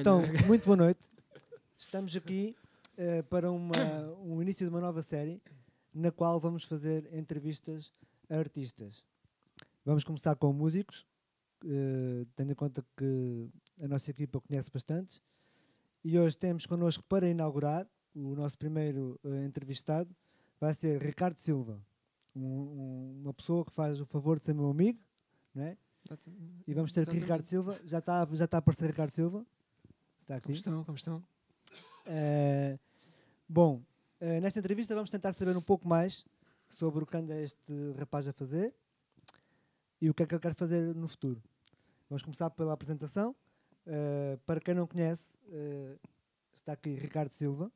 então, muito boa noite. Estamos aqui eh, para uma, um início de uma nova série na qual vamos fazer entrevistas a artistas. Vamos começar com músicos, eh, tendo em conta que a nossa equipa conhece bastante. E hoje temos connosco para inaugurar o nosso primeiro eh, entrevistado, vai ser Ricardo Silva, um- um- uma pessoa que faz o favor de ser meu amigo, não é? E vamos ter aqui. Ricardo Silva. Já está já está a aparecer Ricardo Silva. Está aqui. Como estão? Como estão? Eh, bom, eh, nesta entrevista vamos tentar saber um pouco mais sobre o que anda este rapaz a fazer e o que é que ele quer fazer no futuro. Vamos começar pela apresentação. Eh, para quem não conhece, está aqui Ricardo Silva,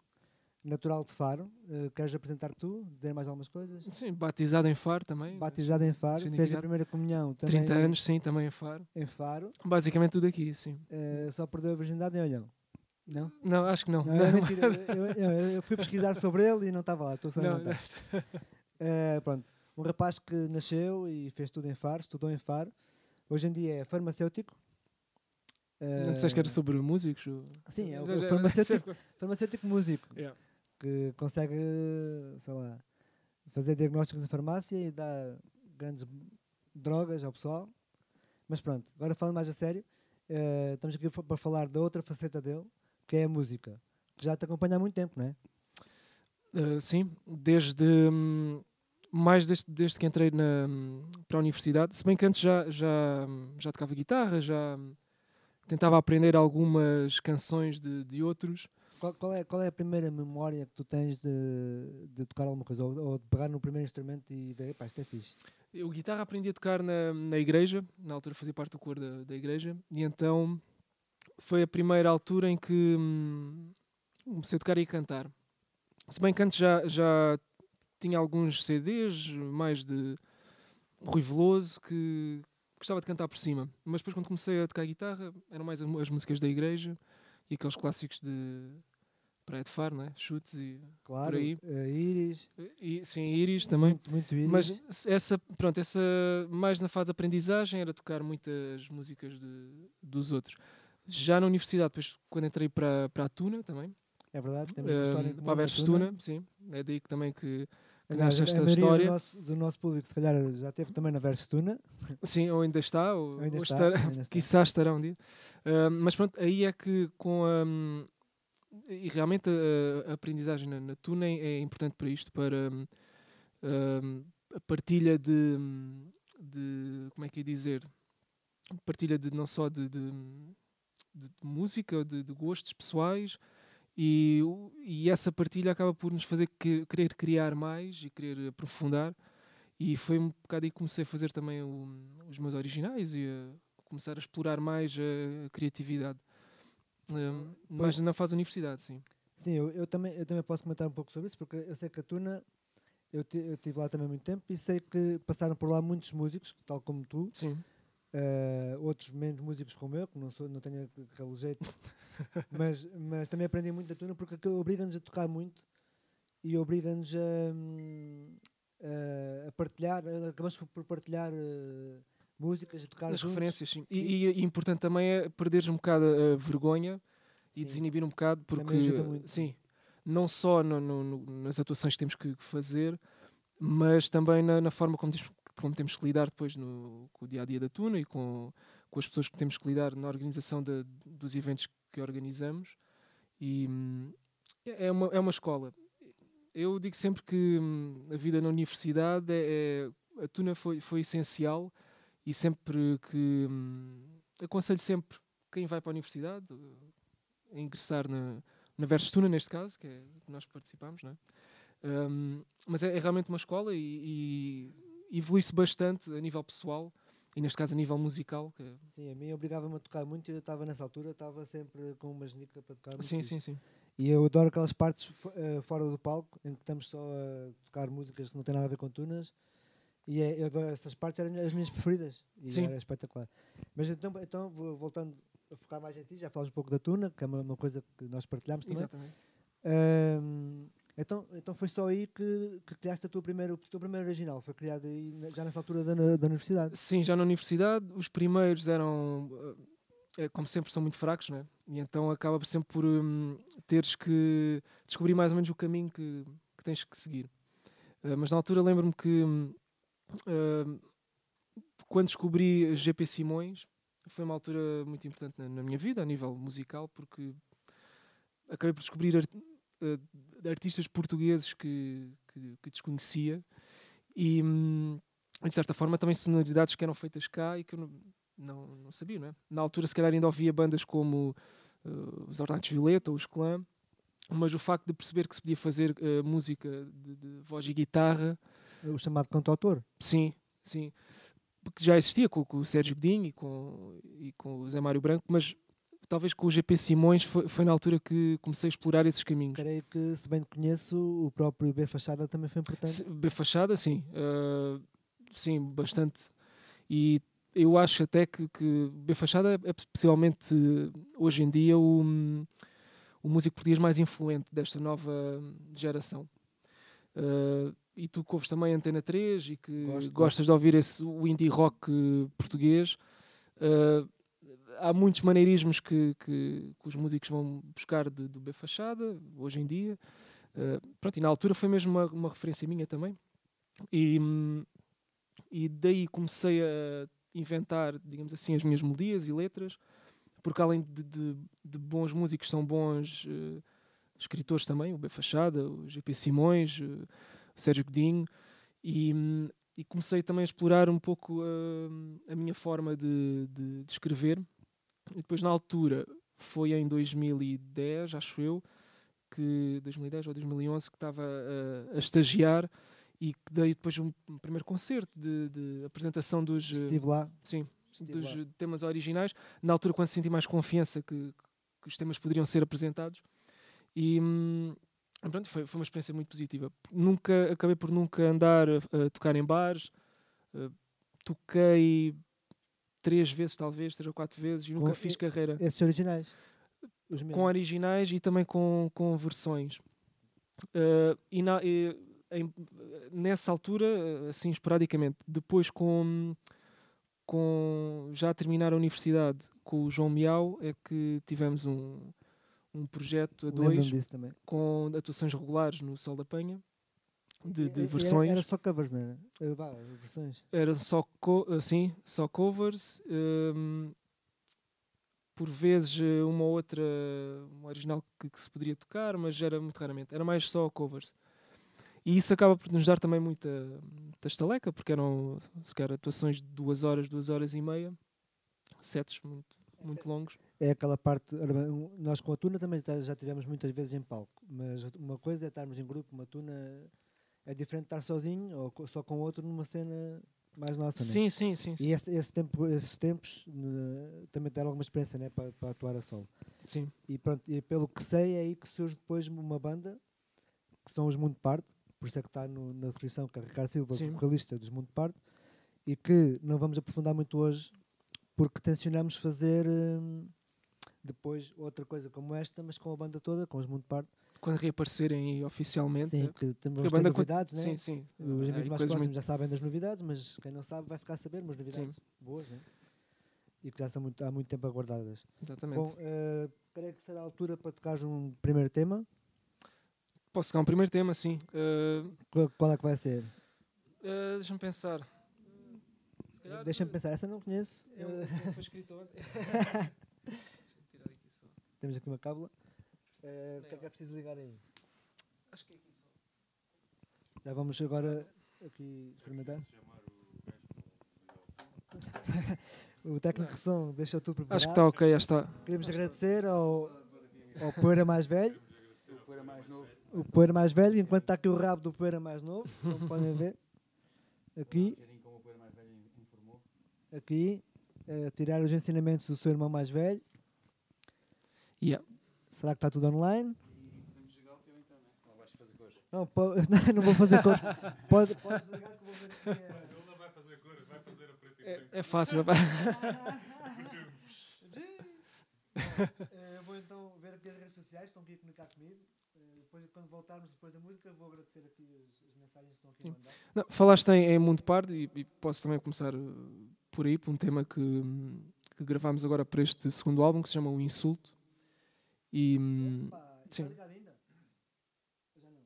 natural de Faro. Eh, queres apresentar tu, dizer mais algumas coisas? Sim, batizado em Faro também. Batizado em Faro, Sim, fez a primeira comunhão também 30 anos, sim, também em Faro. em Faro. Basicamente tudo aqui, sim. Eh, só perdeu a virgindade em Olhão. Não? Não, acho que não. Não, é mentira. Eu, eu- eu fui pesquisar sobre ele e não estava lá. Estou só a Não, inventar. Eh, pronto. Um rapaz que nasceu e fez tudo em Faro, estudou em Faro. Hoje em dia é farmacêutico. Não disseste que era sobre músicos? Sim, é o farmacêutico, farmacêutico músico Yeah. Que consegue, sei lá, fazer diagnósticos na farmácia e dar grandes drogas ao pessoal. Mas pronto, agora falando mais a sério, eh, estamos aqui para falar da outra faceta dele, que é a música, que já te acompanha há muito tempo, não é? Uh, sim, desde hum, mais desde, desde que entrei na, hum, para a universidade, se bem que antes já, já, hum, já tocava guitarra, já hum, tentava aprender algumas canções de, de outros. Qual, é, qual é a primeira memória que tu tens de, de tocar alguma coisa? Ou, ou de pegar no primeiro instrumento e ver, pá, isto é fixe. Eu guitarra aprendi a tocar na, na igreja, na altura fazia parte do coro da, da igreja, e então foi a primeira altura em que hum, comecei a tocar e a cantar. Se bem que antes já, já tinha alguns CDs, mais de Rui Veloso, que gostava de cantar por cima. Mas depois quando comecei a tocar guitarra, eram mais as músicas da igreja e aqueles clássicos de Praia de Faro, não é? Chutes e, Claro, aí. eh, íris, e sim, Iris também. muito, muito íris. Mas essa, pronto, essa mais na fase de aprendizagem era tocar muitas músicas de, dos outros. Já na universidade, depois quando entrei para, para a Tuna também, é verdade, temos uma história em eh, comum para a a Versus Tuna. Sim, é daí que também que, que Aliás, nasce a esta maioria história. Do nosso, do nosso público, se calhar, já teve também na Versus Tuna. Sim, ou ainda está, ou, Ainda ou está, estará, ainda está. quiçá estará um dia. Ah, mas pronto, aí é que com a. hum, E realmente a, a aprendizagem na, na é é importante para isto, para hum, hum, a partilha de, hum, de. Como é que é dizer? Partilha de não só de, de, de música, de, de gostos pessoais. E, e essa partilha acaba por nos fazer que- querer criar mais e querer aprofundar. E foi um bocado aí que comecei a fazer também o- os meus originais e a começar a explorar mais a, criatividade. Um, mais na fase da universidade, sim. Sim, eu, eu também, eu também posso comentar um pouco sobre isso, porque eu sei que a Tuna, eu, ti- eu estive lá também muito tempo e sei que passaram por lá muitos músicos, tal como tu, Sim. eh, outros menos músicos como eu, que não, sou, não tenho aquele jeito, mas, mas também aprendi muito da Tuna porque aquilo obriga-nos a tocar muito e obriga-nos a, hum, a- a partilhar, acabamos por- partilhar eh, músicas e tocar As juntos. referências, sim. E, e, e importante também é perderes um bocado a vergonha e Sim. desinibir um bocado, porque Também ajuda muito. sim, não só no- no- no- nas atuações que temos que que fazer, mas também na, na forma como temos, como temos que lidar depois no, com o dia a dia da Tuna e com, com as pessoas que temos que lidar na organização da- dos eventos que organizamos. E hum, é uma, é uma escola. Eu digo sempre que hum, a vida na universidade é, é- a Tuna foi, foi essencial e sempre que hum, aconselho sempre quem vai para a universidade a ingressar na, na Versus Tuna, neste caso, que é que nós participamos, não é? Hum, mas é, é realmente uma escola e, e evolui-se bastante a nível pessoal e neste caso a nível musical. Que, é Sim, a mim obrigava-me a tocar muito eu estava nessa altura, estava sempre com uma genica para tocar. sim, sim, sim. E eu adoro aquelas partes eh, fora do palco, em que estamos só a tocar músicas que não têm nada a ver com tunas. E é, eu essas partes eram as minhas preferidas. E Sim. era espetacular. Mas então, então, voltando a focar mais em ti, já falas um pouco da tuna, que é uma, uma coisa que nós partilhamos também. Exatamente. Ahm, então, então foi só aí que, que criaste a tua primeira, o teu primeiro original. Foi criado aí, já nessa altura da, da universidade. Sim, já na universidade, os primeiros eram. é, como sempre, são muito fracos, né? e então acaba sempre por hum, teres que descobrir mais ou menos o caminho que, que tens que seguir. Uh, mas na altura lembro-me que uh, quando descobri GP Simões foi uma altura muito importante na, na, minha vida, a nível musical, porque acabei por descobrir art, uh, artistas portugueses que, que, que desconhecia e, hum, de certa forma, também sonoridades que eram feitas cá e que eu não, não, não sabia, não é? Na altura, se calhar, ainda ouvia bandas como uh, os Ornatos Violeta, os Clã, mas o facto de perceber que se podia fazer uh, música de, de, voz e guitarra. O chamado canto-autor? Sim, sim. Porque já existia com, com o Sérgio Godinho e com, e com o Zé Mário Branco, mas talvez com o GP Simões foi, foi, na altura que comecei a explorar esses caminhos. Creio que, se bem conheço, o próprio B Fachada também foi importante. B Fachada, sim. Uh, sim, bastante. E eu acho até que, que B Fachada é possivelmente hoje em dia o, o músico português mais influente desta nova geração. Uh, e tu que ouves também Antena 3 e que Gosto, gostas de ouvir esse, o indie rock português, uh, há muitos maneirismos que, que, que, os músicos vão buscar de, do B Fachada hoje em dia. Uh, pronto, e na altura foi mesmo uma, uma referência minha também. E, e daí comecei a inventar, digamos assim, as minhas melodias e letras, porque além de, de, de bons músicos, são bons uh, escritores também, o B Fachada, o GP Simões, uh, o Sérgio Godinho, e, e, comecei também a explorar um pouco uh, a minha forma de, de, de, escrever. E depois, na altura, foi em 2010, acho eu, que 2010 ou 2011, que estava a, a estagiar e que dei depois um, primeiro concerto de, de, apresentação dos Estive lá. Sim, Estive dos lá. temas originais. Na altura, quando senti mais confiança que, que os temas poderiam ser apresentados. E hum, pronto, foi, foi uma experiência muito positiva. Nunca, acabei por nunca andar a, a tocar em bares. Uh, toquei três vezes, talvez, três ou quatro vezes, e nunca com fiz carreira. Esses originais? com originais e também com, com versões. Uh, e, na, e em, nessa altura, assim esporadicamente, depois com, com já a terminar a universidade com o João Miau, é que tivemos um, um projeto a dois com atuações regulares no Sol da Penha. De, de versões. Era, era, só covers, não era? Eh, vá, versões. Era só, co eh, sim, só covers. Um, por vezes eh, uma ou outra um original que, que, se poderia tocar, mas era muito raramente. Era mais só covers. E isso acaba por nos dar também muita, muita estaleca, porque eram, se calhar, atuações de duas horas, duas horas e meia, sets muito, muito longos. É aquela parte, nós com a Tuna também já tivemos muitas vezes em palco, mas uma coisa é estarmos em grupo, uma Tuna é diferente de estar sozinho ou só com outro numa cena mais nossa. Sim, né? sim, sim, sim. E esse, esse tempo, esses tempos também deram alguma experiência né, para, para atuar a solo. Sim. E, pronto, e pelo que sei, é aí que surge depois uma banda que são os Mundo Parte, por isso é que está no, na descrição que é Ricardo Silva, Sim. vocalista dos Mundo Parte, e que não vamos aprofundar muito hoje, porque tencionamos fazer hum, depois outra coisa como esta, mas com a banda toda, com os Mundo Parte. Quando reaparecerem oficialmente. Sim, que temos ter novidades, né? Sim, sim. Os amigos mais próximos muito... já sabem das novidades, mas quem não sabe vai ficar a saber umas novidades sim. boas, né? E que já são muito, há muito tempo aguardadas. Exatamente. Bom, uh, creio que será a altura para tocar um primeiro tema. Posso tocar um primeiro tema, sim. Uh, qual, é que vai ser? Uh, Deixa-me pensar. Deixa-me pensar, essa não conheço. É foi escrito ontem. Temos aqui uma cábula. Uh, o que é que é preciso ligar aí? Acho que é aqui só. Já vamos agora aqui experimentar. o técnico de som deixa tudo preparado. Acho que está ok, já está. Queremos agradecer ao, ao Poeira Mais Velho o poeira mais velho, enquanto está aqui o rabo do poeira mais novo, como podem ver. Aqui. Aqui. A tirar os ensinamentos do seu irmão mais velho. Yeah. Será que está tudo online? Não, pode, não, vou fazer cores. Pode, podes ligar que vou ver aqui. É... Ele não vai fazer cores, vai fazer a preto e é, é fácil. Eu vou então ver aqui as redes sociais, estão aqui a comunicar comigo depois, quando voltarmos depois da música, vou agradecer aqui as, as mensagens que estão aqui a mandar. Não, falaste em, em Mundo Pardo e, e, posso também começar uh, por aí, por um tema que, que gravámos agora para este segundo álbum, que se chama O Insulto. E. hum, Pá, Sim. ainda? Já não.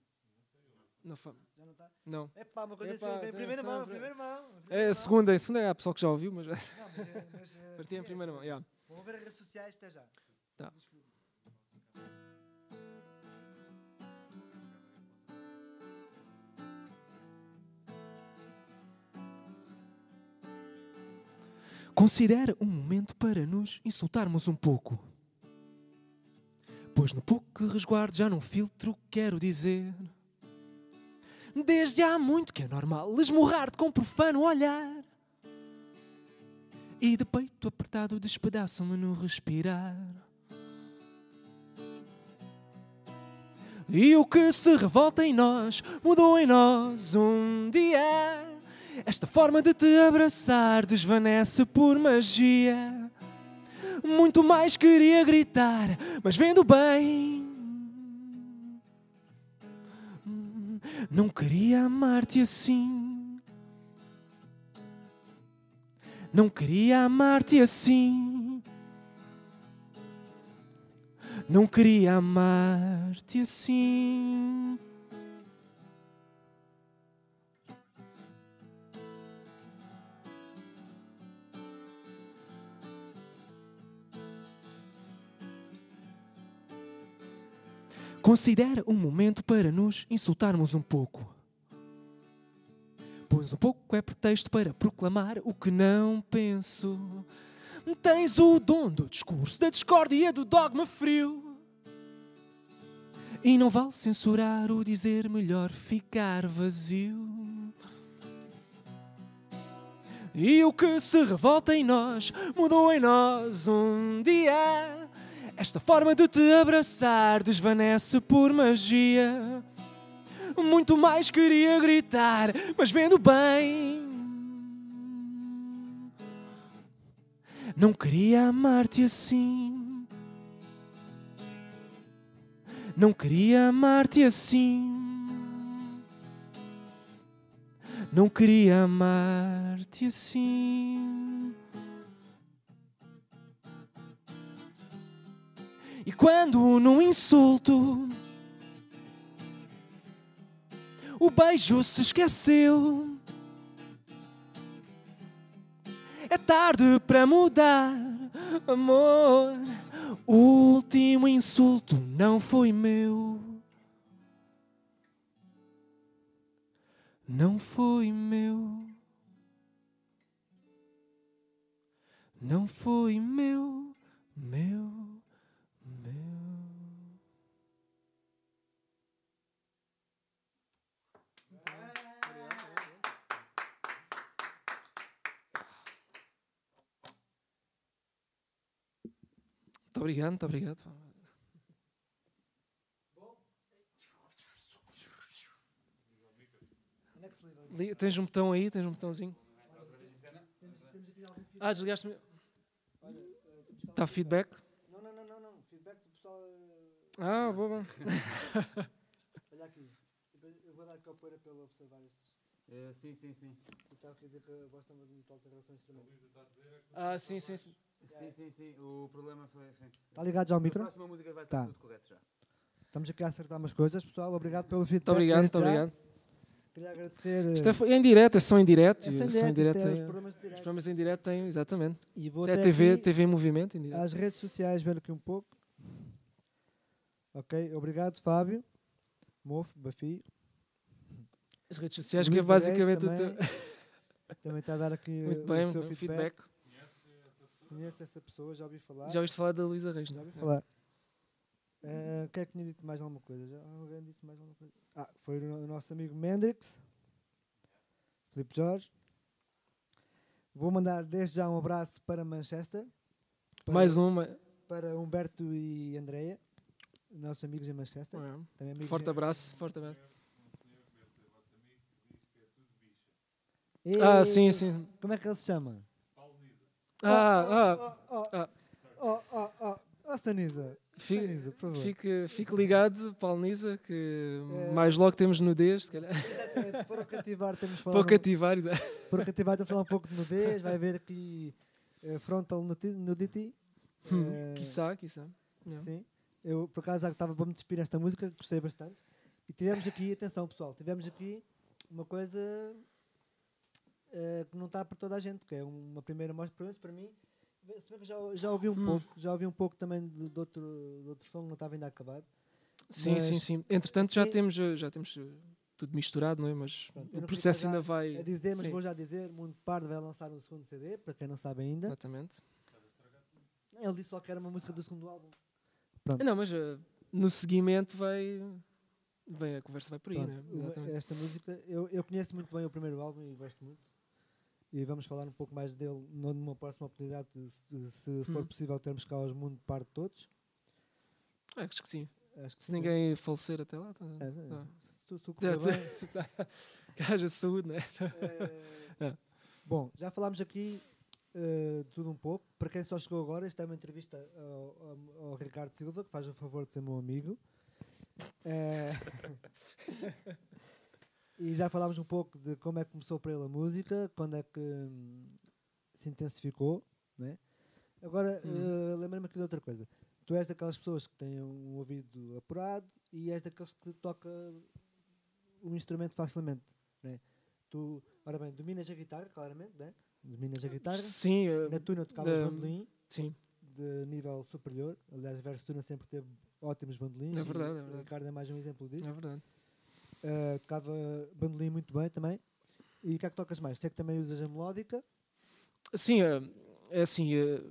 Não, Já não está? não. É pá, uma coisa Epá, assim, em primeira mão, primeira mão. em É a mão. segunda, a segunda é a pessoal que já ouviu, mas Não, mas, eh, mas, parti em é, primeira mão. yeah. Vão ver as redes sociais, até já. Tá. Considera um momento para nos insultarmos um pouco. Pois no pouco resguardo já não filtro, quero dizer. Desde há muito que é normal esmurrar-te com profano olhar. E de peito apertado despedaço-me no respirar. E o que se revolta em nós mudou em nós um dia. Esta forma de te abraçar desvanece por magia. Muito mais queria gritar, mas vendo bem. Não queria amar-te assim. Não queria amar-te assim. Não queria amar-te assim. Considera um momento para nos insultarmos um pouco. Pois um pouco é pretexto para proclamar o que não penso. Tens o dom do discurso, da discórdia, do dogma frio. E não vale censurar o dizer melhor ficar vazio. E o que se revolta em nós mudou em nós um dia. Esta forma de te abraçar desvanece por magia. Muito mais queria gritar, mas vendo bem. Não queria amar-te assim. Não queria amar-te assim. Não queria amar-te assim. E quando num insulto o beijo se esqueceu, é tarde para mudar, amor. O último insulto não foi meu. Não foi meu. Não foi meu, meu. Muito obrigado, muito obrigado. Tens um botão aí? Tens um botãozinho? Ah, desligaste-me. Eh, Está feedback? Não, não, não, não. Feedback do pessoal. eh, Ah, boa, boa. Olha aqui. Eu vou dar capoeira pelo observar estes. É, sim, sim, sim. Estava a dizer que a está muito alta em relação a instrumentos. Ah, sim, sim, sim. Sim, sim, sim. O problema foi assim. Está ligado já ao A micro? próxima música vai estar Tá. tudo correto já. Estamos aqui a acertar umas coisas, pessoal. Obrigado pelo feedback. Muito obrigado, muito obrigado. Queria agradecer. eh, Isto é, fo- é em direto, é som em direto. é som em direto, direto é os é- programas de Os direto. programas em direto têm, exatamente. E vou Até até TV, TV em movimento em direto. às redes sociais ver aqui um pouco. Ok, obrigado Fábio, Mofo, Bafi. As redes sociais, que é basicamente o teu. também está a dar aqui Muito uh, bem, o seu feedback. feedback. Conheço essa pessoa, já ouvi falar. Já ouviste falar da Luísa Reis, Já não? ouvi é? falar. Uh, quem é que tinha dito mais alguma coisa? Já alguém disse mais alguma coisa? Ah, foi o, no- o nosso amigo Mendrix, Filipe Jorge. Vou mandar desde já um abraço para Manchester, para, Mais uma. para Humberto e Andreia, nossos amigos em Manchester. É. Amigos Forte em- abraço, forte abraço. Ei, Ah, sim, sim. Como é que ele se chama? Ah, ah, Oh, oh, ah. oh, oh, oh, oh, Sanisa. fique, Sanisa, por favor. fique, fique ligado, Paulo Nisa, que É. mais logo temos nudez, se calhar. Exatamente, para cativar temos falar Para cativar, exato. Para cativar temos falar um pouco de nudez, vai haver aqui eh, Frontal Nudi- Nudity. Hum, eh, quiçá, quiçá. Yeah. Sim. Eu, por acaso, estava para me despir nesta música, gostei bastante. E tivemos aqui, atenção pessoal, tivemos aqui uma coisa eh, que não está para toda a gente, que é uma primeira mostra, pelo menos para mim. Se bem que já, já ouvi um Hum. pouco, já ouvi um pouco também de, de outro, de outro som que não estava ainda acabado. Sim, sim, Mas- sim. Entretanto, já temos, já temos eh, tudo misturado, não é? Mas Pronto, o não processo ainda A vai. dizer, mas Sim, vou já dizer, Mundo Pardo vai lançar um segundo CD, para quem não sabe ainda. Exatamente. Ele disse só que era uma música do segundo álbum. Não, mas eh, no seguimento vai. Vem, a conversa vai por aí, Pronto, né? uma- Exatamente. esta música, eu, eu conheço muito bem o primeiro álbum e gosto muito. E vamos falar um pouco mais dele numa próxima oportunidade, se, se for Hum. possível termos cá os mundo par de todos. Acho que sim. Acho que Se sim. ninguém falecer até lá. Tá... É, é, Ah. se tu- se tu correr bem. Que haja saúde, né? Eh, Bom, já falámos aqui de tudo um pouco. Para quem só chegou agora, esta é uma entrevista ao, ao- ao Ricardo Silva, que faz o favor de ser meu amigo. Eh, e já falámos um pouco de como é que começou para ele a música, quando é que hum, se intensificou. Né? Agora, Uhum. eh, lembra-me aqui de outra coisa. Tu és daquelas pessoas que têm um ouvido apurado e és daqueles que toca um instrumento facilmente. Né? Tu, ora bem, dominas a guitarra, claramente, né? dominas a guitarra. Sim, eh, Na tuna tocavas da- bandolim sim. de nível superior. Aliás, Verso Tuna sempre teve ótimos bandolins. É verdade, é O verdade. Ricardo é mais um exemplo disso. É verdade. Uh, tocava bandolim muito bem também. E o que é que tocas mais? Sei que também usas a melódica. Sim, é, é assim. é,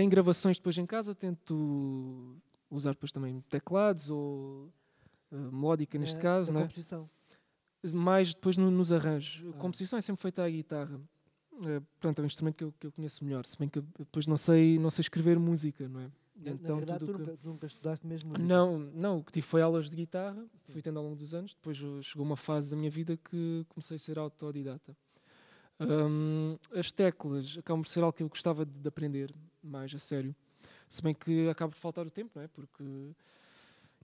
em gravações depois em casa tento usar depois também teclados ou melódica neste eh, caso, da né? composição. mais depois no- nos arranjos. A Ah. composição é sempre feita à guitarra. É, portanto, é um instrumento que eu, que eu conheço melhor. Se bem que depois não sei, não sei escrever música, não é? Na, na verdade, tu o que- nunca, tu nunca estudaste mesmo música. Não, não, o que tive foi aulas de guitarra, Sim. fui tendo ao longo dos anos. Depois chegou uma fase da minha vida que comecei a ser autodidata. Hum, as teclas acabam por ser algo que eu gostava de, de aprender mais a sério. Se bem que acaba por faltar o tempo, não é? Porque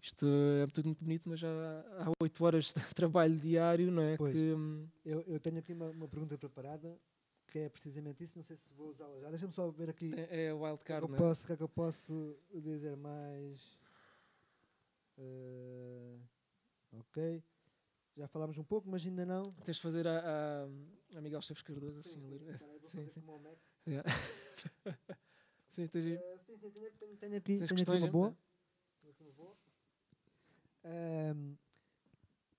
isto é tudo muito bonito, mas já há oito horas de trabalho diário, não é? Pois. Que, hum, Eu, eu tenho aqui uma, uma pergunta preparada que é precisamente isso. Não sei se vou usá-la já. Deixa-me só ver aqui. é, é o o que é wildcard, é? posso, o que é que eu posso dizer mais? Eh, ok. Já falámos um pouco, mas ainda não. Tens de fazer a, a, a Miguel Esteves Cardoso assim. ler. Sim, fazer sim. como o Mac. Yeah. sim, tens de- Eh, sim, sim, tenho, tenho, tenho aqui, Tens tenho aqui questões, uma boa. Tenho aqui uma boa. Ahm,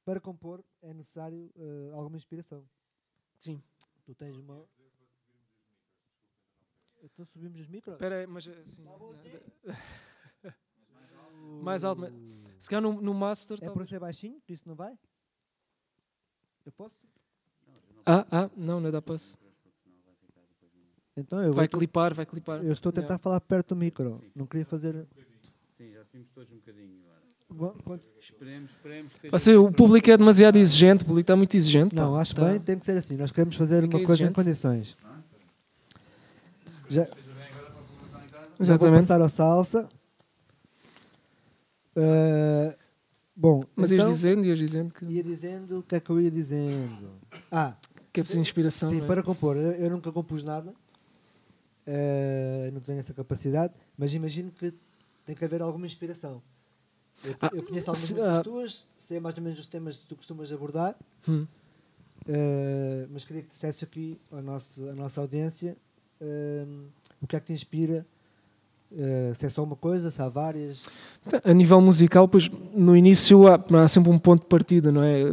para compor é necessário eh, alguma inspiração. Sim. Tu tens uma. Então subimos os micros? Espera aí, mas assim. Tá bom, né, sim. de- mais alto, mas- Se calhar no, no Master. É por talvez- ser baixinho, isso não vai? Eu posso? Ah, ah, não, não dá passo. Então eu, Vai vou- clipar, vai clipar. eu estou a tentar falar perto do micro. Não queria fazer. Sim, já subimos todos um bocadinho agora. Bom, quando- Esperemos, esperemos o público é demasiado exigente, o público está muito exigente. Não, pá. acho Tá. bem, tem que ser assim. Nós queremos fazer Fica uma coisa em condições. Já, já vou passar ao salsa. Uh, bom, Mas então, ias dizendo, ias dizendo que, ia dizendo o que é que eu ia dizendo. Ah, que é preciso inspiração. sim, é? para compor. Eu, eu nunca compus nada. Uh, não tenho essa capacidade. Mas imagino que tem que haver alguma inspiração. Eu, Ah, eu conheço algumas se- músicas ah. tuas, sei mais ou menos os temas que tu costumas abordar. Hum. Uh, mas queria que dissesse aqui à nossa, à nossa audiência um, o que é que te inspira, uh, se é só uma coisa, se há várias. A nível musical, pois no início há, há sempre um ponto de partida, não é?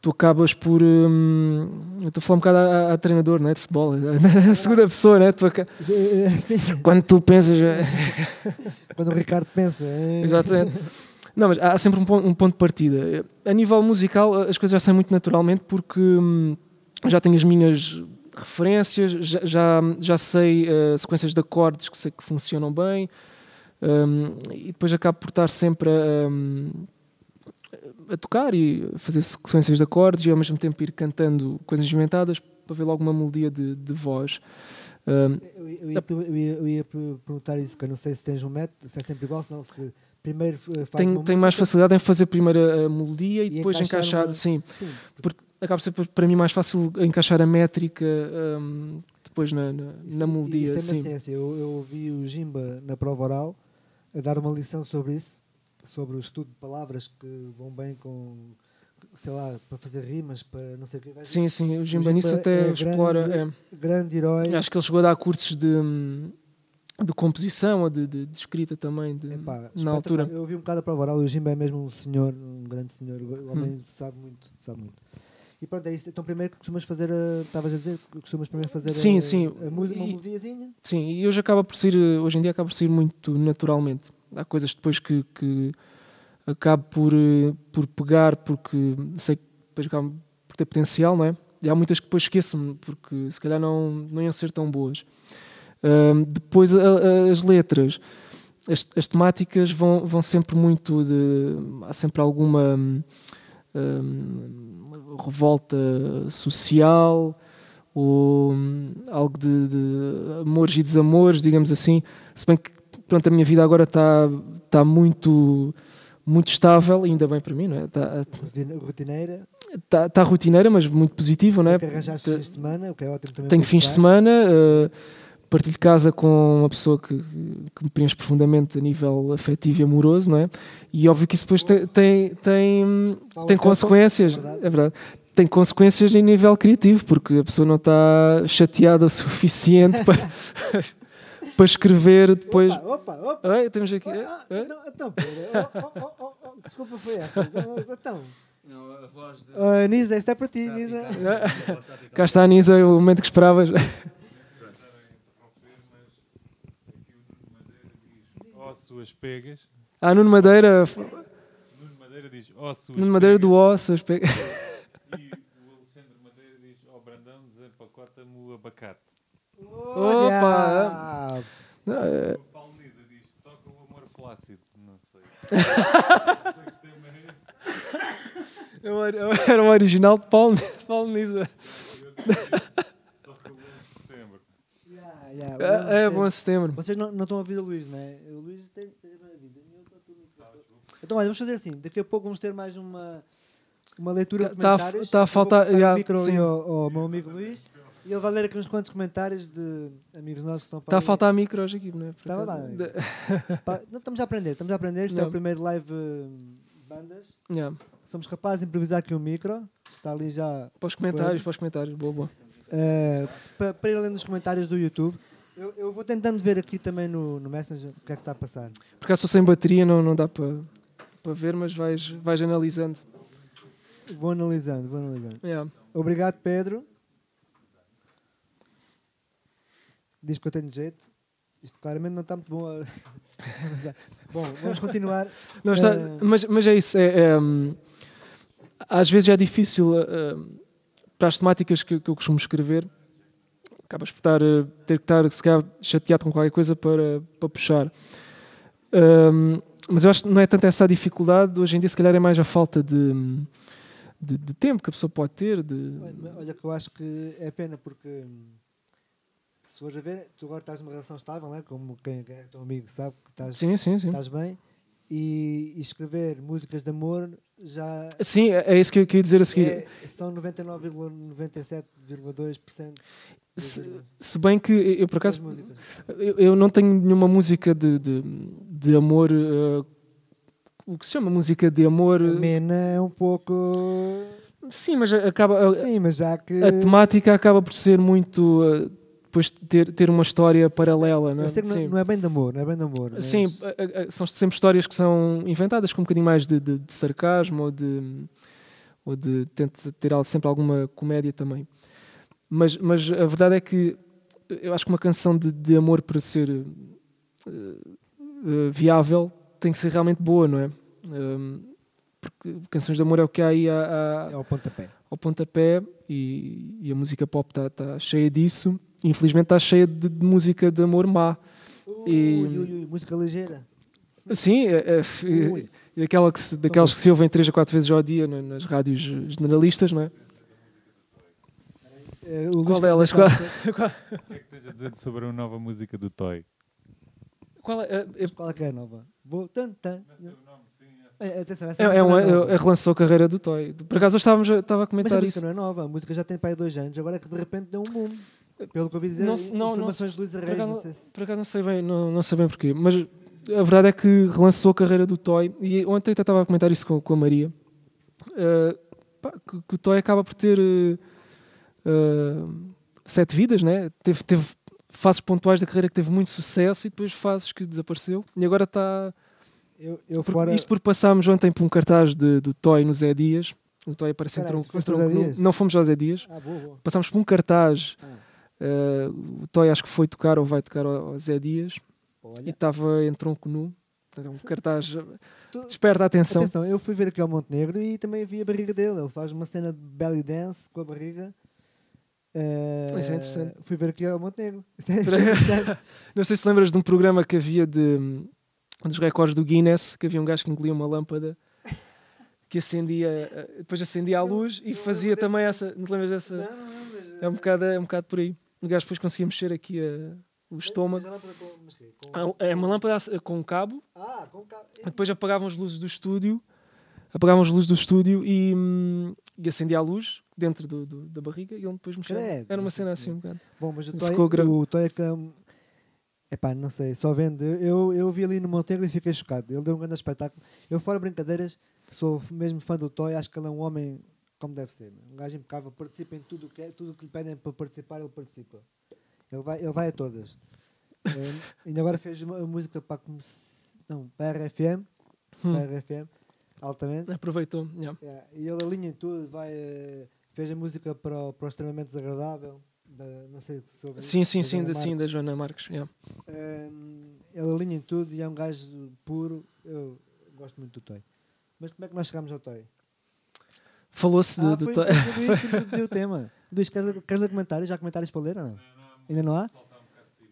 Tu acabas por. hum, eu estou a falar um bocado a, a treinador não é? de futebol, a segunda pessoa, não é? Tu aca- Sim, quando tu pensas. Quando o Ricardo pensa. eh, Exatamente. Não, mas há sempre um ponto, um ponto de partida. A nível musical, as coisas já saem muito naturalmente porque hum, já tenho as minhas referências, já, já, já sei eh, sequências de acordes que sei que funcionam bem hum, e depois acabo por estar sempre a, hum, a tocar e fazer sequências de acordes e ao mesmo tempo ir cantando coisas inventadas para ver logo uma melodia de, de voz. Hum, Eu, eu ia, eu ia- eu ia perguntar isso, que eu não sei se tens um método, se é sempre igual, senão se primeiro eh, faz tenho, tenho mais facilidade em fazer primeiro a, melodia e, E depois encaixar encaixar, uma- sim, Sim, acaba por ser para mim mais fácil encaixar a métrica hum, depois na, na, Isso- na melodia. Isso tem uma Sim. ciência. Eu, eu ouvi o Jimba na prova oral a dar uma lição sobre isso, sobre o estudo de palavras que vão bem com, sei lá, para fazer rimas, para não sei o que. sim, sim, o Jimba nisso até é grande, explora. é. Grande herói. Acho que ele chegou a dar cursos de, hum, de composição ou de, de- de escrita também de- Epá, na altura. Eu ouvi um bocado a prova oral e o Jimba é mesmo um senhor, um grande senhor. Hum. O homem sabe muito, sabe muito. E pronto, é isso. Então primeiro costumas fazer a. Estavas a dizer que costumas primeiro fazer Sim, a, sim. a música, uma melodiazinha. Sim, e hoje acaba por sair, eh, hoje em dia acaba por sair muito naturalmente. Há coisas depois que, que acabo por, eh, por pegar porque sei que depois acabam por ter potencial, não é? E há muitas que depois esqueço-me porque se calhar não, não iam ser tão boas. Ahm, depois a- a- as letras, as, as temáticas vão, vão sempre muito de. Há sempre alguma hum, revolta social ou hum, algo de, de amores e desamores, digamos assim. Se bem que pronto, a minha vida agora está tá muito, muito estável, ainda bem para mim, não é? Está rotina- Rotineira. tá, tá rotineira, mas muito positiva, não é? Que arranjaste fins de semana, o que é ótimo também. Tenho fins de semana, eh, partilho casa com uma pessoa que, que me preenche profundamente a nível afetivo e amoroso, não é? E óbvio que isso depois tem, tem, tem, tem consequências, é verdade. é verdade. Tem consequências em nível criativo, porque a pessoa não está chateada o suficiente para, para escrever depois. Opa, opa, opa. Oi, temos aqui. Ah, eh, eh? então, então, Pedro, oh, oh, oh, oh, oh, que desculpa foi essa? Então, Então, Não, a voz de. oh, Nisa, esta é para ti, Nisa. Cá está a Nisa, o momento que esperavas. Ó suas pegas. Ah, Nuno Madeira, Nuno Madeira diz ó suas Nuno Madeira do pegas. Osso. as pe- E o Alexandre Madeira diz ó Brandão, desempacota-me o abacate. Olha! Não, é- O Paulo Nisa diz toca o amor flácido. Não sei. Não sei que tema é esse. Era o original de Paulo, Paulo Nisa. Toca o 11 de setembro. Yeah, yeah, É, é o bom setembro. Vocês não, não estão a ouvir o Luís, não é? O Luís tem. tem uma vida. Então, olha, vamos fazer assim. Daqui a pouco vamos ter mais uma, uma leitura de Tá a- comentários. tá a vou faltar- passar o yeah, micro sim. ao, ao meu amigo Luís e ele vai ler aqui uns quantos comentários de amigos nossos que estão para Está a faltar micro hoje aqui, não é? Estava lá. Pá, não, estamos a aprender, estamos a aprender. Isto é o primeiro live eh, bandas. Yeah. Somos capazes de improvisar aqui um micro. Está ali já Para os comentários, para os comentários. Boa, boa. Eh, para, para ir além dos comentários do YouTube. Eu, eu vou tentando ver aqui também no, no Messenger o que é que está a passar. Por acaso estou sem bateria, não, não dá para, para ver, mas vais, vais analisando. Vou analisando, vou analisando. Yeah. Obrigado, Pedro. Diz que eu tenho jeito. Isto claramente não está muito bom. a- bom, vamos continuar. Não, está- Eh, mas, mas é isso. É, é, hum, às vezes é difícil uh, para as temáticas que, que eu costumo escrever. Acabas por estar, uh, ter que estar se calhar, chateado com qualquer coisa para, para puxar. Hum, mas eu acho que não é tanto essa a dificuldade. Hoje em dia, se calhar, é mais a falta de, de, de tempo que a pessoa pode ter. De, Olha, que eu acho que é pena porque se fores a ver, tu agora estás numa relação estável, né? como quem, quem é teu amigo sabe que estás, Sim, sim, sim. estás bem. E, e escrever músicas de amor já Sim, é é isso que eu queria dizer a seguir. é, são 99,97,2% Se, se bem que eu, por acaso, eu, eu não tenho nenhuma música de, de, de amor. eh, o que se chama música de amor. Mena é um pouco. Sim, mas acaba. A, Sim, mas já que. a temática acaba por ser muito. eh, depois ter, ter uma história paralela, não é? Não, Sim. não é bem de amor, não é bem de amor. mas- Sim, a- a- a- são sempre histórias que são inventadas com um bocadinho mais de, de- de sarcasmo ou de, ou de tenta ter sempre alguma comédia também. Mas, mas a verdade é que eu acho que uma canção de, de amor para ser eh, eh, viável tem que ser realmente boa, não é? Um, porque canções de amor é o que há aí à- à- É ao pontapé. ao pontapé e, e a música pop está tá cheia disso. Infelizmente está cheia de, de música de amor má. E- Ui, ui, ui, música ligeira. Sim, é, é, Ui. e daquela que se, daquelas que se ouvem três a quatro vezes ao dia na- nas rádios generalistas, não é? Eh, o Qual delas? Qual, O que é que tens a dizer sobre a nova música do Toy? qual é, é, Mas Qual é que é a nova? Vou. Tan, tan. É, atenção, essa é, é, um, é é, relançou a carreira do Toy. Por acaso hoje estávamos a- estava a Mas a comentar música isso. não é nova, a música já tem para aí dois anos, agora é que de repente deu um boom. Pelo que eu ouvi dizer, Não não- não informações se- de Luísa por Reis, acaso- não sei se... Por acaso não sei bem, não, não sei bem porquê, mas a verdade é que relançou a carreira do Toy e ontem até estava a comentar isso com, com a Maria. eh, pá, que, que o Toy acaba por ter eh, eh, sete vidas, né? Teve, teve fases pontuais da carreira que teve muito sucesso e depois fases que desapareceu. E agora está. Eu, eu Por, fora... Isto porque passámos ontem por um cartaz de, do Toy no Zé Dias. O Toy aparece em tronco. em tronco. Dias? Não fomos ao Zé Dias. Ah, boa, boa. Passámos por um cartaz. Ah, eh, o Toy acho que foi tocar ou vai tocar ao, ao Zé Dias e olha. estava em tronco nu. Um cartaz Tu- desperta a atenção. Atenção, eu fui ver aqui ao Montenegro e também vi a barriga dele. Ele faz uma cena de belly dance com a barriga. Eh, Isso é interessante. Fui ver aqui ao Montenegro. Isso é- interessante. Não sei se lembras de um programa que havia de, dos recordes do Guinness, que havia um gajo que engolia uma lâmpada que acendia, eh, depois acendia a luz e fazia também essa. Não te lembras dessa? Não, não, mas, É um bocado, é um bocado por aí. O gajo depois conseguia mexer aqui a- o mas estômago. lâmpada com- Ah, É uma lâmpada com um cabo, Ah, com cabo. depois apagavam as luzes do estúdio, apagavam as luzes do estúdio e, hum, e acendia a luz dentro do, do- da barriga e ele depois mexia. Credo, Era uma cena assim um bocado. Bom, mas o Ficou Toy, gra- o Toy é que. hum, Epá, não sei, só vendo. Eu, eu vi ali no Montenegro e fiquei chocado. Ele deu um grande espetáculo. Eu, fora brincadeiras, sou mesmo fã do Toy, acho que ele é um homem como deve ser. Um gajo impecável, participa em tudo que é, tudo que lhe pedem para participar, ele participa. Ele vai, ele vai a todas. Eh, ainda agora fez uma música para, não, para a RFM, Hum. para a RFM, altamente. Aproveitou. yeah. Yeah, E ele alinha em tudo, vai, eh, fez a música para o, para o extremamente desagradável. Da, não sei se ouve Sim, sim, sim, da, sim, da Joana Marques. yeah. Ehm, ele alinha em tudo e é um gajo puro. Eu gosto muito do Toy. Mas como é que nós chegámos ao Toy? Falou-se de, ah, do foi, Toy. foi que o tema. Luís, queres, queres comentários? Já há comentários para ler ou não? Ainda não há?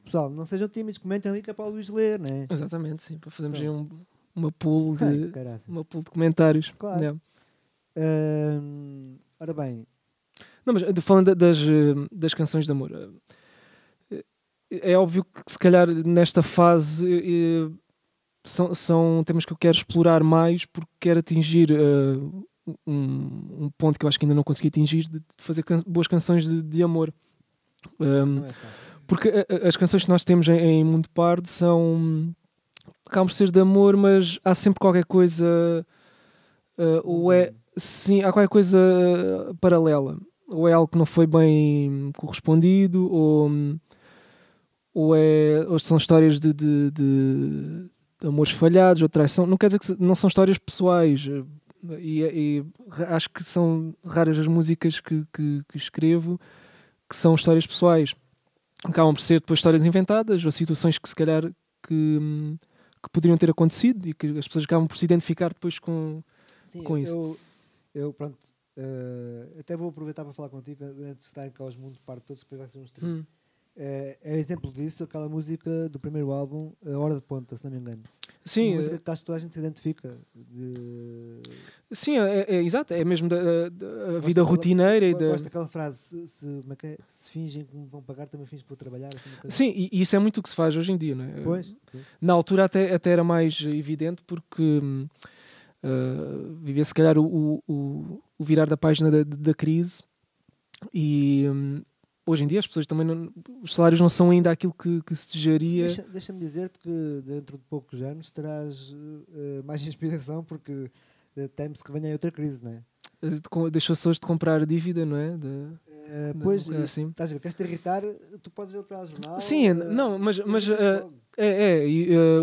Pessoal, não sejam tímidos, comentem ali que é para o Luís ler, não é? Exatamente, sim, para fazermos aí Então. um, uma pool Ai, de, caraças. uma pool de comentários. Claro. Yeah. Ora bem, Não, mas de- falando da- das, eh, das canções de amor, eh, é óbvio que se calhar nesta fase eh, são, são temas que eu quero explorar mais porque quero atingir eh, um, um ponto que eu acho que ainda não consegui atingir de, de fazer can- boas canções de, de amor. Um, é porque a- a- as canções que nós temos em, em Mundo Pardo são. acabam por ser de amor, mas há sempre qualquer coisa. uh, ou é. Sim, há qualquer coisa uh, paralela. Ou é algo que não foi bem correspondido, ou. ou, é, ou são histórias de, de, de- amores falhados, ou traição. Não quer dizer que não são histórias pessoais. Uh, E, e acho que são raras as músicas que, que, que escrevo que são histórias pessoais acabam por ser depois histórias inventadas ou situações que se calhar que, que poderiam ter acontecido e que as pessoas acabam por se identificar depois com Sim, com isso. Eu, eu pronto, eh, até vou aproveitar para falar contigo antes de estarem cá os mundos para todos, depois vai ser um stream. Hum. É, é exemplo disso aquela música do primeiro álbum, A Hora de Ponta, se não me engano. sim Uma música é, que acho que toda a gente se identifica. De... sim é, é exato é mesmo da, da- vida daquela- rotineira e go- da Gosto daquela frase: se, é é? se fingem que me vão pagar, também fingem que vou trabalhar. assim, sim e, e isso é muito o que se faz hoje em dia não é? Pois, na altura até, até era mais evidente porque hum, uh, vivia se calhar o, o, o- o virar da página da, da crise e hum, hoje em dia as pessoas também não, os salários não são ainda aquilo que, que se desejaria Deixa- Deixa-me dizer-te que dentro de poucos anos terás eh, mais inspiração, porque eh, teme-se que venha outra crise, não é? de com- deixou-se hoje de comprar dívida, não é? De, Eh, Não, pois, isto- assim. estás a ver, queres te irritar, tu podes ver o telejornal. Sim, eh, não, mas, mas eh, é, é e, eh,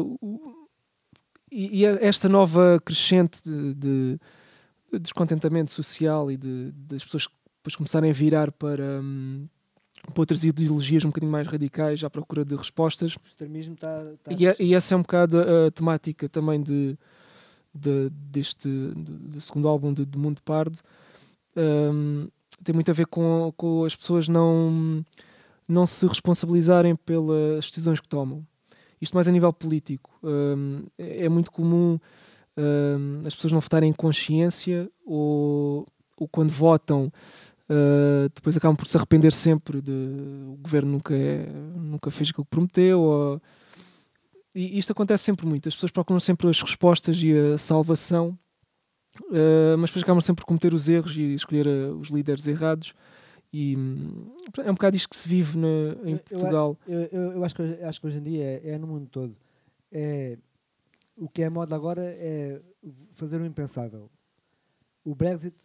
e, esta nova crescente de, de- de descontentamento social e de, das pessoas depois começarem a virar para, hum, para outras ideologias um bocadinho mais radicais à procura de respostas. O extremismo está. Tá E, é- e essa é um bocado a, a temática também de, de- deste do, do segundo álbum de, de Mundo Pardo. Hum, tem muito a ver com, com as pessoas não, não se responsabilizarem pelas decisões que tomam. Isto mais a nível político. Hum, é, é muito comum hum, as pessoas não votarem em consciência ou, ou quando votam Uh, depois acabam por se arrepender sempre de o governo nunca, é, nunca fez aquilo que prometeu ou- e isto acontece sempre muito as pessoas procuram sempre as respostas e a salvação uh, mas depois acabam sempre por cometer os erros e escolher uh, os líderes errados E hum, é um bocado isto que se vive na- em Eu- Portugal. Eu, eu, eu acho, que, hoje- acho que hoje em dia é, é no mundo todo. É, o que é moda agora é fazer o impensável. O Brexit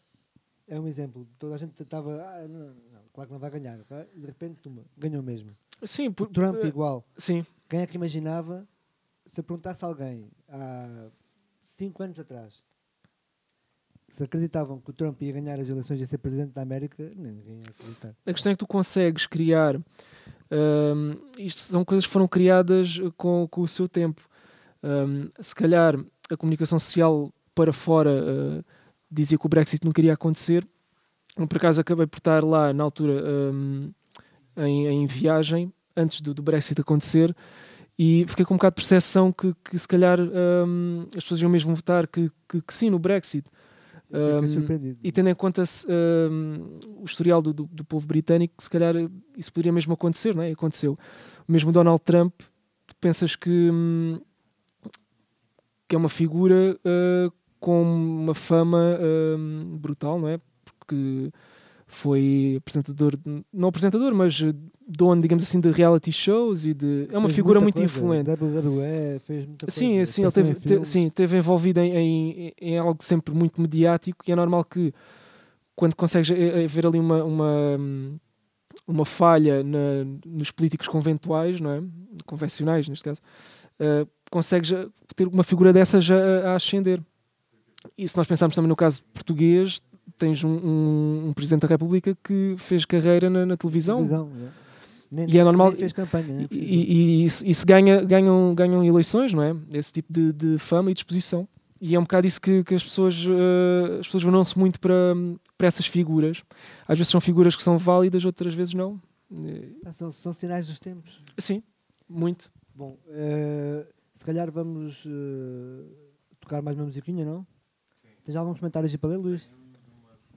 é um exemplo. Toda a gente estava. Ah, não, não, claro que não vai ganhar. E de repente, toma, ganhou mesmo. Sim, por, Trump eh, igual. sim, Quem é que imaginava se eu perguntasse a alguém há cinco anos atrás se acreditavam que o Trump ia ganhar as eleições e ser presidente da América, ninguém ia acreditar. A questão é que tu consegues criar. hum, isto são coisas que foram criadas eh, com, com o seu tempo. Hum, se calhar a comunicação social para fora eh, dizia que o Brexit não queria acontecer. Por acaso acabei por estar lá na altura hum, em, em viagem, antes do, do Brexit acontecer, e fiquei com um bocado de percepção que, que se calhar hum, as pessoas iam mesmo votar que, que, que sim no Brexit. Surpreendido. E tendo em conta hum, o historial do, do, do povo britânico, se calhar isso poderia mesmo acontecer, não é? Aconteceu. O mesmo Donald Trump, pensas que, hum, que é uma figura eh, com uma fama hum, brutal, não é? Porque foi apresentador, não apresentador, mas dono, digamos assim, de reality shows e de. É uma Fez figura muito coisa. influente. WWE fez muita Sim, coisa. sim, ele teve, te- sim, teve envolvido em, em, em algo sempre muito mediático e é normal que quando consegues eh, eh, ver ali uma, uma, hum, uma falha na- nos políticos conventuais, não é? convencionais neste caso, eh, consegues ter uma figura dessa já a, a ascender. E se nós pensarmos também no caso português, tens um, um- um Presidente da República que fez carreira na, na televisão. Televisão, é. Nem, E é normal- fez campanha. nem E, e, e, se- e se ganha, ganham, ganham eleições, não é? Esse tipo de, de fama e disposição. E é um bocado isso que, que as pessoas, eh, as pessoas vão-se muito para, para essas figuras. Às vezes são figuras que são válidas, outras vezes não. Ah, são, são sinais dos tempos. Sim, muito. Bom, eh, se calhar vamos eh, tocar mais uma musiquinha, não? Tens alguns comentários aí para ler, Luís?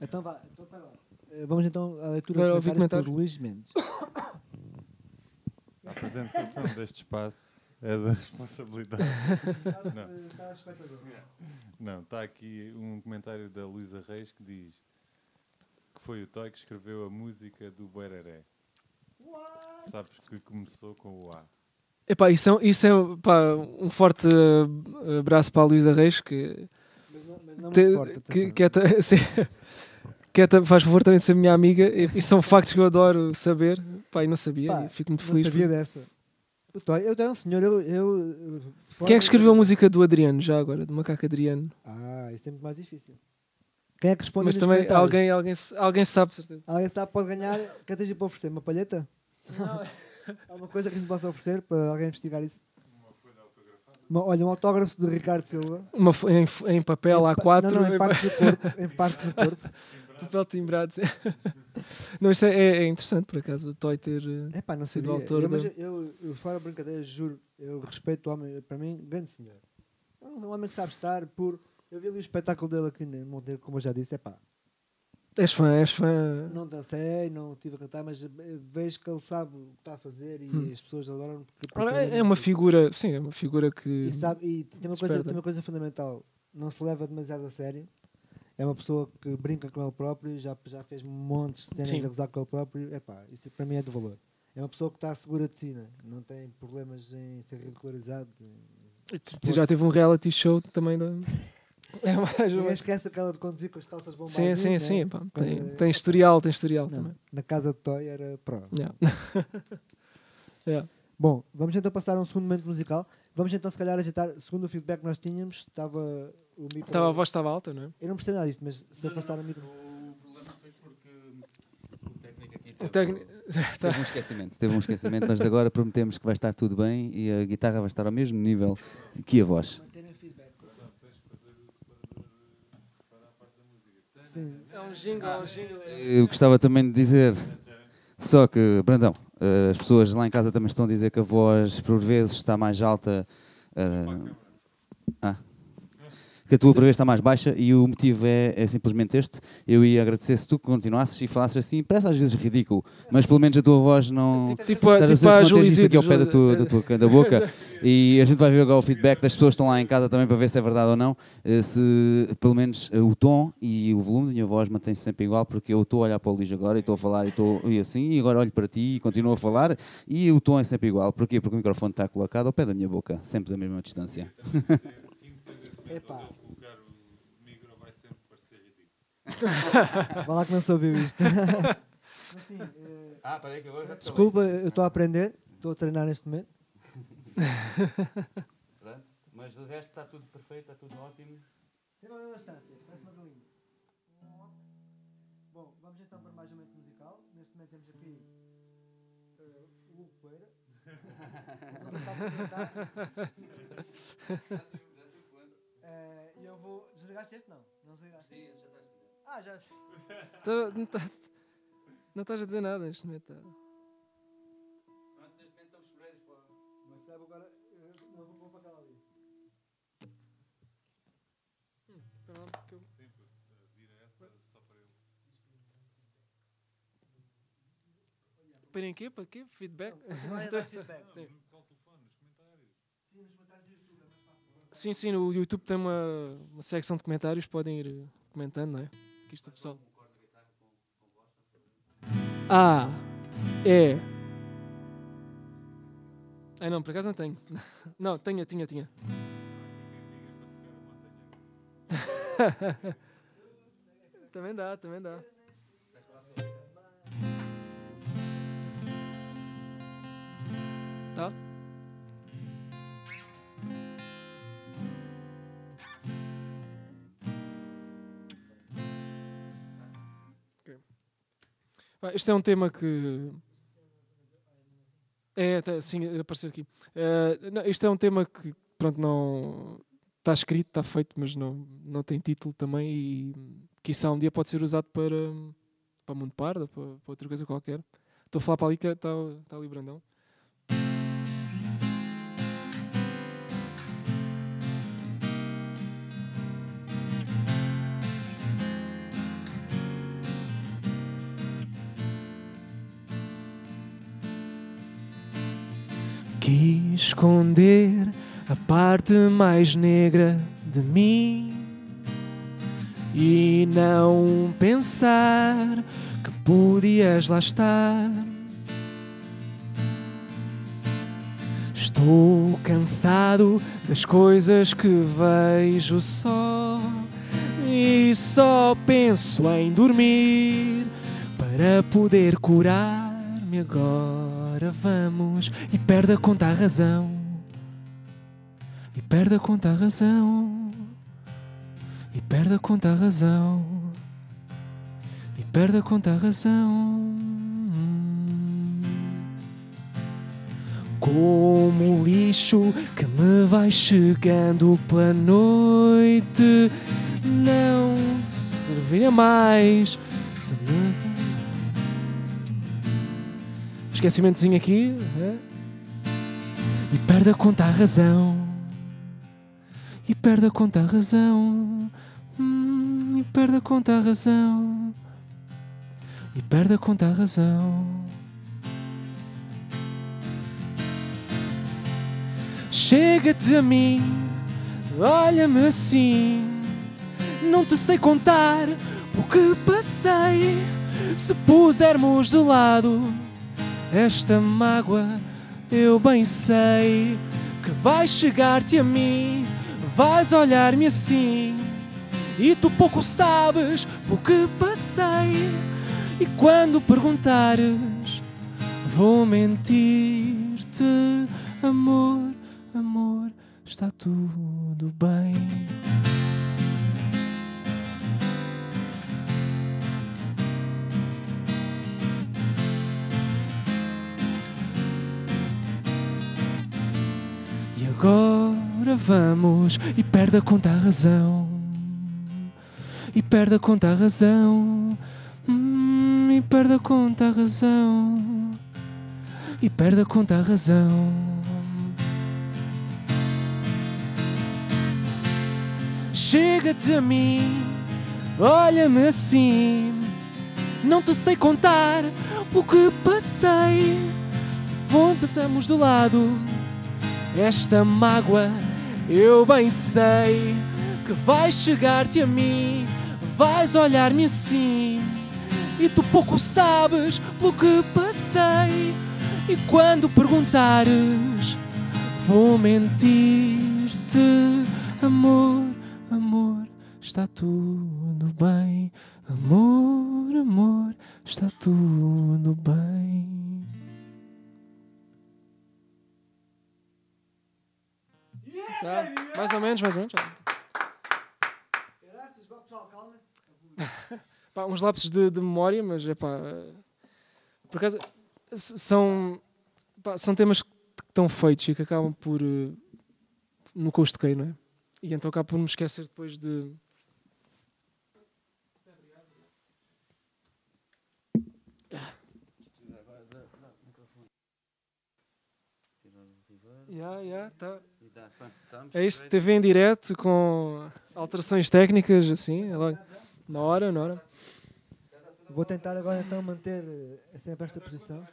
Então vá, então pera lá. Eh, vamos então à leitura Quero de comentários por. Luís Mendes. A apresentação deste espaço é da responsabilidade. Não, está aqui um comentário da Luísa Reis que diz que foi o Toy que escreveu a música do Bereré. Sabes que começou com o A. Epá, isso é, isso é pá, um forte eh, abraço para a Luísa Reis, que, Mas não, mas não te- muito forte, que, que é sim, que é faz favor também de ser minha amiga. E, são factos que eu adoro saber. E não sabia, Pá, fico muito não feliz. sabia por- dessa. O Toy, eu tenho um senhor, eu... eu Quem é fora- que escreveu a música do Adriano, já agora? Do Macaco Adriano? Ah, isso é muito mais difícil. Quem é que responde Mas também alguém, alguém, alguém sabe, de certeza. Alguém sabe pode ganhar. Quer esteja para oferecer uma palheta? Alguma coisa que a gente possa oferecer para alguém investigar isso? Uma, olha, um autógrafo do Ricardo Silva. Uma, em, em papel Em pa- A4, Não, não, em partes do corpo. Em partes do corpo. papel timbrado. sim. não, isto é, é- é interessante, por acaso, o Toy ter. eh, Epá, não Sido autor Eu, mas da- eu, eu, fora brincadeira, juro, eu respeito o homem, para mim, grande senhor. É um homem que sabe estar por... Eu vi ali o espetáculo dele aqui no Monteiro, como eu já disse, epá, És fã, és fã. não dancei, não estive a cantar, mas vejo que ele sabe o que está a fazer e Hum. as pessoas adoram porque, porque É é uma figura, sim, é uma figura que. E, sabe, e tem, uma coisa, tem uma coisa fundamental: não se leva demasiado a sério. É uma pessoa que brinca com ele próprio, já, já fez montes de cenas a gozar com ele próprio. Epá, isso para mim é de valor. É uma pessoa que está segura de si, né? não tem problemas em ser ridicularizado. Já teve um reality show também. Da... É mais menos. esquece aquela de conduzir com as calças Sim, bombadas. sim, sim. pá, tem, Quando- tem historial, tem historial Não, também. na casa de Toy era pró. Yeah. Yeah. Bom, vamos então passar a um segundo momento musical. Vamos então, se calhar, agitar. Segundo o feedback que nós tínhamos, estava o micro. Estava, a voz estava alta, não é? Eu não percebi nada disto, mas se afastar o micro. O problema foi porque o técnico aqui O teve, técnico. Teve um esquecimento, teve um esquecimento, mas agora prometemos que vai estar tudo bem e a guitarra vai estar ao mesmo nível que a voz. Manterem feedback. Sim. É um jingle, é um jingle. Eu gostava também de dizer, só que, Brandão, eh, as pessoas lá em casa também estão a dizer que a voz por vezes está mais alta. ah, que a tua vez está mais baixa e o motivo é, é simplesmente este. Eu ia agradecer se tu continuasses e falasses assim, parece às vezes ridículo, mas pelo menos a tua voz não. Tipo, a- tipo perceber? a manteres isso aqui ao pé da tua, da, tua, da boca e a gente vai ver agora o feedback das pessoas que estão lá em casa também para ver se é verdade ou não. eh, Se pelo menos eh, o tom e o volume da minha voz mantém-se sempre igual, porque eu estou a olhar para o Luís agora e estou a falar e estou e assim, e agora olho para ti e continuo a falar e o tom é sempre igual. Porquê? Porque o microfone está colocado ao pé da minha boca, sempre da mesma distância. Epá, colocar o micro vai sempre parecer ridículo. vá lá que não se ouviu isto. Mas sim, eh, Ah, peraí que agora já desculpa, eu estou a aprender, estou a treinar neste momento. Mas o resto está tudo perfeito, está tudo ótimo. Sempre a mesma distância, parece uma galinha. Bom, vamos então para mais um momento musical. Neste momento temos aqui eh, o Hugo Pereira. Não está a apresentar. Eh, eu. Desligaste este? Não. Não desligaste? Sim, esse já está desligado. Ah, já. Tá- Não tá- não estás a dizer nada neste momento. tá? Neste momento estamos sobreiros para. Mas se calhar vou agora. eh, Não, vou vou para aquela ali. Lá, porque eu- Vira essa só para eu. Para em quê? Para quê? Feedback? Vai dar feedback. Sim. Qual telefone? Nos comentários. Sim, nos comentários do YouTube é mais fácil. Sim, sim, no YouTube tem uma, uma secção de comentários, podem ir eh, comentando, não é? Aqui está o pessoal. Ah, é. Ai não, por acaso não tenho. Não, tinha, tinha, tinha. também dá, também dá. Tá? Este é um tema que. É, tá, sim, apareceu aqui. Eh, não, isto é um tema que, pronto, não. Está escrito, está feito, mas não, não tem título também. E quiçá um dia pode ser usado para, para Mundo Parda, para, para outra coisa qualquer. Estou a falar para ali que está, está ali Brandão. Esconder a parte mais negra de mim e não pensar que podias lá estar. Estou cansado das coisas que vejo só e só penso em dormir para poder curar-me agora. Vamos e perde a conta a razão. E perde a conta a razão. E perde a conta a razão. E perde a conta a razão. Como o lixo que me vai chegando pela noite, não serviria mais se me esquecimentozinho aqui é? e perde a conta a razão. E perde a conta a razão. Hum, e perde a conta a razão. E perde a conta a razão. Chega-te a mim olha-me assim. Não te sei contar porque passei. Se pusermos de lado esta mágoa eu bem sei que vai chegar-te a mim, vais olhar-me assim, e tu pouco sabes porque passei. E quando perguntares, vou mentir-te, amor, amor, está tudo bem. Agora vamos e perde a conta a razão. E perde a conta a razão. Hum, e perde a conta a razão. E perde a conta a razão. chega-te a mim, olha-me assim. Não te sei contar o que passei. Se bom passamos do lado, esta mágoa eu bem sei que vais chegar-te a mim, vais olhar-me assim. E tu pouco sabes pelo que passei. E quando perguntares, vou mentir-te, amor, amor, está tudo bem. Amor, amor, está tudo bem. Tá, mais ou menos, mais ou menos. Pá, uns lapsos de, de memória, mas é pá. Por acaso, são, pá, são temas que estão feitos e que acabam por. eh, no que eu toquei, não é? E então acabo por me esquecer depois de. Yeah, yeah, tá. É isto, TV em direto com alterações técnicas, assim, é logo. na hora, na hora. Vou tentar agora então manter eh, sempre esta posição.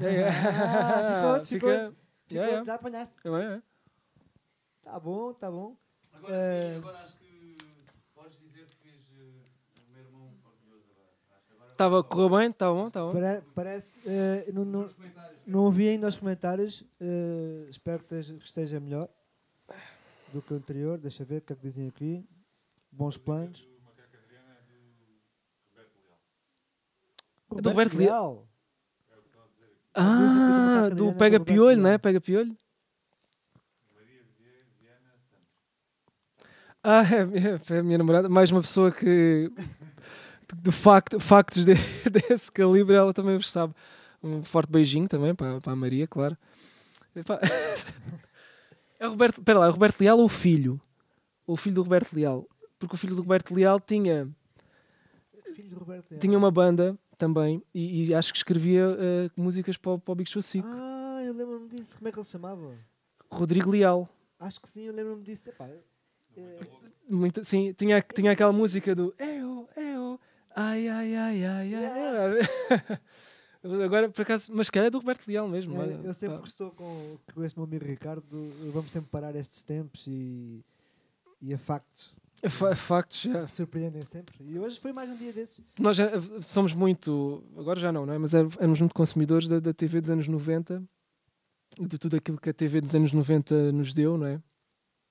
É, é. Ah, ficou, ficou. Fica- Ficou, Yeah, yeah. Já apanhaste. É é. Tá bom, tá bom. Agora Eh, sim, agora acho que podes dizer que fez eh, o meu irmão orgulhoso agora. Acho que agora Estava, correu bem, está bom, está bom. Pare- parece. eh, não, não, não ouvi ainda os comentários. eh, espero que esteja melhor do que o anterior. Deixa ver o que é que dizem aqui. Bons planos. É do Roberto Leal. Leal. Ah, Macaca do Pega Piolho, né? Pega Piolho. Ah, é, é a minha namorada. Mais uma pessoa que, de facto, factos de- desse calibre, ela também vos sabe. Um forte beijinho também para, para a Maria, claro. É o Roberto, espera lá, é o Roberto Leal ou o filho? Ou o filho do Roberto Leal? Porque o filho do Roberto Leal tinha, Roberto Leal. tinha uma banda também e, e acho que escrevia eh, músicas para, o- para o Big Show 5. Ah, eu lembro-me disso. Como é que ele se chamava? Rodrigo Leal. Acho que sim, eu lembro-me disso. Epá, eh, Muito, sim, tinha, tinha aquela música do eu, eu, ai, ai, ai, ai, ai. Agora, por acaso, mas se calhar é do Roberto Leal mesmo. É, eu sempre que estou com, com este meu amigo Ricardo, vamos sempre parar estes tempos e, e a factos É fa- factos, já. surpreendem sempre. E hoje foi mais um dia desses. Nós já, somos muito, agora já não, não é? Mas é- éramos muito consumidores da, da TV dos anos 90 e de tudo aquilo que a TV dos anos 90 nos deu, não é?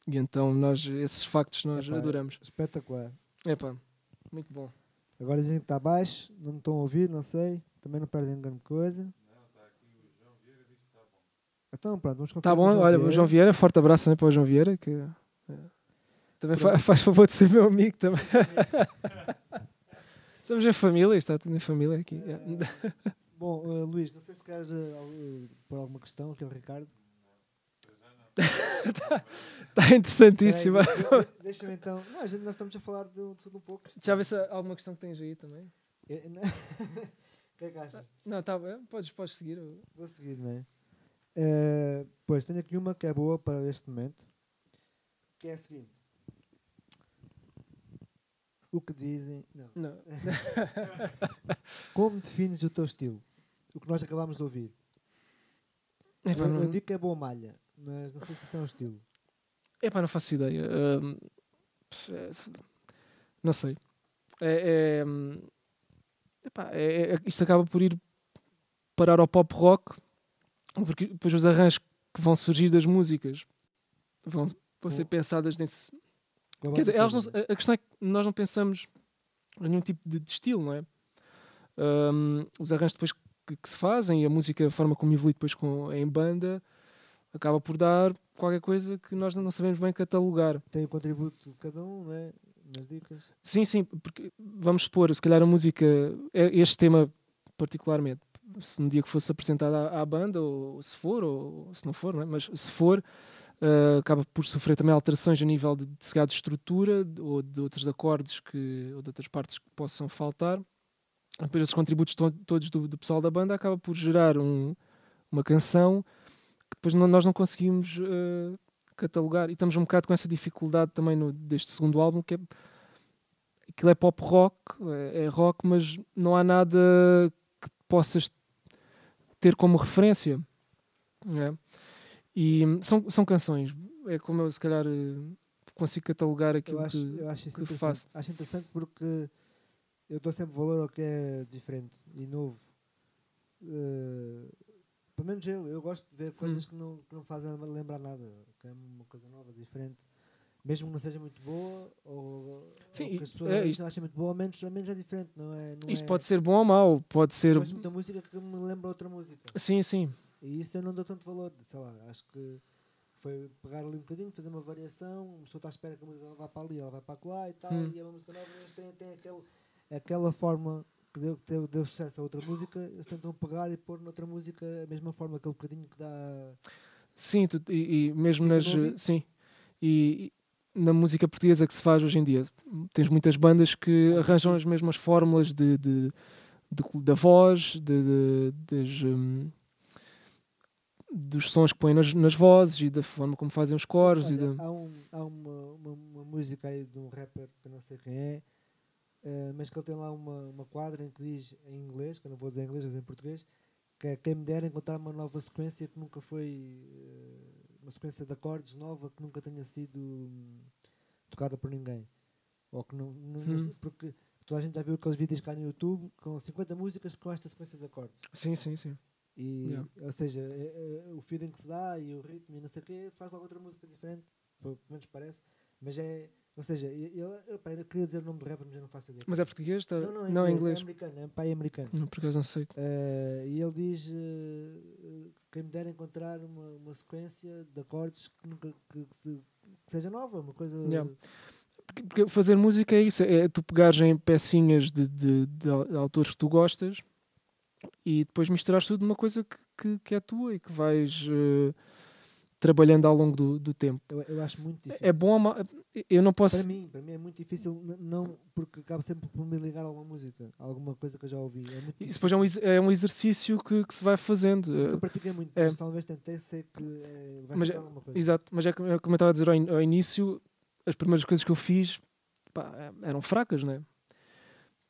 E então nós, esses factos nós Epá, adoramos. Espetacular. Epá, muito bom. Agora dizem que está baixo, não me estão a ouvir, não sei. Também não perdem grande coisa. Então pronto, vamos confiar Tá bom, olha, o João Vieira, forte abraço também para o João Vieira, que é, também fa- faz favor de ser meu amigo também. Estamos em família, está tudo em família aqui. é. Bom, eh, Luís, não sei se queres eh, al- eh, pôr alguma questão aqui ao Ricardo. Está interessantíssimo. Espera aí, de- de- Deixa-me então. Não, gente- nós estamos a falar de tudo um pouco. Já vê se há alguma questão que tens aí também. O que é que achas? Não, tá, bem, podes, podes seguir. Vou seguir, não é? Eh, pois, tenho aqui uma que é boa para este momento, que é a seguinte. O que dizem... Não. Não. Como defines o teu estilo? O que nós acabámos de ouvir. Epá, eu, não, eu digo que é boa malha, mas não sei se isso é um estilo. epá, não faço ideia. É, se- não sei. É, é, hum, epá, é- é- isto acaba por ir parar ao pop rock, porque depois os arranjos que vão surgir das músicas vão, vão ser Com- pensadas nesse, Quer dizer, elas não- a questão é que nós não pensamos em nenhum tipo de, de estilo, não é? Hum, os arranjos depois que, que se fazem e a música, a forma como evolui depois com, em banda, acaba por dar qualquer coisa que nós não sabemos bem catalogar. Tem o contributo de cada um, né? Nas dicas. Sim, sim, porque vamos supor, se calhar a música, é- este tema particularmente, se um dia que fosse apresentado à, à banda, ou se for, ou se não for, não é? mas se for, eh, acaba por sofrer também alterações a nível de, de, de estrutura ou de outros acordes que, ou de outras partes que possam faltar. Depois esses contributos to- todos do, do pessoal da banda acaba por gerar um- uma canção que depois não- nós não conseguimos eh, catalogar. E estamos um bocado com essa dificuldade também no, deste segundo álbum, que é aquilo é pop rock, é, é rock, mas não há nada que possas ter como referência. é? E são, são canções. É como eu, se calhar, eh, consigo catalogar aquilo Eu acho, que. eu acho que faço. Acho interessante porque eu dou sempre valor ao que é diferente e novo. Eh, pelo menos eu, eu gosto de ver Hum. coisas que, não, que não fazem lembrar nada, que é uma coisa nova, diferente. Mesmo que não seja muito boa, ou, Sim, ou que as pessoas é, não isto- achem muito boa, ao menos, ao menos é diferente, não é? Não Isto é, pode ser bom ou mau, pode ser. Ouço muita música que me lembra outra música. Sim, sim. E isso eu não dou tanto valor, sei lá, acho que foi pegar ali um bocadinho, fazer uma variação, a pessoa está à espera que a música vá para ali, ela vai para lá e tal, Hum. e é uma música nova, eles têm, têm aquele, aquela forma que deu, deu, deu sucesso a outra música, eles tentam pegar e pôr noutra música a mesma forma, aquele bocadinho que dá. Sim, tu- e, e mesmo nas. Sim. E, e na música portuguesa que se faz hoje em dia, tens muitas bandas que arranjam as mesmas fórmulas de, de- de- da voz, de, das, hum, dos sons que põem nas, nas vozes e da forma como fazem os coros. E olha, da- Há, um, há uma, uma, uma música aí de um rapper que não sei quem é, eh, mas que ele tem lá uma, uma quadra em que diz em inglês, que eu não vou dizer em inglês, vou dizer em português, que é quem me dera encontrar uma nova sequência que nunca foi eh, uma sequência de acordes nova que nunca tenha sido hum, tocada por ninguém. Ou que não, não- Hum. porque toda a gente já viu aqueles vídeos cá no YouTube com 50 músicas com esta sequência de acordes. Sim, sim, sim. E, Yeah. Ou seja, é- é o feeling que se dá e o ritmo e não sei o quê faz logo outra música diferente, pelo menos parece. Mas é. Ou seja, eu, eu, eu, pá, eu queria dizer o nome do rapper, mas eu não faço ideia. Mas é português? Tá? não, não, não, é é inglês. inglês. É americano, é pai americano. Não, por acaso não sei. Eh, e ele diz: eh, quem me dera encontrar uma, uma sequência de acordes que, nunca, que, que que seja nova, uma coisa. Yeah. Porque, porque fazer música é isso, é tu pegares em pecinhas de, de, de au- de autores que tu gostas e depois misturares tudo numa coisa que, que, que é tua e que vais eh, trabalhando ao longo do, do tempo. Eu, eu acho muito difícil. É bom, eu não posso. Para mim, para mim é muito difícil, não, porque acabo sempre por me ligar a alguma música, a alguma coisa que eu já ouvi. É Isso depois é um, é um exercício que, que se vai fazendo. eh, Eu pratiquei muito, É. mas talvez tentei sei que eh, vai Mas ser é- alguma coisa. Exato, mas é como é como eu estava a dizer ao, in- ao início, as primeiras coisas que eu fiz pá, eram fracas, não é?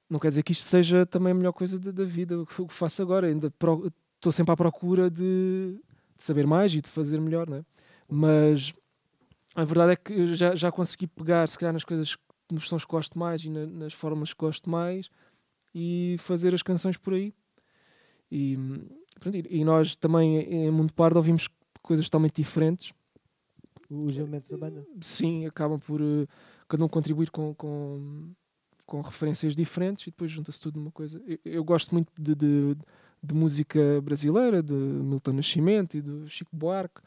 Não quer dizer que isto seja também a melhor coisa da, da vida, o que faço agora. Ainda estou sempre à procura de, de saber mais e de fazer melhor, não é? Mas a verdade é que eu já, já consegui pegar, se calhar, nas coisas, nos sons que gosto mais e na- nas formas que gosto mais e fazer as canções por aí. E, pronto, e- e nós também, em Mundo Pardo, ouvimos coisas totalmente diferentes Os elementos da banda. sim, acabam por eh, cada um contribuir com, com, com referências diferentes e depois junta-se tudo numa coisa. Eu, eu gosto muito de, de, de música brasileira, de Milton Nascimento e do Chico Buarque,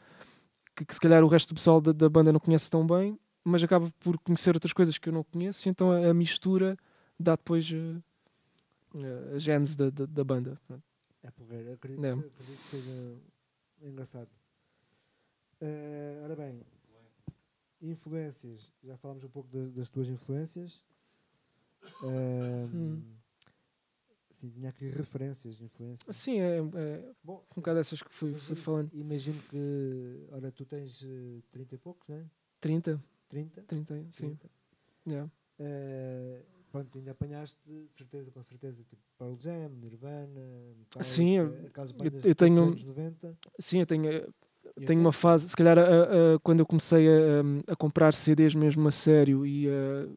que, que se calhar o resto do pessoal da, da banda não conhece tão bem, mas acaba por conhecer outras coisas que eu não conheço, então a, a mistura dá depois eh, a gênese da, da, da banda. É porreiro, acredito, É. que- acredito que seja engraçado. Eh, ora bem, influências. Já falámos um pouco da- das tuas influências. Ehm, Hum. Sim, tinha aqui referências, influências. Assim, é, é Bom, um bocado dessas que fui, fui falando. imagino que, ora, tu tens eh, 30 e poucos, não é? 30, 30? 30, sim. 30. Yeah. Eh, pronto, ainda apanhaste, de certeza, com certeza, tipo Pearl Jam, Nirvana, Metallica, Sim, eu- eu- eu tenho- anos 90. Sim, eu tenho, E tenho uma fase, se calhar a- a- quando eu comecei a, a comprar CDs mesmo a sério e a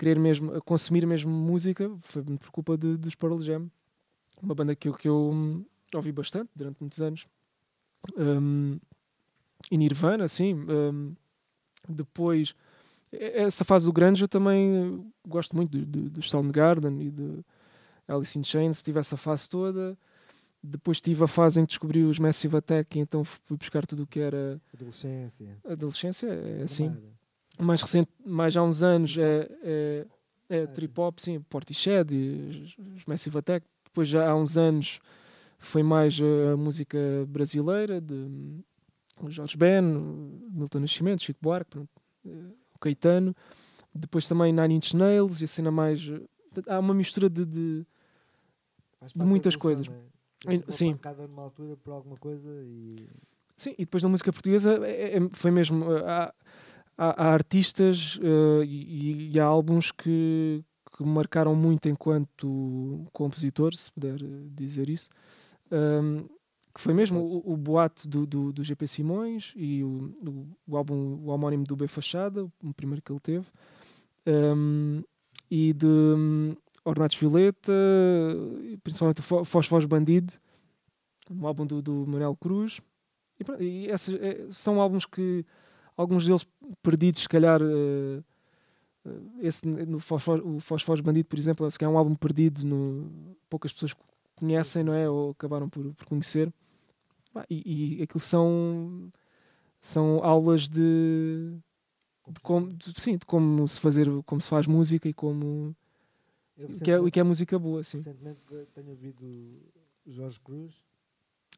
querer mesmo, a consumir mesmo música, foi por culpa de, dos Pearl Jam, uma banda que eu, que eu hum, ouvi bastante durante muitos anos. Hum, e Nirvana, sim. hum, depois, essa fase do grunge eu também eh, gosto muito do, do, do Soundgarden e de Alice in Chains, tive essa fase toda. Depois tive a fase em que descobri os Massive Attack e então fui buscar tudo o que era Adolescência. adolescência, é assim. Camada. Mais recente, mais há uns anos, é, é, é Ah, trip hop, sim, Portishead e os- Massive Attack. Depois já há uns anos foi mais a música brasileira de hum, Jorge Ben, Milton Nascimento, Chico Buarque, pronto, eh, o Caetano. Depois também Nine Inch Nails e a cena mais... eh, Há uma mistura de- de de muitas coisas. é? Uma sim. pancada numa altura por alguma coisa e Sim, e depois na música portuguesa é- é- foi mesmo. eh, Há, há- há artistas eh, e, e há álbuns que, que me marcaram muito enquanto compositor, se puder eh, dizer isso. Ahm, que foi mesmo o, o boate do, do, do GP Simões e o, o, o álbum o homónimo do B Fachada, o primeiro que ele teve. Ahm, e de hum, Ornatos Violeta, principalmente Foz Foz Bandido, um álbum do, do Manuel Cruz. E, pronto, e eh, são álbuns que alguns deles perdidos, se calhar. eh, esse, no Foz- o Foz Bandido, por exemplo, se calhar é um álbum perdido, no, poucas pessoas conhecem, não é? Ou acabaram por, por conhecer. E, e aquilo são, são aulas de, de como, de- sim, de como se fazer, como se faz música e como e que é, e que é música boa, sim. Recentemente tenho ouvido Jorge Cruz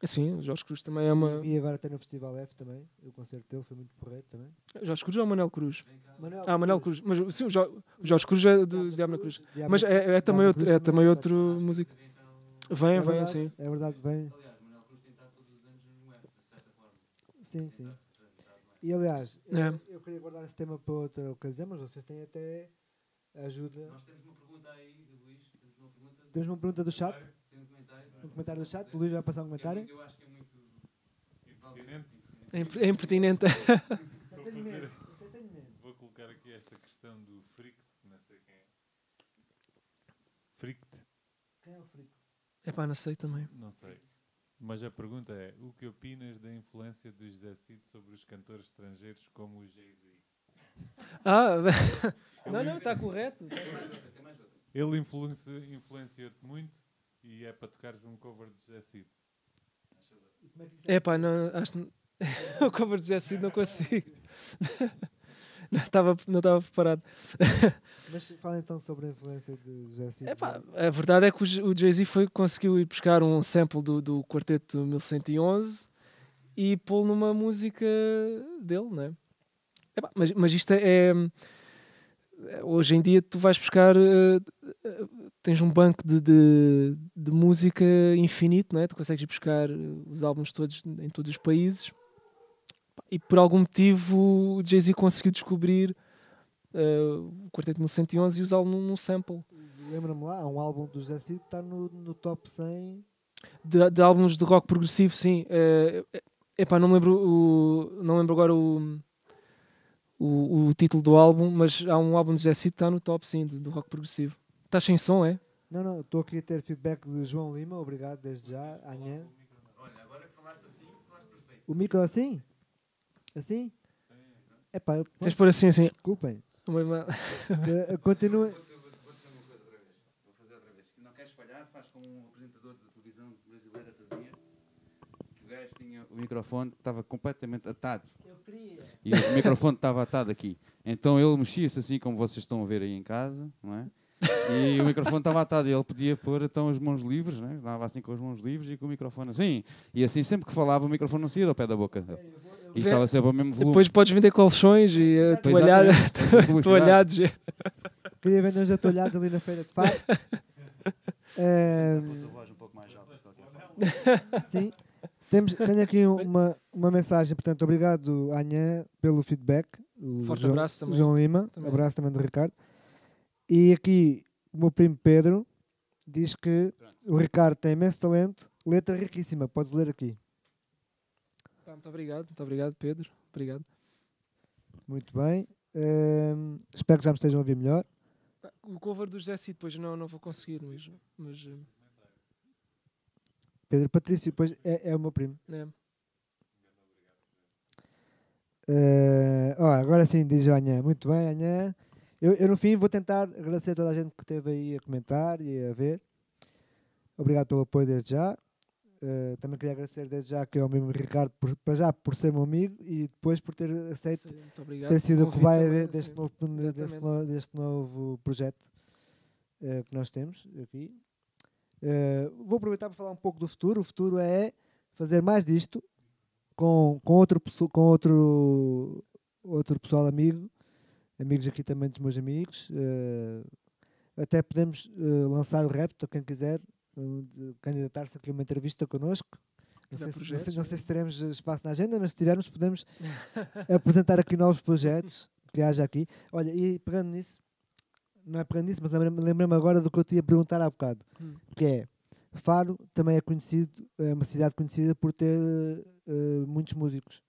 Sim, o Jorge Cruz também é uma. e agora até no Festival F também. O concerto dele foi muito porreiro também. Jorge Cruz ou Manel Cruz? Manel Ah, Manel Cruz. Mas sim, o Jo- o Jorge Cruz é do Diabo na Cruz. Diabo Mas é, é também outro, Cruz é também é outro músico. É Vem, vem, verdade, sim. É verdade, vem. Aliás, o Manuel Cruz tem estado todos os anos no F, de certa forma. Sim, sim. E aliás, É. eu, eu queria guardar esse tema para outra ocasião, mas vocês têm até ajuda. Nós temos uma pergunta aí, do Luís. Temos uma pergunta. Temos uma pergunta do chat, Tem um comentário. do chat. O Luís vai passar um comentário. Eu acho que é muito. Impertinente. É é impertinente. Vou, fazer- vou colocar aqui esta questão do Frict, que não sei quem é. Frict, Quem é o Frico? É pá, não sei também. não sei. Mas a pergunta é: o que opinas da influência do José Cid sobre os cantores estrangeiros como o Jay-Z? Ah, não, não, está correto. Ele influenci- influenciou-te muito e é para tocares um cover de José Cid. E como é que isso É pá, não, acho que o cover de Jesse não consigo. Não estava não estava preparado. Mas fala então sobre a influência de José Cid. Epá, a verdade é que o Jay-Z foi, conseguiu ir buscar um sample do, do quarteto 1111 e pô-lo numa música dele, não é? Epá, mas, mas isto é, é- Hoje em dia tu vais buscar. eh, tens um banco de, de, de música infinito, não é? Tu consegues ir buscar os álbuns todos em todos os países e por algum motivo o Jay-Z conseguiu descobrir eh, o quarteto 1111 e usá-lo num, num sample. Lembra-me lá, há um álbum do José Cid que está no, no top 100. de, de álbuns de rock progressivo, sim. É, epá, não me lembro o, não lembro agora o, o, o título do álbum, mas há um álbum de Jesse que está no top, sim, do, do rock progressivo. Estás sem som, é? Não, não, estou aqui a ter feedback de João Lima, obrigado desde já. Anhã. Olha, agora que falaste assim, falaste perfeito. O micro assim? Assim? É pá, Tens de pôr assim, assim. desculpem. Eh, Continua. Vou dizer uma coisa outra vez. Vou fazer outra vez. Se não queres falhar, faz como um apresentador da televisão brasileira fazia. O gajo tinha o microfone, estava completamente atado. Eu queria. E o microfone estava atado aqui. Então ele mexia-se assim como vocês estão a ver aí em casa, não é? E o microfone estava atado e ele podia pôr então as mãos livres, né? dava assim com as mãos livres e com o microfone assim. E assim sempre que falava o microfone não saía do pé da boca dele. E Vê- estava sempre ao mesmo volume. Depois podes vender colchões e uh, publicidade. toalhados. Queria vender uns atolhados ali na feira de. Eh, a voz um pouco mais alta, só que- sim. Temos, tenho aqui uma, uma mensagem, portanto, obrigado, Anhã, pelo feedback. O Forte João- abraço também. João Lima, Também. abraço também do Ricardo. E aqui o meu primo Pedro diz que o Ricardo tem imenso talento, letra riquíssima, podes ler aqui. Pá, muito obrigado, muito obrigado, Pedro. Obrigado. Muito bem. Ehm, espero que já me estejam a ouvir melhor. O cover do Jesse depois não, não vou conseguir mesmo. Mas uh, Pedro Patrício, depois é, é o meu primo. é. Eh, ó, agora sim, diz o Anhã. Muito bem, Anhã. Eu, eu, no fim, vou tentar agradecer a toda a gente que esteve aí a comentar e a ver. Obrigado pelo apoio desde já. Eh, também queria agradecer desde já que é o mesmo Ricardo, por, para já por ser meu amigo e depois por ter aceito Sim, ter sido o cobaia deste novo, deste, Exatamente. no- deste novo projeto eh, que nós temos aqui. Eh, vou aproveitar para falar um pouco do futuro. O futuro é fazer mais disto com, com, outro, com outro, outro pessoal amigo, amigos aqui também dos meus amigos. eh, até podemos eh, lançar o repto a quem quiser, candidatar-se aqui a uma entrevista connosco. Não sei, se, não, projetos, sei, não sim. sei se teremos espaço na agenda, mas se tivermos, podemos apresentar aqui novos projetos que haja aqui. Olha, e pegando nisso, não é pegando nisso, mas lembrei-me agora do que eu te ia perguntar há bocado, Hum. que é Faro também é conhecido, é uma cidade conhecida por ter eh, muitos músicos.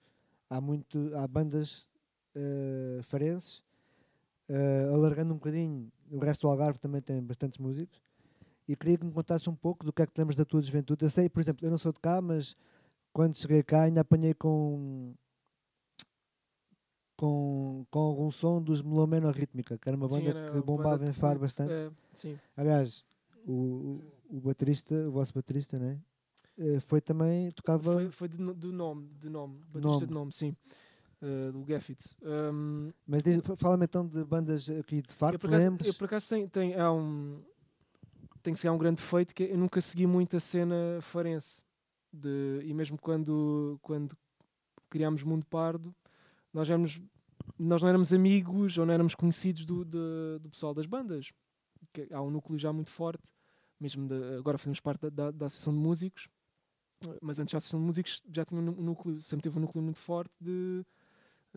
Há, muito, há bandas eh, farenses, eh, alargando um bocadinho, o resto do Algarve também tem bastantes músicos. E queria que me contasses um pouco do que é que te lembras da tua juventude. Eu sei, por exemplo, eu não sou de cá, mas quando cheguei cá ainda apanhei com com, com algum som dos Melomeno Rítmica, que era uma Sim, banda era que bombava banda em Faro bastante. é, sim. Aliás, o, o, o baterista, o vosso baterista, né? Eh, foi também, tocava. Foi, foi de no- do nome, de nome, Nome. baterista de nome, sim. Uh, do Gaffitz. Um, Mas fala-me então de bandas aqui de Faro, eu, por acaso, eu por acaso tenho, tenho, há um, tenho que ser um grande feito que eu nunca segui muito a cena farense. De, e mesmo quando, quando criámos Mundo Pardo, nós, éramos, nós não éramos amigos ou não éramos conhecidos do, do, do pessoal das bandas. Que há um núcleo já muito forte, mesmo de- agora fazemos parte da, da, da Associação de Músicos, mas antes da Associação de Músicos já tinha um nú- núcleo, sempre teve um núcleo muito forte de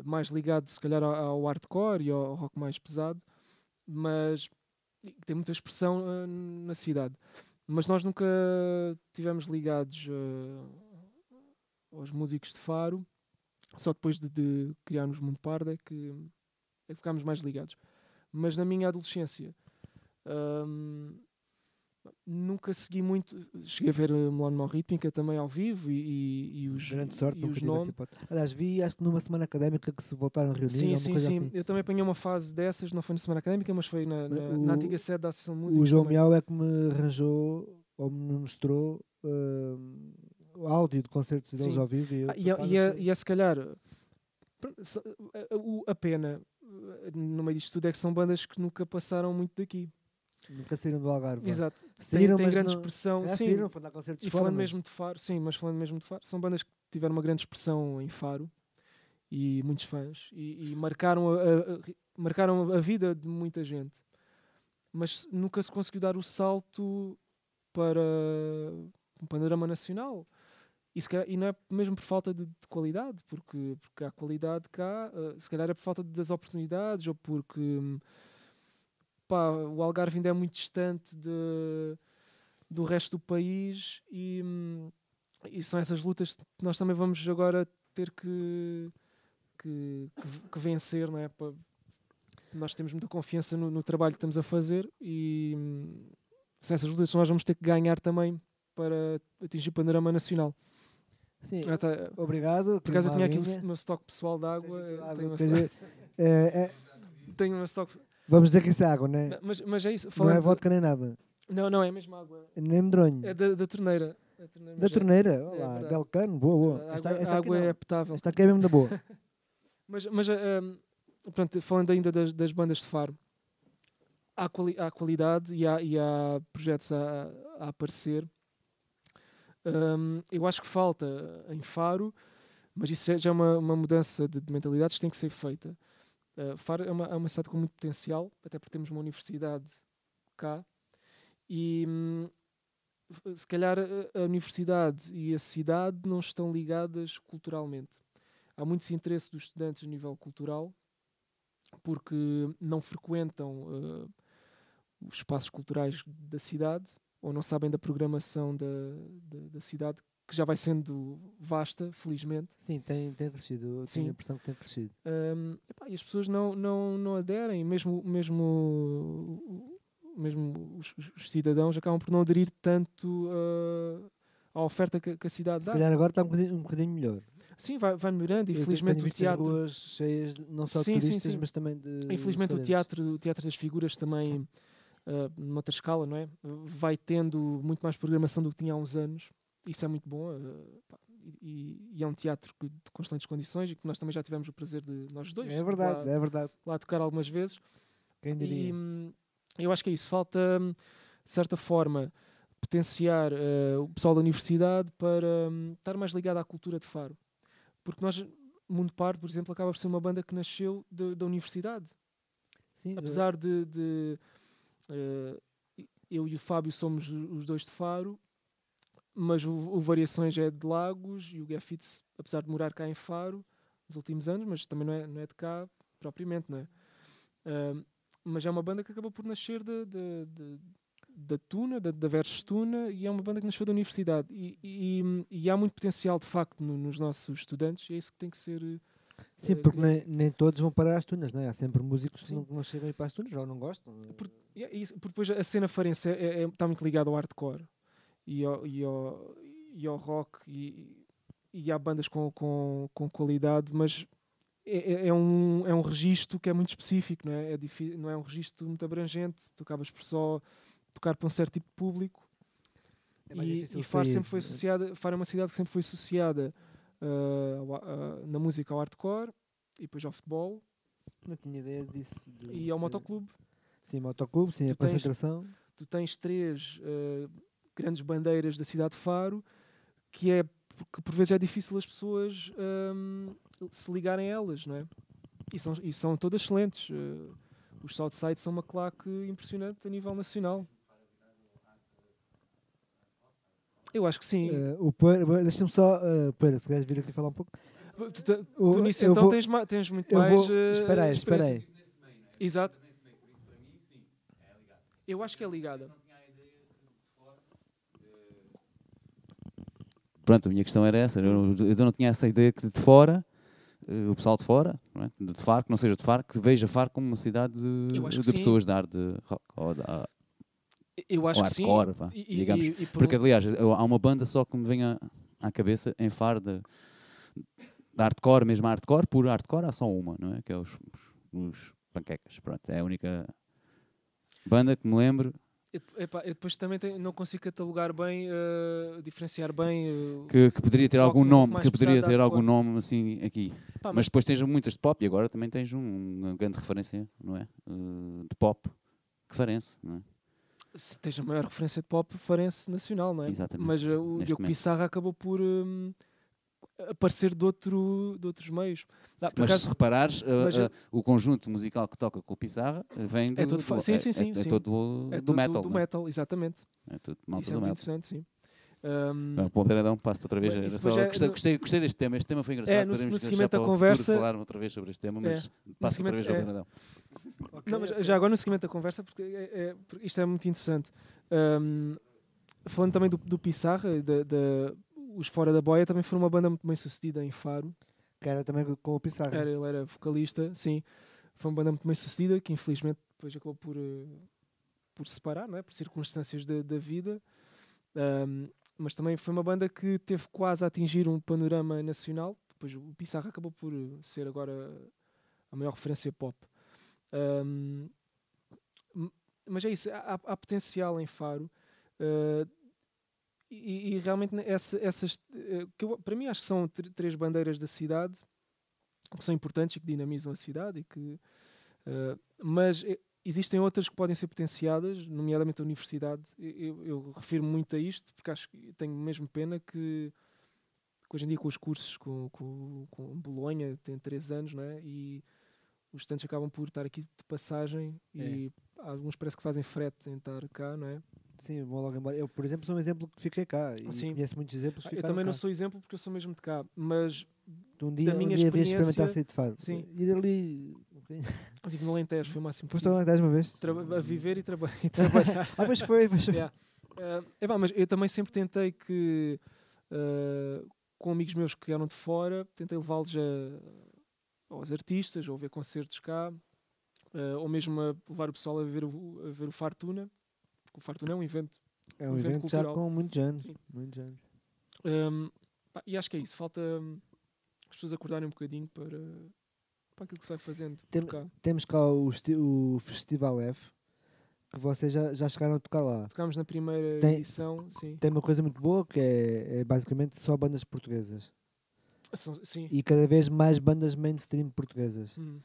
mais ligado se calhar ao, hardcore e ao, rock mais pesado, mas tem muita expressão ah, na cidade. Mas nós nunca tivemos ligados ah, aos músicos de Faro, só depois de, de criarmos Mundo Pardo é que, é que ficámos mais ligados. Mas na minha adolescência ahm, nunca segui muito. Cheguei a ver a Melano Rítmica também ao vivo e, e, e os, Grande sorte, nunca tive essa hipótese. Aliás, vi, acho que numa semana académica que se voltaram a reunir, Sim, sim, sim. assim. Eu também apanhei uma fase dessas, não foi na Semana Académica, mas foi na, na, O- na antiga sede da Associação de Músicos. O João também. Miau é que me arranjou ou me mostrou hum, áudio de concertos deles Sim. ao vivo. E, Ah, e, é, acaso, e, é, achei- e é se calhar pronto, se- a, a- a pena eh, no meio disto tudo é que são bandas que nunca passaram muito daqui. Nunca saíram do Algarve. Exato. Tem, Saíram, tem mas grande não- expressão. Sim, saíram, foram dar concertos e fora, falando mas- mesmo de Faro, sim, mas falando mesmo de Faro, são bandas que tiveram uma grande expressão em Faro e muitos fãs e, e marcaram, a, a- a- marcaram a vida de muita gente. Mas nunca se conseguiu dar o salto para um panorama nacional. E, se calhar- e não é mesmo por falta de, de qualidade, porque, porque há qualidade cá, eh, se calhar é por falta das oportunidades ou porque hum, pá, o Algarve ainda é muito distante de, do resto do país e, hum, e são essas lutas que nós também vamos agora ter que, que, que- que vencer, não é? Nós temos muita confiança no, no trabalho que estamos a fazer e hum, são essas lutas nós vamos ter que ganhar também para atingir o panorama nacional. Sim, Ah, tá. obrigado. Por acaso eu tinha aqui o meu estoque pessoal de água. Tenho, tens- stock- é, é, tenho um estoque. vamos dizer que isso é água, né? Não, Mas, mas é isso. Não é Falando vodka nem nada. não, não, é mesmo água. Nem medronho. É da, da torneira. Da torneira, da é- torneira. Olá, verdade. Delcano, boa, boa. A Esta, água, esta a aqui água não. é potável. Esta aqui é mesmo da boa. Mas, mas um, pronto, falando ainda das, das bandas de Faro, há, quali há qualidade e há, e há projetos a, a aparecer. Um, eu acho que falta em Faro, mas isso já- é uma, uma mudança de, de mentalidades que tem que ser feita. Uh, Faro é uma, é uma cidade com muito potencial, até porque temos uma universidade cá. E hum, se calhar a, universidade e a cidade não estão ligadas culturalmente há muito interesse dos estudantes a nível cultural porque não frequentam eh, os espaços culturais da cidade ou não sabem da programação da, da, da cidade que já vai sendo vasta, felizmente. Sim, tem, tem crescido. Eu Sim. tenho a impressão que tem crescido. Um, epá, e as pessoas não, não, não aderem, mesmo, mesmo, mesmo os, os- os cidadãos acabam por não aderir tanto uh, à oferta que, que a cidade Se dá. calhar agora está um bocadinho, um bocadinho melhor. Sim, vai, vai melhorando, e Eu te- felizmente tenho o teatro. as ruas cheias de- não só de Sim, sim, turistas, sim. mas também de. Infelizmente o teatro, o teatro das figuras também, uh, noutra escala, não é? vai tendo muito mais programação do que tinha há uns anos. Isso é muito bom. uh, e, e é um teatro de constantes condições e que nós também já tivemos o prazer de nós dois É verdade, lá, é verdade. lá tocar algumas vezes. Quem diria? E hum, eu acho que é isso. Falta, hum, de certa forma, potenciar eh, o pessoal da universidade para hum, estar mais ligado à cultura de Faro. Porque nós, Mundo Pardo, por exemplo, acaba por ser uma banda que nasceu de- da universidade. Sim, Apesar de, de, eh, eu e o Fábio somos os dois de Faro, mas o, o Variações é de Lagos e o Gaffitz, apesar de morar cá em Faro nos últimos anos, mas também não é, não é de cá propriamente, não é? Ah, mas é uma banda que acabou por nascer de, de- de- da Tuna, da, da Versus Tuna, e é uma banda que nasceu da universidade. E, e- e há muito potencial, de facto, no- nos nossos estudantes, e é isso que tem que ser. Sim, eh, porque criado. nem, nem todos vão parar às tunas, não é? Há sempre músicos que Sim. não, que não chegam a ir para as tunas ou não gostam. Por- E é isso, porque depois a cena farense está é, está muito ligada ao hardcore e ao, e ao, e ao rock e, e há bandas com, com, com qualidade, mas é, é- é um, é um registro que é muito específico, não é? É difí- não é um registro muito abrangente, tu acabas por só tocar para um certo tipo de público. É e, difícil e Faro sempre foi não é? associada, Faro é uma cidade que sempre foi associada ah, na música ao hardcore e depois ao futebol Não tinha ideia disso. e ao ser- motoclube. Sim, motoclube, sim, Tu a tens- concentração. tu tens três eh, grandes bandeiras da cidade de Faro que é que por vezes é difícil as pessoas ahm, se ligarem a elas, não é? E são, e são todas excelentes. eh, os Southside são uma claque impressionante a nível nacional. Eu acho que sim. Eh, o Poeira, deixa-me só, uh, Poeira, se queres vir aqui falar um pouco. tu, tu- tu nisso então vou- tens, ma- tens muito Eu mais. vou, eh, espera aí, espera aí. Exato. Eu acho que é ligada. Pronto, a minha questão era essa. Eu, eu não tinha essa ideia que de fora, o pessoal de fora, não é? de Faro, que não seja de Faro, que veja Faro como uma cidade de, de pessoas de arte de ou de, ah, Eu acho ou que sim. hardcore, vá, E- e- digamos. e- e por- Porque, aliás, há uma banda só que me vem à, à cabeça em Faro de, hardcore, mesmo hardcore, por hardcore há só uma, não é? Que é os, os, os panquecas. Pronto, é a única banda que me lembro Eu, epá, eu depois também tenho- não consigo catalogar bem, eh, diferenciar bem. eh, que, que poderia ter algum um nome, que poderia ter algum nome assim aqui. pá, Mas depois tens muitas de pop e agora também tens um- uma grande referência, não é? Eh, de pop, que farense, não é? Se tens a maior referência de pop farense nacional, não é? Exatamente, Mas eh, o Diogo. Pissarra acabou por hum, aparecer de, outro, de outros meios. Ah, Mas se reparares, eh, mas, eh, o conjunto musical que toca com o Pissarra vem do, É todo fa- do- sim, é- sim, sim, é, sim. todo do, é do metal. do é? metal, exatamente. É tudo malta Isso é do muito metal. interessante, sim. Bem, Pô, Beiradão, passo outra vez. Bem, só- é gostei, gostei, gostei deste tema. Este tema foi engraçado. É, no- Podemos no seguimento para da o futuro conversa- falar outra vez sobre este tema, mas passa outra seguimento- vez ao é. Beiradão. Não, mas já agora no seguimento da conversa, porque é- é- porque isto é muito interessante. Hum, falando também do, do Pissarra, da- da- os Fora da Boia também foram uma banda muito bem sucedida em Faro. Que era também com o Pissarra. Era, ele era vocalista, sim. Foi uma banda muito bem sucedida, que infelizmente depois acabou por, eh, por separar, não é? por circunstâncias da, da vida. Ahm, mas também foi uma banda que teve quase a atingir um panorama nacional. Depois o Pissarra acabou por eh, ser agora a maior referência pop. Ahm, m- mas é isso, há, há potencial em Faro. eh, e, e realmente essa- essas, eh, que eu- para mim acho que são tr- três bandeiras da cidade que são importantes e que dinamizam a cidade e que eh, mas existem outras que podem ser potenciadas nomeadamente a universidade eu, eu- refiro muito a isto porque acho que tenho mesmo pena que, que hoje em dia com os cursos com, com, com Bolonha tem três anos não é? e os estudantes acabam por estar aqui de passagem e alguns parece que fazem frete em estar cá não é? Sim, vou logo embora. Eu, por exemplo, sou um exemplo que fiquei cá. E Sim. conheço muitos exemplos que Ah, eu também não cá. sou exemplo porque eu sou mesmo de cá mas Um dia, um minha dia havias de experimentar experiência- sair de Faro. Sim. Ir ali... eu digo no Alentejo foi o máximo Foste lá 10 uma vez? Traba- a viver e, traba e trabalhar Ah, pois foi. Pois foi. Yeah. Eh, epá, mas eu também sempre tentei que, eh, com amigos meus que eram de fora, tentei levá-los aos artistas, ou ver concertos cá, eh, ou mesmo a levar o pessoal a ver o, a ver o Fartuna, porque o Fartuna é um evento. É um Um evento evento já cultural. com muitos anos. Sim. Muitos anos. Um, pá, e acho que é isso, falta hum, as pessoas acordarem um bocadinho para, para aquilo que se vai fazendo Tem- cá. Temos cá o, o Festival F, que vocês já, já chegaram a tocar lá. Tocámos na primeira Tem- edição, sim. Tem uma coisa muito boa que é, é basicamente só bandas portuguesas. São- sim. E cada vez mais bandas mainstream portuguesas. Hum.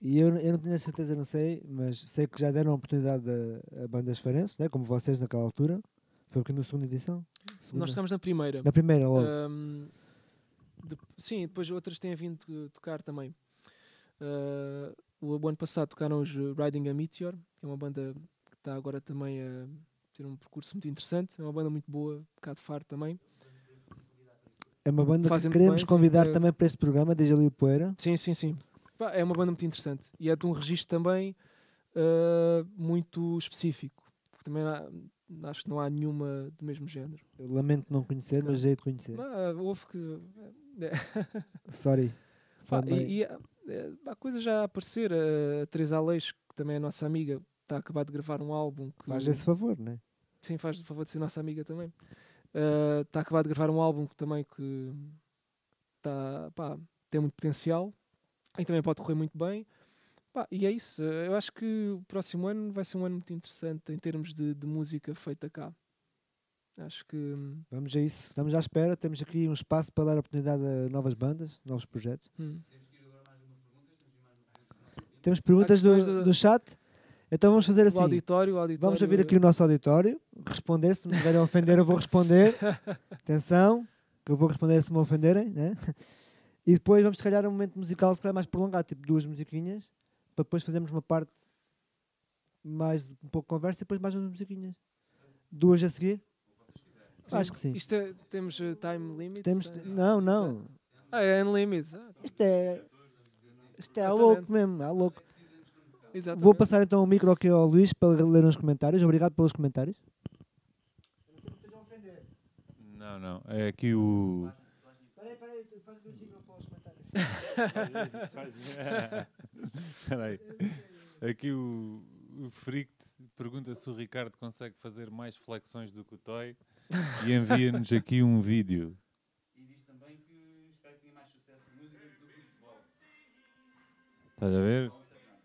E eu, eu não tenho a certeza, não sei, mas sei que já deram a oportunidade a, a bandas farenses, né? como vocês naquela altura. Foi porque na segunda edição? Segunda? Nós tocámos na primeira. Na primeira, logo. Um, de- sim, depois outras têm vindo to- tocar também. Uh, o ano passado tocaram os uh, Riding a Meteor, que é uma banda que está agora também a, ter um percurso muito interessante. É uma banda muito boa, um bocado faro também. É uma banda Fazem que queremos bem, sim, convidar é- também para este programa, desde ali o Poeira. Sim, sim, sim. É uma banda muito interessante e é de um registro também ah, muito específico. Porque também há- acho que não há nenhuma do mesmo género. Eu lamento não conhecer, mas Não. hei de conhecer. Ah, houve que. Sorry. Pá, e, e há, é, há coisas já a aparecer. A Teresa Aleixo, que também é nossa amiga, está a acabar de gravar um álbum. Que, Faz esse favor, né? Sim, faz o favor de ser nossa amiga também. Ah, Está a acabar de gravar um álbum que também que tá, pá, tem muito potencial e também pode correr muito bem. Pá, e é isso. Eu acho que o próximo ano vai ser um ano muito interessante em termos de, de música feita cá. Acho que hum, Vamos a isso. Estamos à espera. Temos aqui um espaço para dar oportunidade a novas bandas, novos projetos. hum, Temos perguntas do, do chat. Então vamos fazer o assim. auditório, o auditório. Vamos ouvir aqui o nosso auditório. Responder. Se me tiverem a ofender, eu vou responder. Atenção, que eu vou responder se me ofenderem. Né? E depois vamos, se calhar, um momento musical se calhar, mais prolongado, tipo duas musiquinhas, para depois fazermos uma parte mais um pouco de conversa e depois mais umas musiquinhas. Duas a seguir? Sim. Acho que sim. Isto é, temos eh, time limit? Temos, Eh, não, não. Ah, é unlimited. Isto é. Isto é louco mesmo, à louco. exatamente. Vou passar então o micro aqui ao Luís para ler uns comentários. Obrigado pelos comentários. Não, não. É aqui o. Peraí, peraí, faz o para os comentários. Espera aí. Aqui o, o Frict pergunta se o Ricardo consegue fazer mais flexões do que o Toy e envia-nos aqui um vídeo. Estás a ver?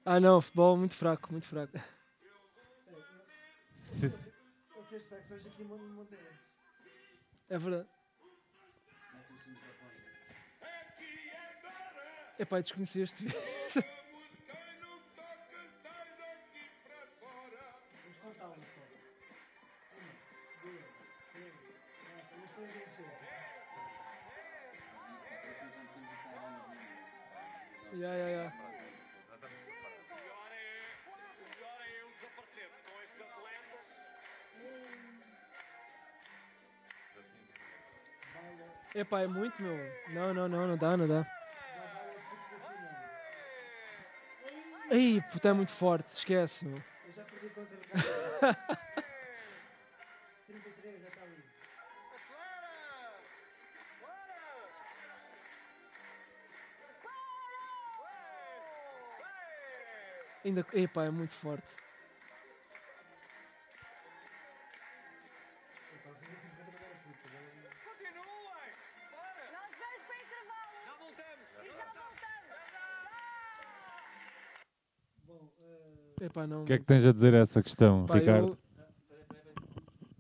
Ah, não, futebol muito fraco, muito fraco. Se- É verdade. Epá, desconheci este vídeo. Ya, Epá, é muito, meu. Não, não, não, não dá, não dá. Ei, puta, é muito forte, esquece, meu. Ainda, epá, é muito forte. Epá, não. O que é que tens a dizer a essa questão, Pá, Ricardo? eu-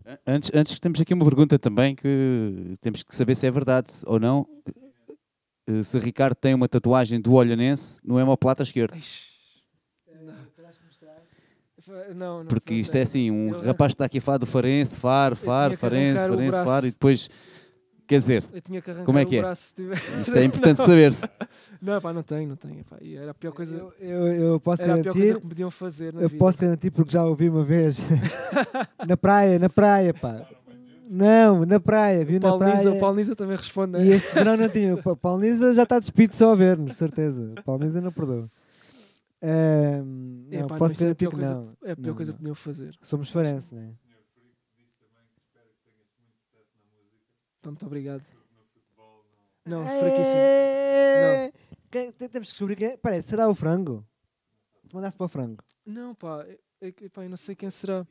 An- Antes, antes que temos aqui uma pergunta também que temos que saber se é verdade ou não. Eh, Se Ricardo tem uma tatuagem do Olhanense no hemoplata esquerdo. Ixi. Não, não. Porque isto é assim, um Eu- rapaz que está aqui a falar do Farense, Faro, Faro, tinha que Farense, Farense. Faro e depois, quer dizer, Eu tinha que arrancar Como é o que é? braço se tiver. isto é importante saber-se. Não, pá, não tenho, não tenho. Pá. E era a pior coisa, Eu, eu, eu posso era a pior coisa garantir. que podiam fazer na Eu vida. posso garantir porque já ouvi uma vez. na praia, na praia, pá. Não, na praia, viu o na Nisa, praia. o Paulo Nisa também responde. E né? este verão não tinha. O Pa- Paulo Nisa já está despido só a ver-nos, certeza. O Paulo Nisa não perdoa. Ahm, não, Epá, não, posso é garantir pior que coisa- não. É a pior Não, coisa não. que podiam fazer. Somos farense, não é? Muito obrigado. Não, fraquíssimo. É... Te- Temos que descobrir quem é. Parece, será o frango? Tu mandaste para o frango. Não, pá, é, é, pá, eu não sei quem será.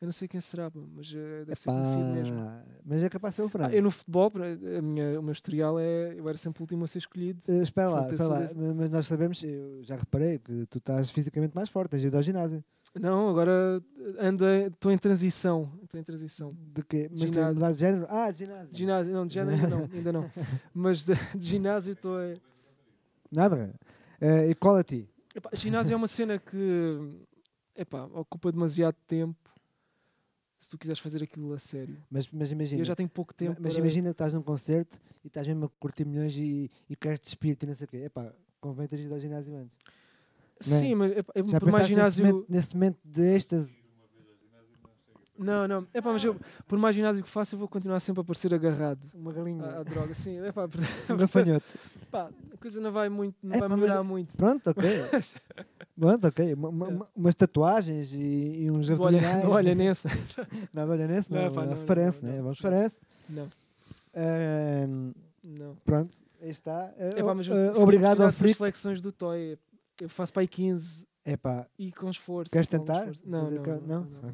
Eu não sei quem será, mas eh, deve ser Epá, conhecido mesmo. Mas é capaz de ser o Ah, frango. eu no futebol, a minha, o meu historial é. Eu era sempre o último a ser escolhido. Eh, espera lá, espera lá. Mas nós sabemos, eu já reparei que tu estás fisicamente mais forte, tens ido ao ginásio. Não, agora ando em- estou em transição. Estou em transição. De quê? Mas Ginásio. de, de género? Ah, de ginásio. De ginásio, não, de género ainda não, ainda não. Mas de, de ginásio estou. a- Nada. Uh, equality. Epá, ginásio é uma cena que epá, ocupa demasiado tempo se tu quiseres fazer aquilo a sério. Mas, mas imagina. eu já tenho pouco tempo. mas para- imagina que estás num concerto e estás mesmo a curtir milhões e, e queres despir-te e não sei o quê. Epá, convém teres ido ao ginásio antes. Não é? Sim, mas epá, é Já por mais pensaste nesse ginásio. momento, nesse momento de êxtase? Não, não. É pá, mas eu, por mais ginásio que faça, eu vou continuar sempre a parecer agarrado Uma galinha. à, à droga. Sim, é pá, Um gafanhoto. pá, a coisa não vai muito, não É vai mas melhorar é- muito. Pronto, ok. Pronto, ok. Uma- uma- uma- umas tatuagens e, e uns olha, abdominais. não olha nessa. Não, olha nesse, não. Não, não, se parece, não, né? não, Vamos parece. Não, não. pronto, aí está. É pá, mas fui obrigado ao impressionado com as Frico. flexões do Toy. Eu faço para aí 15 É pá, e com esforço. queres com tentar? esforço. Não, Fazer não, ca- não, não.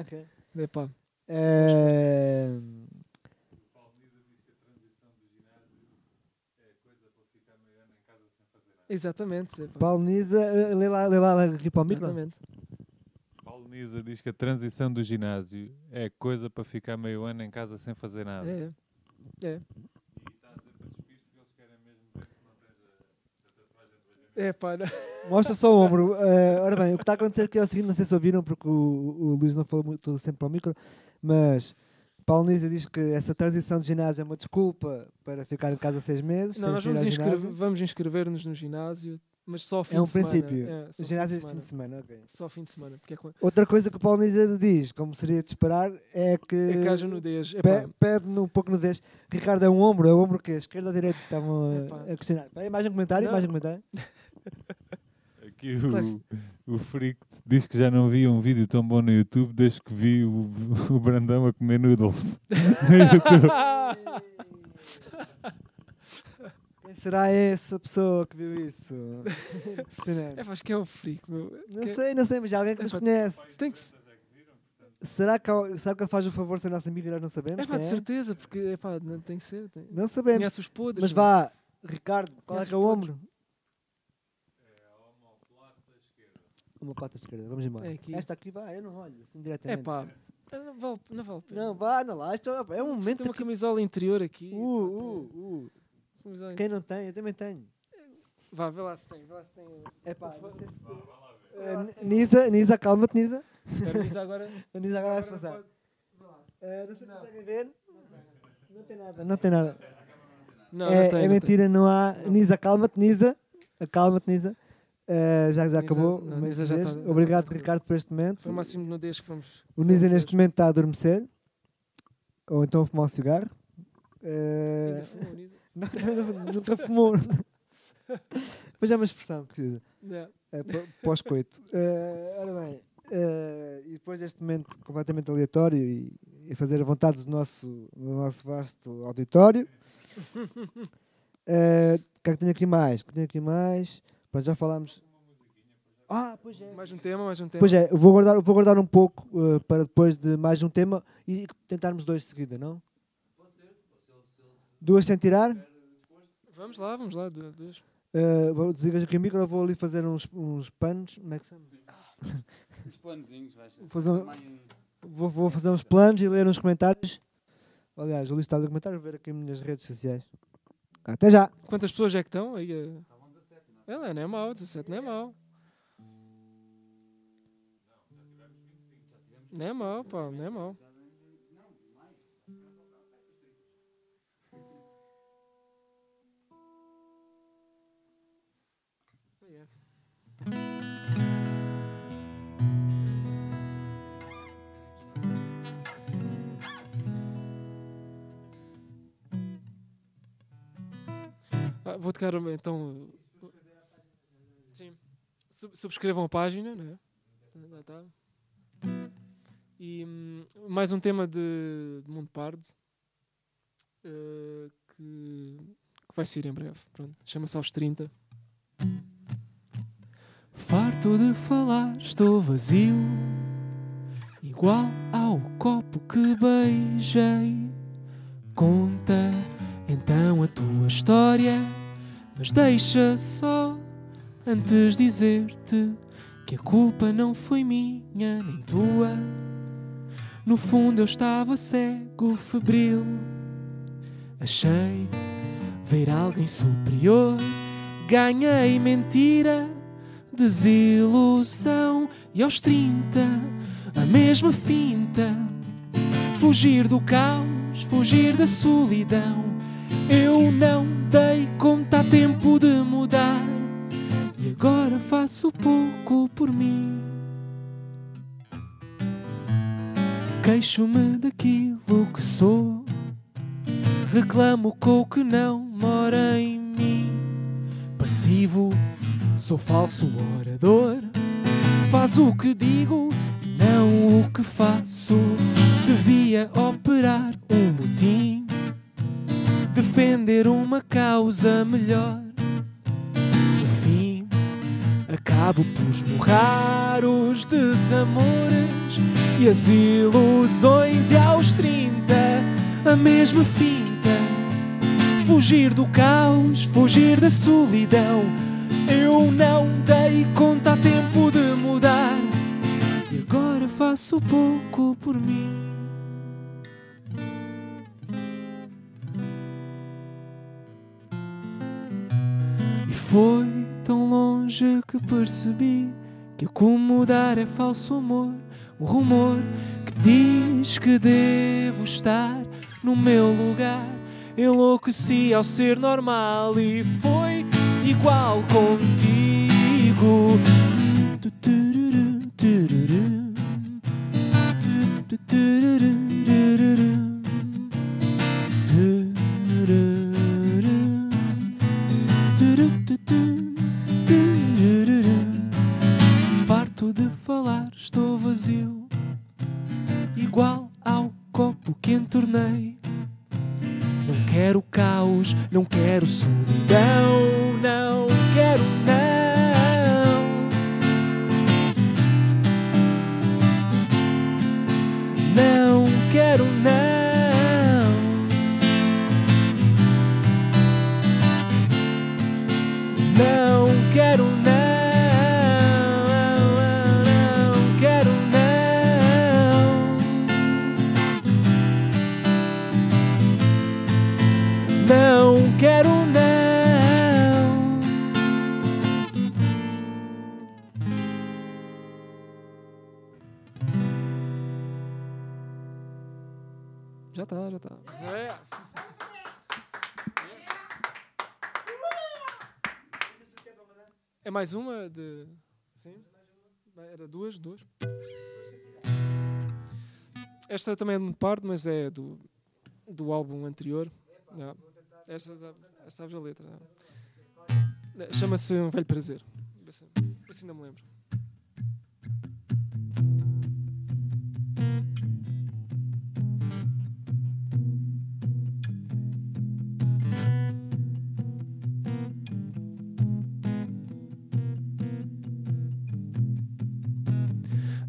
Ok. É pá. Ahm, Exatamente. É pá. Paulo Nisa, ah, lê lá, lê lá aqui para o micro. Paulo Nisa diz que a transição do ginásio é coisa para ficar meio ano em casa sem fazer nada. É, é. E está a dizer para despires porque eles querem mesmo ver se não tens a, a tatuagem do É pá, não. Mostra só o ombro. Ah, ora bem, o que está a acontecer aqui é o seguinte: não sei se ouviram, porque o, o Luís não falou muito sempre para o micro, mas Paulo Nisa diz que essa transição de ginásio é uma desculpa para ficar em casa seis meses. Não, nós vamos, inscrever, inscrever-nos no ginásio, mas só ao fim É um de semana. princípio. É, só ginásio fim de de semana. ok. Só ao fim de semana. Porque é, quando- Outra coisa que o Paulo Nisa diz, como seria de esperar, é que, é que haja nudez. É pe- pede um pouco nudez. Ricardo, é um ombro, é o ombro que é esquerda ou direita? Estavam a- Epá. a questionar. Mais um comentário, Não. mais um comentário. Aqui o, o Frico diz que já não via um vídeo tão bom no YouTube desde que vi o, o Brandão a comer noodles no YouTube. Quem será essa pessoa que viu isso? Impressionante. é acho que é o frico, meu. Não Que- sei, não sei, mas há alguém que nos Epá, conhece. Tem que se- Será que, será que ele faz o favor ser nosso amigo e nós não sabemos? É pá, de é? certeza, porque é pá, não tem que ser. Tem... Não sabemos. Conhece os podres. Mas meu. vá, Ricardo, qual é que é o os ombro? Uma pata esquerda, vamos embora. É aqui. Esta aqui vai, eu não olho, assim É diretamente. pá, não vale, não vale a pena. Não, vá, anda lá, isto é é um Tem momento uma que... camisola interior aqui. Uh, uh, uh. Quem não tem, eu também tenho. Vá, vê lá se tem. Vê lá se tem. É pá, não sei se... Eh, Nisa, Nisa, calma-te, Nisa. Agora. A Nisa agora vai-se agora passar. lá. Eh, não sei se conseguem ver. Não tem nada, não tem nada. Não, é, não tem, é não mentira, não há. Nisa, calma-te, Nisa. Acalma-te, Nisa. Eh, já já Nisa- acabou. não, Nisa já tá- já Obrigado, tá- Ricardo, por este momento. Foi o máximo de nudez que vamos. O Nisa neste momento está a adormecer. Ou então a fumar um cigarro. Ainda fumou, Nisa? não, nunca fumou. Mas é uma expressão que se usa. Não. Pó- pós-coito. Eh, ora bem, eh, e depois deste momento completamente aleatório e, e fazer a vontade do nosso, do nosso vasto auditório. O que é que tenho aqui mais? O que tenho aqui mais? Pronto, já falámos. Ah, pois é. Mais um tema, mais um tema. Pois é, eu vou guardar, vou guardar um pouco eh, para depois de mais um tema e tentarmos dois de seguida, não? Duas sem tirar? Vamos lá, vamos lá. du- Duas. Eh, vou desligar aqui o micro, eu vou ali fazer uns, uns panos. Como é que se chama? Os planozinhos, vais Fazer um- Vou, vou fazer uns planos e ler uns comentários. Aliás, o Luís está a ler comentários, vou ver aqui nas minhas redes sociais. Até já! Quantas pessoas é que estão? Aí, não é mau, 17 não é mau. Não é mau, pá, não é mau. Ah, vou tocar então. Sim. Sub- Subscrevam a página, né? E hum, mais um tema de, de Mundo Pardo eh, que, que vai sair em breve. Chama-se aos 30. Farto de falar, estou vazio, igual ao copo que beijei. Conta então a tua história, mas deixa só antes dizer-te que a culpa não foi minha nem tua. No fundo eu estava cego, febril. Achei ver alguém superior. Ganhei mentira, desilusão. E aos 30, a mesma finta. Fugir do caos, fugir da solidão. Eu não dei conta a tempo de mudar. Agora faço pouco por mim. Queixo-me daquilo que sou. Reclamo com o que não mora em mim. Passivo, sou falso orador. Faz o que digo, não o que faço. Devia operar um motim. Defender uma causa melhor. Acabo por esmurrar os desamores e as ilusões. E aos 30, a mesma finta. Fugir do caos, fugir da solidão. Eu não dei conta a tempo de mudar. E agora faço pouco por mim. E foi tão longe que percebi que acomodar é falso amor. Um rumor que diz que devo estar no meu lugar. Enlouqueci ao ser normal e foi igual contigo. De falar, estou vazio, igual ao copo que entornei. Não quero caos, não quero solidão, não quero não. Não quero não. Não quero quero não. Já tá, já tá. É mais uma de. Sim? Era duas, duas. Esta também é de parte, mas é do, do álbum anterior. Yeah. Esta, sabes a letra. yeah. Chama-se Um Velho Prazer. Vê se ainda me lembro.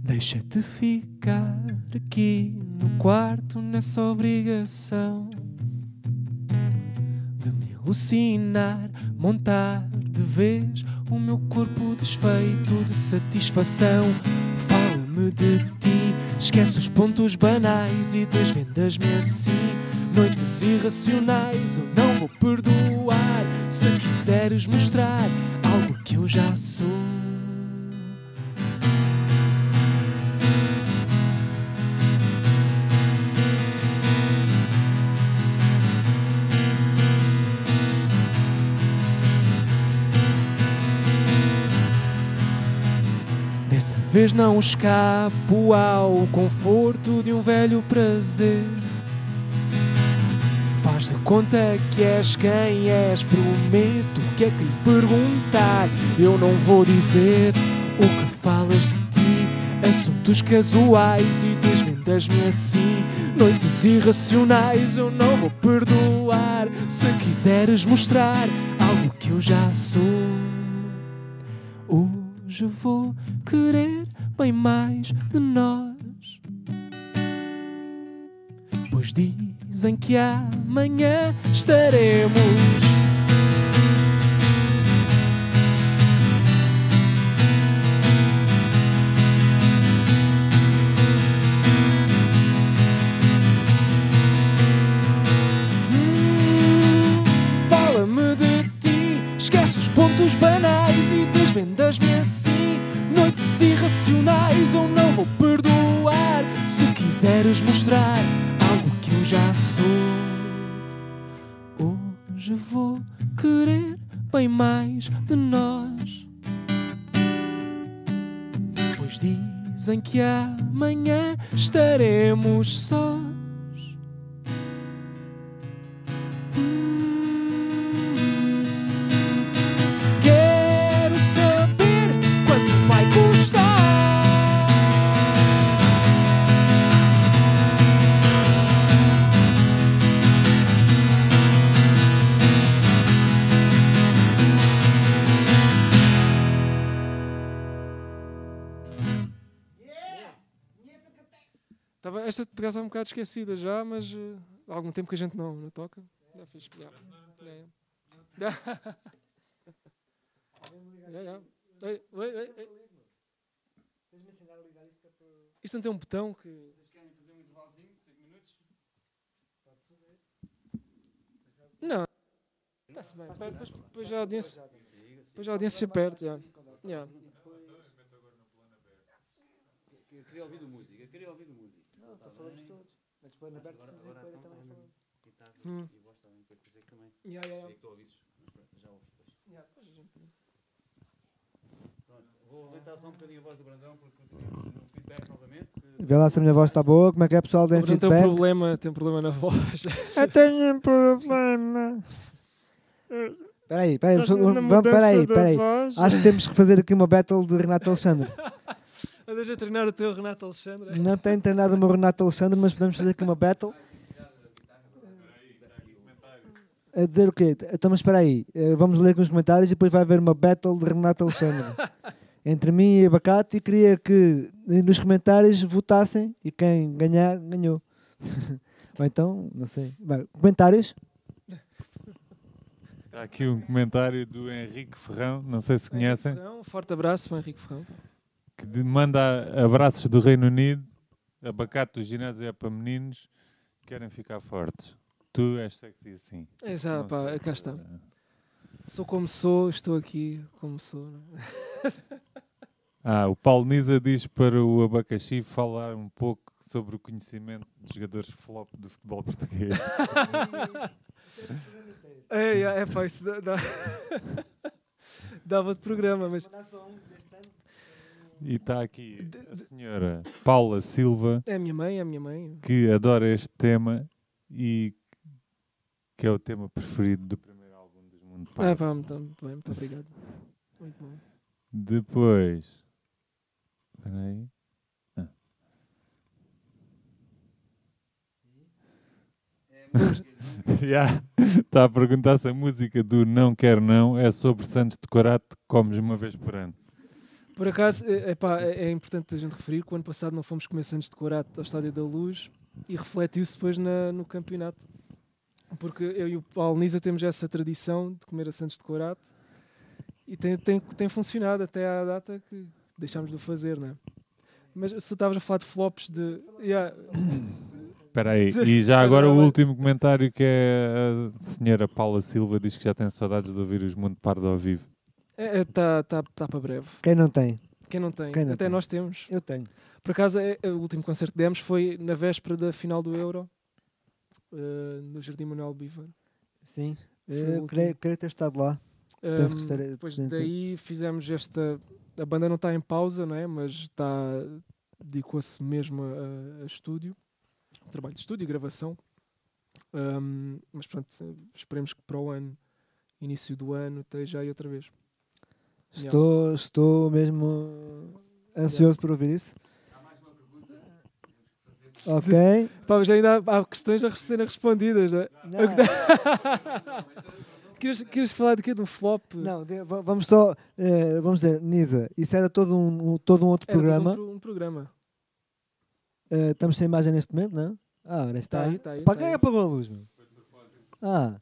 Deixa-te ficar aqui no quarto nessa obrigação alucinar, montar de vez o meu corpo desfeito de satisfação. Fala-me de ti, esquece os pontos banais e desvendas-me assim. Noites irracionais, eu não vou perdoar se quiseres mostrar algo que eu já sou. Dessa vez não escapo ao conforto de um velho prazer. Faz de conta que és quem és, prometo que é que lhe perguntar. Eu não vou dizer o que falas de ti, assuntos casuais e desvendas-me assim. Noites irracionais, eu não vou perdoar se quiseres mostrar algo que eu já sou. Hoje vou querer bem mais de nós. Pois dizem que amanhã estaremos. Irracionais, eu não vou perdoar se quiseres mostrar algo que eu já sou. Hoje vou querer bem mais de nós. Pois dizem que amanhã estaremos sós. Esta por acaso é um bocado esquecida já, mas eh, há algum tempo que a gente não, não toca. Já fiz. Já. Já, já. Já, já. Ei, ei, ei, ei. Isto não tem um botão que. Vocês querem fazer um intervalozinho de 5 minutos? Não. Está-se bem. Depois, depois, depois a audiência. Depois a audiência perde, já. Já. Eu queria ouvir de música, eu queria ouvir de música. Não, então falamos todos. Aberta Agora- então também vamos- falando. Guitarra Hum. e voz também, que também. Já, já, Queria já. que tu ouvisses, mas pronto, já ouves depois. A gente- Pronto, vou aumentar só um bocadinho a voz do Brandão porque tínhamos um feedback novamente. que- Vê lá se a minha voz está boa. Como é que é, pessoal? Deem Bruno tem um feedback. problema, tem um problema na voz. Eu tenho um problema. Espera aí, espera aí. Estás na Vamos, espera aí, espera aí. voz. Acho que temos que fazer aqui uma battle de Renato Alexandre. Deixa treinar o teu Renato Alexandre. Não tenho treinado o meu Renato Alexandre, mas podemos fazer aqui uma battle. A dizer o quê? Então, mas espera aí. eh, Vamos ler aqui nos comentários e depois vai haver uma battle de Renato Alexandre. Entre mim e Abacate e queria que eh, nos comentários votassem e quem ganhar, ganhou. Ou então, não sei. Bem, comentários? Está aqui um comentário do Henrique Ferrão, não sei se conhecem, Ferrão, um forte abraço para Henrique Ferrão. Que manda abraços do Reino Unido, abacate do ginásio é para meninos, querem ficar fortes. Tu és sexy assim. É, já, Não pá, cá está. Sou como sou, estou aqui como sou. não é? Ah, o Paulo Niza diz para o Abacaxi falar um pouco sobre o conhecimento dos jogadores flop do futebol português. É, é, é pá, isso dá, dá... dava de programa, mas E está aqui a senhora Paula Silva, é a minha mãe, é a minha mãe. que adora este tema e que é o tema preferido do primeiro álbum dos Mundo Ah, Pardo. pá, muito bem, muito obrigado. Muito bom. Depois. Espera aí. Ah. Já está a perguntar se a música do Não Quero Não é sobre Santos de Corate que comes uma vez por ano. Por acaso, é, epá, é, é importante a gente referir que o ano passado não fomos comer Santos de Corate ao Estádio da Luz e refletiu-se depois na- no campeonato. Porque eu e o Paulo Nisa temos essa tradição de comer a Santos de Corate e tem, tem, tem funcionado até à data que deixámos de o fazer, não é? Mas se estavas a falar de flops de. Yeah, Espera aí. E já agora o último comentário que é a senhora Paula Silva diz que já tem saudades de ouvir os Mundo Pardo ao vivo. Está é, tá, tá, tá para breve. Quem não tem? Quem não tem? Quem não até tem? nós temos. Eu tenho. Por acaso, é, é, o último concerto que demos foi na véspera da final do Euro, eh, no Jardim Manuel Bivar. Sim. Eu último. queria, queria ter estado lá. Penso que Um, estarei- depois daí fizemos esta. A banda não está em pausa, não é? mas está. dedicou-se mesmo a, a estúdio, trabalho de estúdio, gravação. Um, mas pronto, esperemos que para o ano, início do ano, esteja aí outra vez. Yeah. Estou, estou mesmo ansioso por ouvir isso. Ok. Pá, mas ainda há, há questões a serem respondidas. Não é? Não, queres, queres falar do quê? Do flop? não, de- va- vamos só. eh, vamos dizer, Nisa, isso era todo um, um- todo um outro Era todo programa. Um, pro- um programa. Eh, estamos sem imagem neste momento, não? Ah, ora está. Está aí, está aí. Para Está quem apagou a luz, meu? Ah,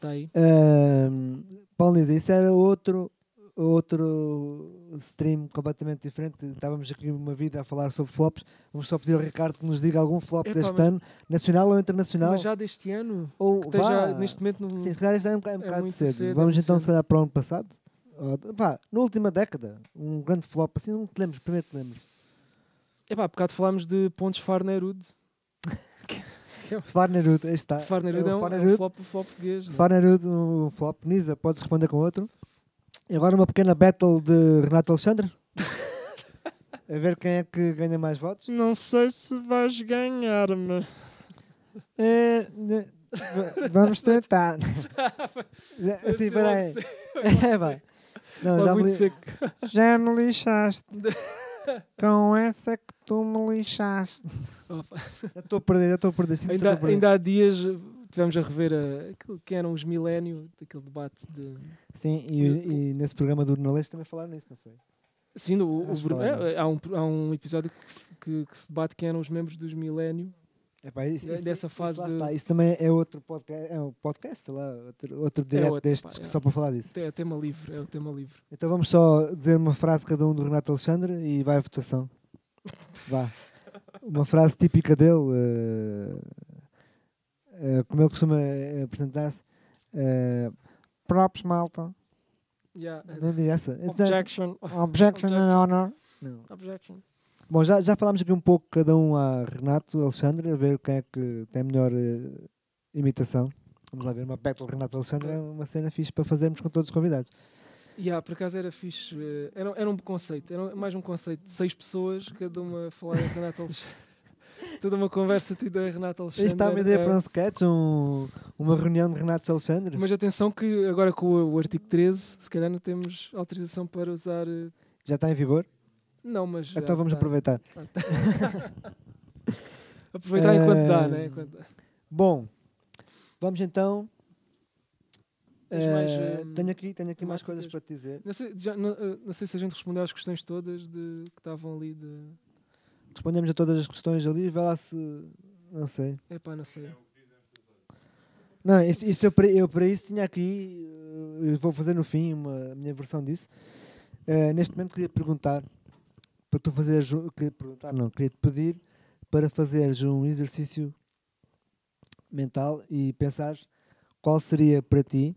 Tá aí. Ahm, Paulo Nisa, isso era outro, outro stream completamente diferente. Estávamos aqui uma vida a falar sobre flops. Vamos só pedir ao Ricardo que nos diga algum flop Epá, deste ano, nacional ou internacional. Mas já deste ano? ou Que vá. neste momento no. Sim, se calhar este ano é um bocado muito cedo. cedo, é Vamos muito então, cedo. se calhar, para o ano passado. Vá, na última década, um grande flop, assim, não te lembres, primeiro te lembres. Epá, há bocado falámos de Pontes Farnerud. Farnerud, aí está. Farnerud é, um, é um flop, um flop português. é? Farnerud, um flop. Nisa, podes responder com outro. E agora uma pequena battle de Renato Alexandre. A ver quem é que ganha mais votos. Não sei se vais ganhar-me. É, né, vamos tentar. Já- assim, peraí. É, vai. Não, já, me li- já me lixaste. Com essa que tu me lixaste. Já estou a perder, já estou a perder. Ainda, ainda há dias tivemos a rever a, aquilo que eram os milénio, daquele debate de. Sim, e, e nesse programa do Jornalista também falaram nisso, não foi? Sim, o, o que falaram. é, há, um, há um episódio que, que- que se debate quem eram os membros dos milénio. Epá, isso, isso- dessa isso fase lá de- está. Isso também é outro podcast, é um podcast, sei lá, outro, outro direto outro, destes, pá, é. só para falar disso. É tema livre, é o tema livre. Então vamos só dizer uma frase cada um do Renato Alexandre e vai à votação. Vá. Uma frase típica dele, eh, eh, como ele costuma eh, apresentar-se. eh, props, malta. Yeah. Não diz essa. Objection. Objection and honor. Não. Objection. Bom, já, já falámos aqui um pouco cada um a Renato Alexandre, a ver quem é que tem a melhor eh, imitação. Vamos lá ver, uma battle Renato Alexandre é uma cena fixe para fazermos com todos os convidados. Yeah, por acaso era fixe. eh, Era, era um conceito, era mais um conceito de seis pessoas, cada uma falar Renato Alexandre. Toda uma conversa tida em Renato Alexandre. Isto está uma ideia eh, para um sketch, um- uma reunião de Renato Alexandre. Mas atenção que agora com o, o artigo 13, se calhar não temos autorização para usar. eh, Já está em vigor? Não, mas. então vamos está. aproveitar. Aproveitar enquanto dá, Eh, né? Enquanto dá. Bom, vamos então. Mais, eh, hum, tenho aqui, tenho aqui mais temáticas? coisas para te dizer. Não sei, já- não, eh, não sei se a gente respondeu às questões todas de, que estavam ali de. Respondemos a todas as questões ali, vê lá se. Não sei. Epá, não sei. Não, isso, isso eu, para, eu para isso tinha aqui, eh, vou fazer no fim uma a minha versão disso. Eh, neste momento queria perguntar para tu fazeres, um- queria perguntar, não, queria te pedir para fazeres um exercício mental e pensares qual seria para ti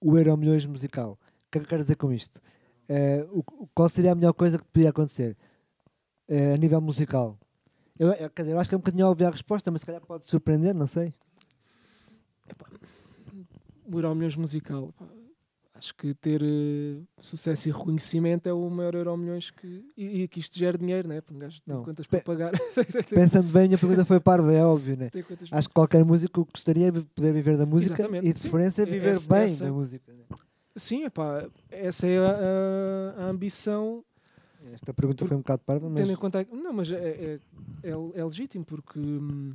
o Euro Milhões musical. O que é que eu quero dizer com isto? Eh, o- qual seria a melhor coisa que te podia acontecer a nível musical? Eu, eu- quer dizer, eu acho que é um bocadinho óbvia a resposta, mas se calhar pode surpreender, não sei. O Euro Milhões musical. Acho que ter eh, sucesso e reconhecimento é o maior Euro Milhões que. E, e que isto gera dinheiro, né? Porque um gajo tem Não. contas Pe- para pagar. Pensando bem, a minha pergunta foi parva, é óbvio, né? Acho que qualquer músico gostaria de poder viver da música Exatamente, e de sim. preferência viver Essa- bem essa- da música. né? Sim, epá, essa é a, a- a ambição, Esta pergunta foi um bocado parva, mas tendo em conta. Não, mas é, é, é, é legítimo, porque hum,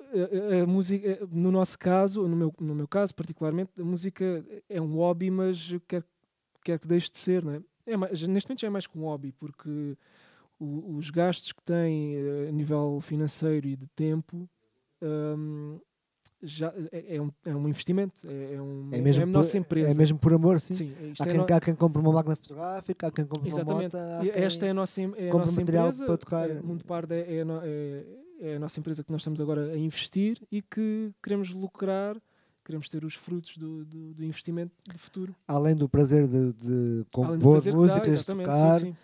a, a- música, no nosso caso, no meu, no meu caso particularmente, a música é um hobby, mas quer, quer que deixe de ser, não é? É mais- neste momento já é mais que um hobby, porque o- os gastos que tem eh, a nível financeiro e de tempo. hum, já é, é um, é um investimento, é, é, um, é mesmo, a por, nossa empresa. é mesmo por amor, sim. Sim, Há, é quem, no- há quem compre uma máquina fotográfica, há quem compre uma moto. Esta é a nossa, é a compra nossa material empresa. para tocar. é, Mundo Pardo é, é a é- é a nossa empresa que nós estamos agora a investir e que queremos lucrar, queremos ter os frutos do, do, do investimento de futuro. Além do prazer de, de compor prazer dá, músicas, de exatamente, tocar, sim, sim.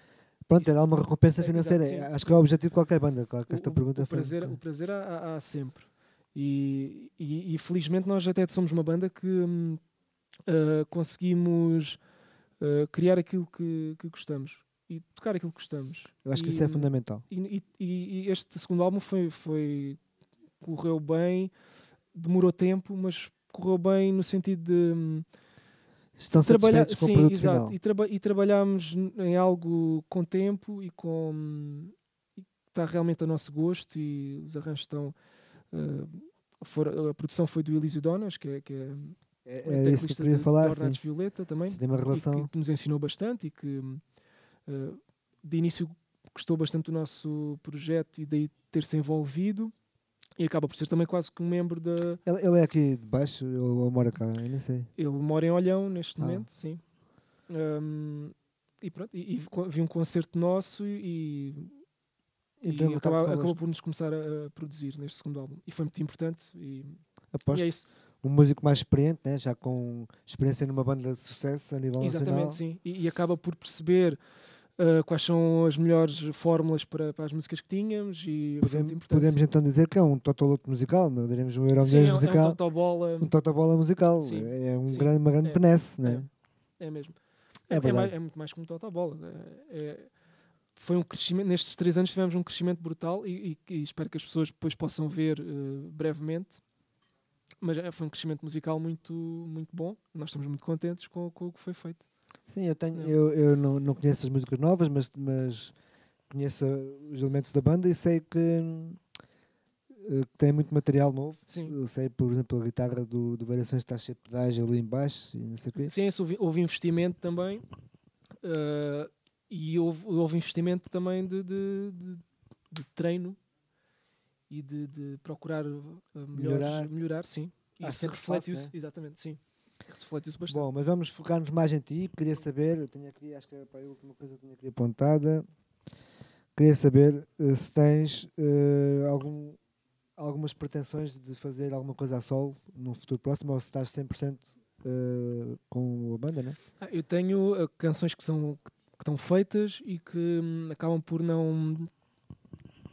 pronto, é dar uma recompensa é, financeira. Acho que é o objetivo de qualquer banda, claro que esta O- pergunta o, foi... prazer, o prazer há- há sempre. E, e, e felizmente nós até somos uma banda que ah, conseguimos ah, criar aquilo que, que gostamos e tocar aquilo que gostamos. Eu acho que E, isso é fundamental. E, este segundo álbum foi, foi correu bem, demorou tempo, mas correu bem no sentido de hum, Estão trabalhar, satisfeitos com o produto exato, final. e, traba e trabalhámos n- em algo com tempo e com e que está realmente a nosso gosto e os arranjos estão ah, foram- a produção foi do Elísio Donas, que é, que é É, o é isso que eu queria de- falar, de sim. Violeta também tem uma relação... que, que nos ensinou bastante e que eh, de início gostou bastante do nosso projeto e daí ter-se envolvido e acaba por ser também quase que um membro da. Ele, ele é aqui de baixo ou, ou mora cá? Eu nem sei. Ele mora em Olhão neste Ah. momento, sim. Hum, e pronto, e, e vi um concerto nosso e, e Entrou em contato acaba- acabou por nos começar a, a produzir neste segundo álbum. E foi muito importante. E, Aposto e é isso. um músico mais experiente, né? já com experiência numa banda de sucesso a nível nacional. Exatamente, sim. E, e acaba por perceber ah, quais são as melhores fórmulas para, para as músicas que tínhamos e Podemos, então dizer que é um totoloto musical, não diremos um euro Sim, é, um- é um musical, totobola, um totobola musical. Sim, É um sim, grande, uma grande é, benesse, né? é mesmo. É É, mais- é muito mais como Totobola. É, é- foi um crescimento, nestes três anos tivemos um crescimento brutal e, e- e espero que as pessoas depois possam ver eh, brevemente. Mas é, foi um crescimento musical muito, muito bom. Nós estamos muito contentes com, com o que foi feito. Sim, eu, tenho, eu, eu não, não conheço as músicas novas, mas, mas conheço os elementos da banda e sei que, eh, que tem muito material novo. Sim. Eu sei, por exemplo, a guitarra do, do Variações está cheia de pedais ali em baixo e não sei o quê. Sim, isso houve, houve investimento também. eh, e houve, houve investimento também de, de, de- de treino e de, de procurar eh, melhores- Melhorar. melhorar. sim. Há Isso espaço, isso, exatamente, sim. Reflete isso bastante. Bom, mas vamos focar-nos mais em ti. Queria saber, eu tenho aqui, acho que é para a última coisa que eu tinha aqui apontada. Queria saber eh, se tens eh, algum, algumas pretensões de fazer alguma coisa a solo no futuro próximo ou se estás 100% eh, com a banda, né? Ah, eu tenho ah, canções que são que estão feitas e que hum, acabam por não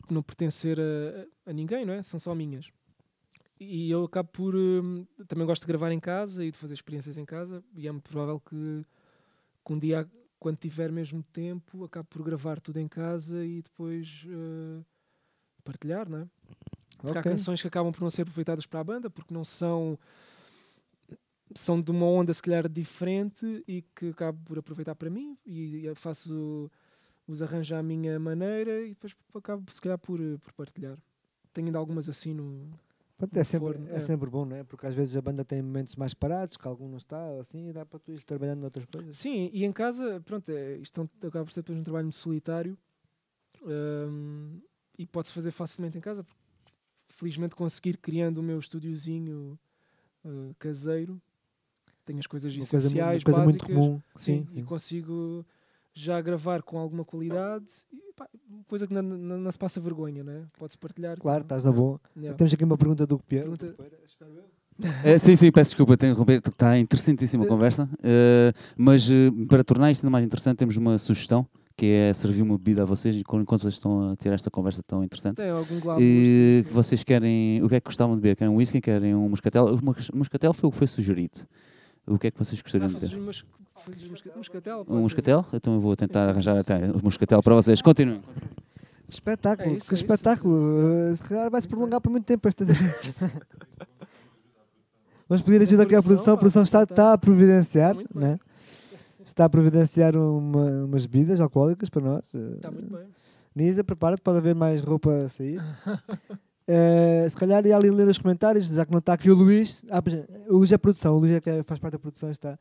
não pertencer a, a ninguém, não é? São só minhas. E eu acabo por hum, também gosto de gravar em casa e de fazer experiências em casa e é muito provável que, que um dia quando tiver mesmo tempo acabo por gravar tudo em casa e depois ah, partilhar, não é? Porque há Ok. canções que acabam por não ser aproveitadas para a banda porque não são são de uma onda se calhar diferente e que acabo por aproveitar para mim e faço os arranjos à minha maneira e depois acabo se calhar por, por partilhar. Tenho ainda algumas assim no. Pronto, é, sempre, forno, é é. sempre bom, não é? Porque às vezes a banda tem momentos mais parados, que algum não está, assim, e dá para tu ir trabalhando noutras coisas. Sim, e em casa, pronto, é, isto é um- acaba por ser depois um trabalho muito solitário hum, e pode-se fazer facilmente em casa. porque Felizmente consegui ir criando o meu estúdiozinho uh, caseiro. Tenho as coisas Uma coisa, mu- uma essenciais, coisa muito básicas. comum. Sim, Sim, e consigo já gravar com alguma qualidade. E, pá, coisa que não, não- não se passa vergonha, né? Pode-se partilhar. Claro, estás na boa. Yeah. Temos aqui uma pergunta do Pierre. Pergunta- Eh, sim, sim, peço desculpa, tenho que romper, está interessantíssima a conversa, eh, mas eh, para tornar isto ainda mais interessante, temos uma sugestão, que é servir uma bebida a vocês, enquanto vocês estão a ter esta conversa tão interessante. Tem algum glamour. E sim, sim. vocês querem, o que é que gostavam de beber? Querem um whisky, querem um moscatel? O mos- moscatel foi o que foi sugerido. O que é que vocês gostariam de moscatel? Um moscatel? Então eu vou tentar É arranjar até um moscatel para vocês. Continuem. Espetáculo, É isso, que é isso. espetáculo. Uh, Se calhar vai se prolongar por muito tempo esta. Vamos pedir ajuda aqui à produção. A produção está, está a providenciar, né? está a providenciar uma- umas bebidas alcoólicas para nós. Uh, Está muito bem. Nisa, prepara-te, pode haver mais roupa a sair. Eh, se calhar ia ali ler os comentários, já que não está aqui o Luís. Ah, é, o Luís é produção, o Luís é que faz parte da produção. Está.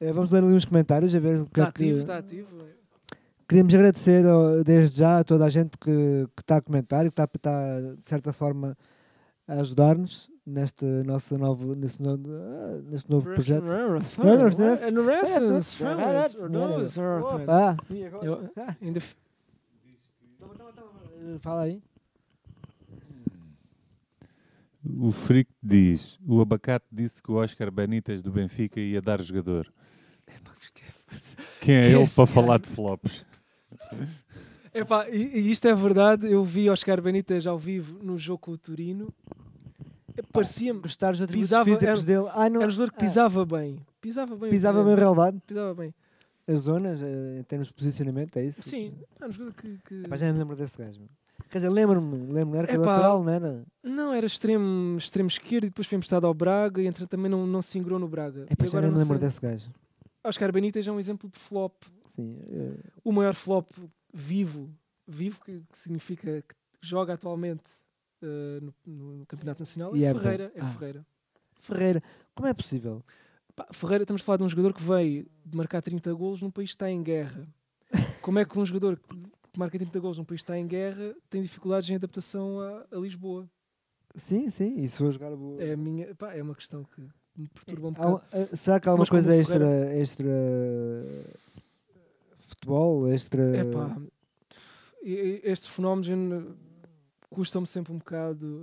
Eh, vamos ler ali uns comentários a ver o que Está é que. ativo, está ativo. Queríamos agradecer desde já a toda a gente que, que está a comentar e que está, está, de certa forma a ajudar-nos neste nosso novo, neste novo, neste novo projeto. Ah, e Ah, Ainda f- eh, fala aí. O Frick diz: o abacate disse que o Oscar Benítez do Benfica ia dar jogador. Quem é ele para falar de flops? Epá, e, e isto é verdade, eu vi Oscar Benítez ao vivo no jogo com o Turino. Parecia-me. Gostar dos atributos Pisava- físicos era- dele. Ah, não, Era um jogador que ah, pisava bem. Pisava bem. pisava bem relevado. Pisava bem. As zonas, eh, em termos de posicionamento, é isso? Sim, era um jogador que. que- Epá, já me lembro desse gajo. meu. Quer dizer, lembro-me, lembro-me, era que lateral, não era? Não, era extremo, extremo esquerdo e depois foi emprestado ao Braga e entre, também não, não se ingrou no Braga. E já agora nem me não lembro sei. desse gajo. Oscar Benítez é um exemplo de flop. Sim, eh, O maior flop vivo, vivo que, que significa que joga atualmente eh, no, no Campeonato Nacional, E é é Ferreira. É. Ah. Ferreira. Ferreira, como é possível? Pá, Ferreira, estamos a falar de um jogador que veio de marcar 30 golos num país que está em guerra. Como é que um jogador que marca 30 golos num país que está em guerra tem dificuldades em adaptação a, a Lisboa? Sim, sim, e se for jogar o... É, a minha, pá, é uma questão que me perturba um Há bocado. eh, será que há alguma coisa extra, extra futebol, extra... Epá, e- e estes fenómenos eu custam-me sempre um bocado,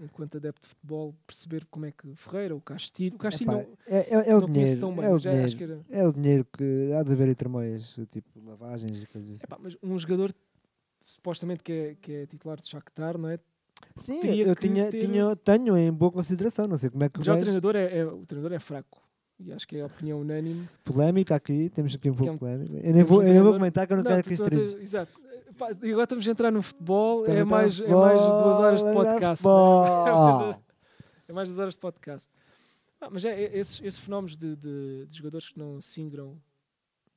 eh, enquanto adepto de futebol, perceber como é que Ferreira, o Castilho, o Castilho Epá, não, é, é, é o não dinheiro, tão bem, é o mas já acho dinheiro. que era. É o dinheiro que há de haver entre moias, tipo lavagens e coisas assim. Epá, mas um jogador supostamente que é, que é titular de Shakhtar, não é? Sim, teria eu que tinha, ter- tinha, tenho em boa consideração, não sei como é que Já o treinador é, é- o treinador é fraco. e acho que é a opinião unânime. Polémica aqui, temos aqui um pouco é um- polémica. Eu nem vou, eu nem vou comentar que eu não, quero aqui tu- estrelas. tu- Exato. Pá, e agora estamos a entrar no futebol, Estamos é no mais, é mais duas horas de futebol, podcast. futebol. né? é mais duas horas de podcast. Ah, mas é, é esses, esses fenómenos de, de- de jogadores que não singram,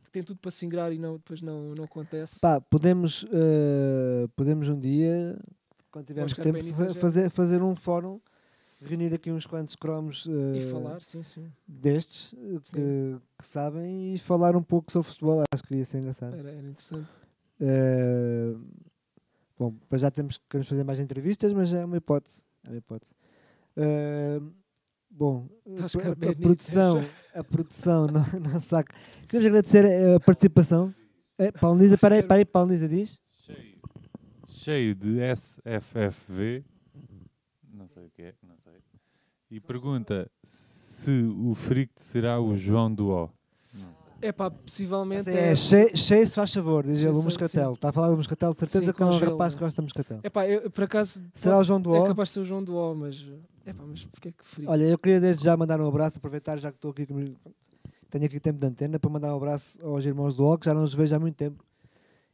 que têm tudo para singrar e não, depois não, não acontece. Pá, podemos, eh, podemos um dia, quando tivermos tempo, fa- fazer, fazer um fórum, reunir aqui uns quantos cromos eh, E falar, sim, sim. destes eh, que, que sabem e falar um pouco sobre futebol. Acho que ia ser engraçado. Era, era interessante. Eh, bom, para já temos queremos fazer mais entrevistas, mas é uma hipótese. É uma hipótese. Eh, bom, Oscar a, a produção, a produção não, não saca. Queremos agradecer a participação. É, Paulo Nisa, peraí, peraí, Paulo Nisa diz. Cheio, cheio de SFFV. Não sei o que é, não sei. E pergunta se o Frict será o João do O. É pá, possivelmente. É, cheio, cheio, se faz favor, diz ele, o Moscatel. Está a falar do Moscatel, de certeza Sim, que é um rapaz que gosta de Moscatel. É pá, eu, por acaso. Será o João do É capaz de ser o João do O, mas. É pá, mas porque é que frio? Olha, eu queria desde já mandar um abraço, aproveitar já que estou aqui, comigo, tenho aqui tempo de antena, para mandar um abraço aos irmãos do O, que já não os vejo há muito tempo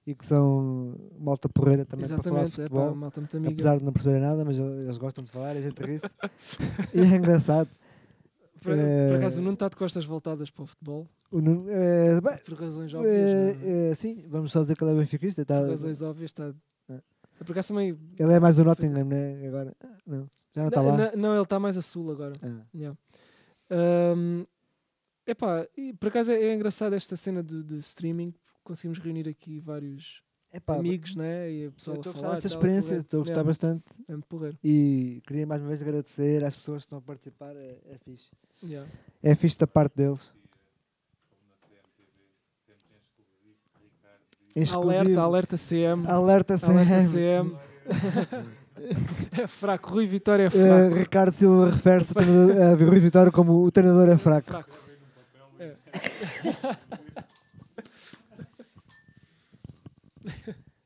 e que são malta porreira também para falar de Exatamente, é pá, futebol. malta muito amiga. Apesar de não perceberem nada, mas eles gostam de falar a gente ri-se. e é engraçado. Por, por Eh, acaso, o Nuno está de costas voltadas para o futebol, O Nuno- eh, bem, por razões óbvias. é? eh, sim, vamos só dizer que ele é benfiquista. Tá, Por razões óbvias, está. É. Por acaso também. ele é mais do Nottingham, né? Agora, não, já não está lá. não, não, ele está mais a sul agora. Ah. Yeah. Ahm, epá, e por acaso é, é engraçado esta cena de, streaming, conseguimos reunir aqui vários Epá, amigos, né? E a pessoa estou a gostar desta experiência, estou a gostar Yeah, bastante É muito porreiro. e queria mais uma vez agradecer às pessoas que estão a participar, é, é fixe. Yeah. É fixe da parte deles. Exclusivo. Alerta, alerta CM. Alerta Alerta CM. CM. é fraco, Rui Vitória é Eh, fraco. Ricardo Silva refere-se a Rui Vitória como o treinador é fraco. fraco. É.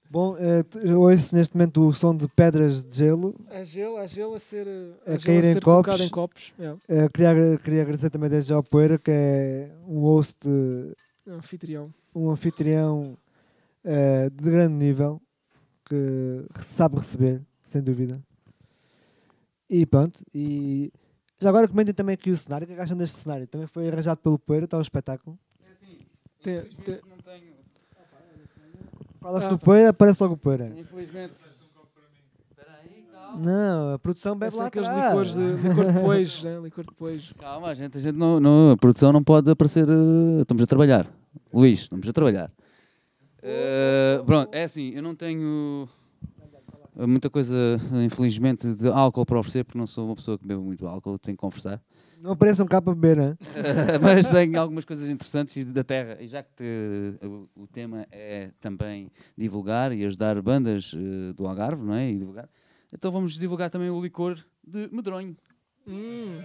Bom, eh, eu ouço neste momento o som de pedras de gelo. Há gelo, há gelo a ser, A há gelo cair em ser colocado copos. em copos. Yeah. Queria, queria agradecer também desde já ao Poeira, que é um host, É anfitrião. um anfitrião eh, de grande nível, que sabe receber, sem dúvida. E pronto, e já agora comentem também aqui o cenário, o que é que acham deste cenário? Também foi arranjado pelo Poeira, está um espetáculo. Tem- tem- não tenho. Fala-se do. Poeira, aparece logo o Poeira. Infelizmente. Espera aí, calma. Não, a produção bebe Parece lá aqueles atrás. licores de licor de pois, né? Licor de pois. Calma, a gente, a gente não, não- a produção não pode aparecer. eh, estamos a trabalhar. Luís, estamos a trabalhar. Eh, pronto, é assim, eu não tenho muita coisa, infelizmente, de álcool para oferecer, porque não sou uma pessoa que bebe muito álcool, tenho que conversar. Não apareçam cá para beber, né? Mas tenho algumas coisas interessantes da terra, e já que te- o, o tema é também divulgar e ajudar bandas eh, do Algarve, não é? E divulgar. Então vamos divulgar também o licor de medronho. Hum,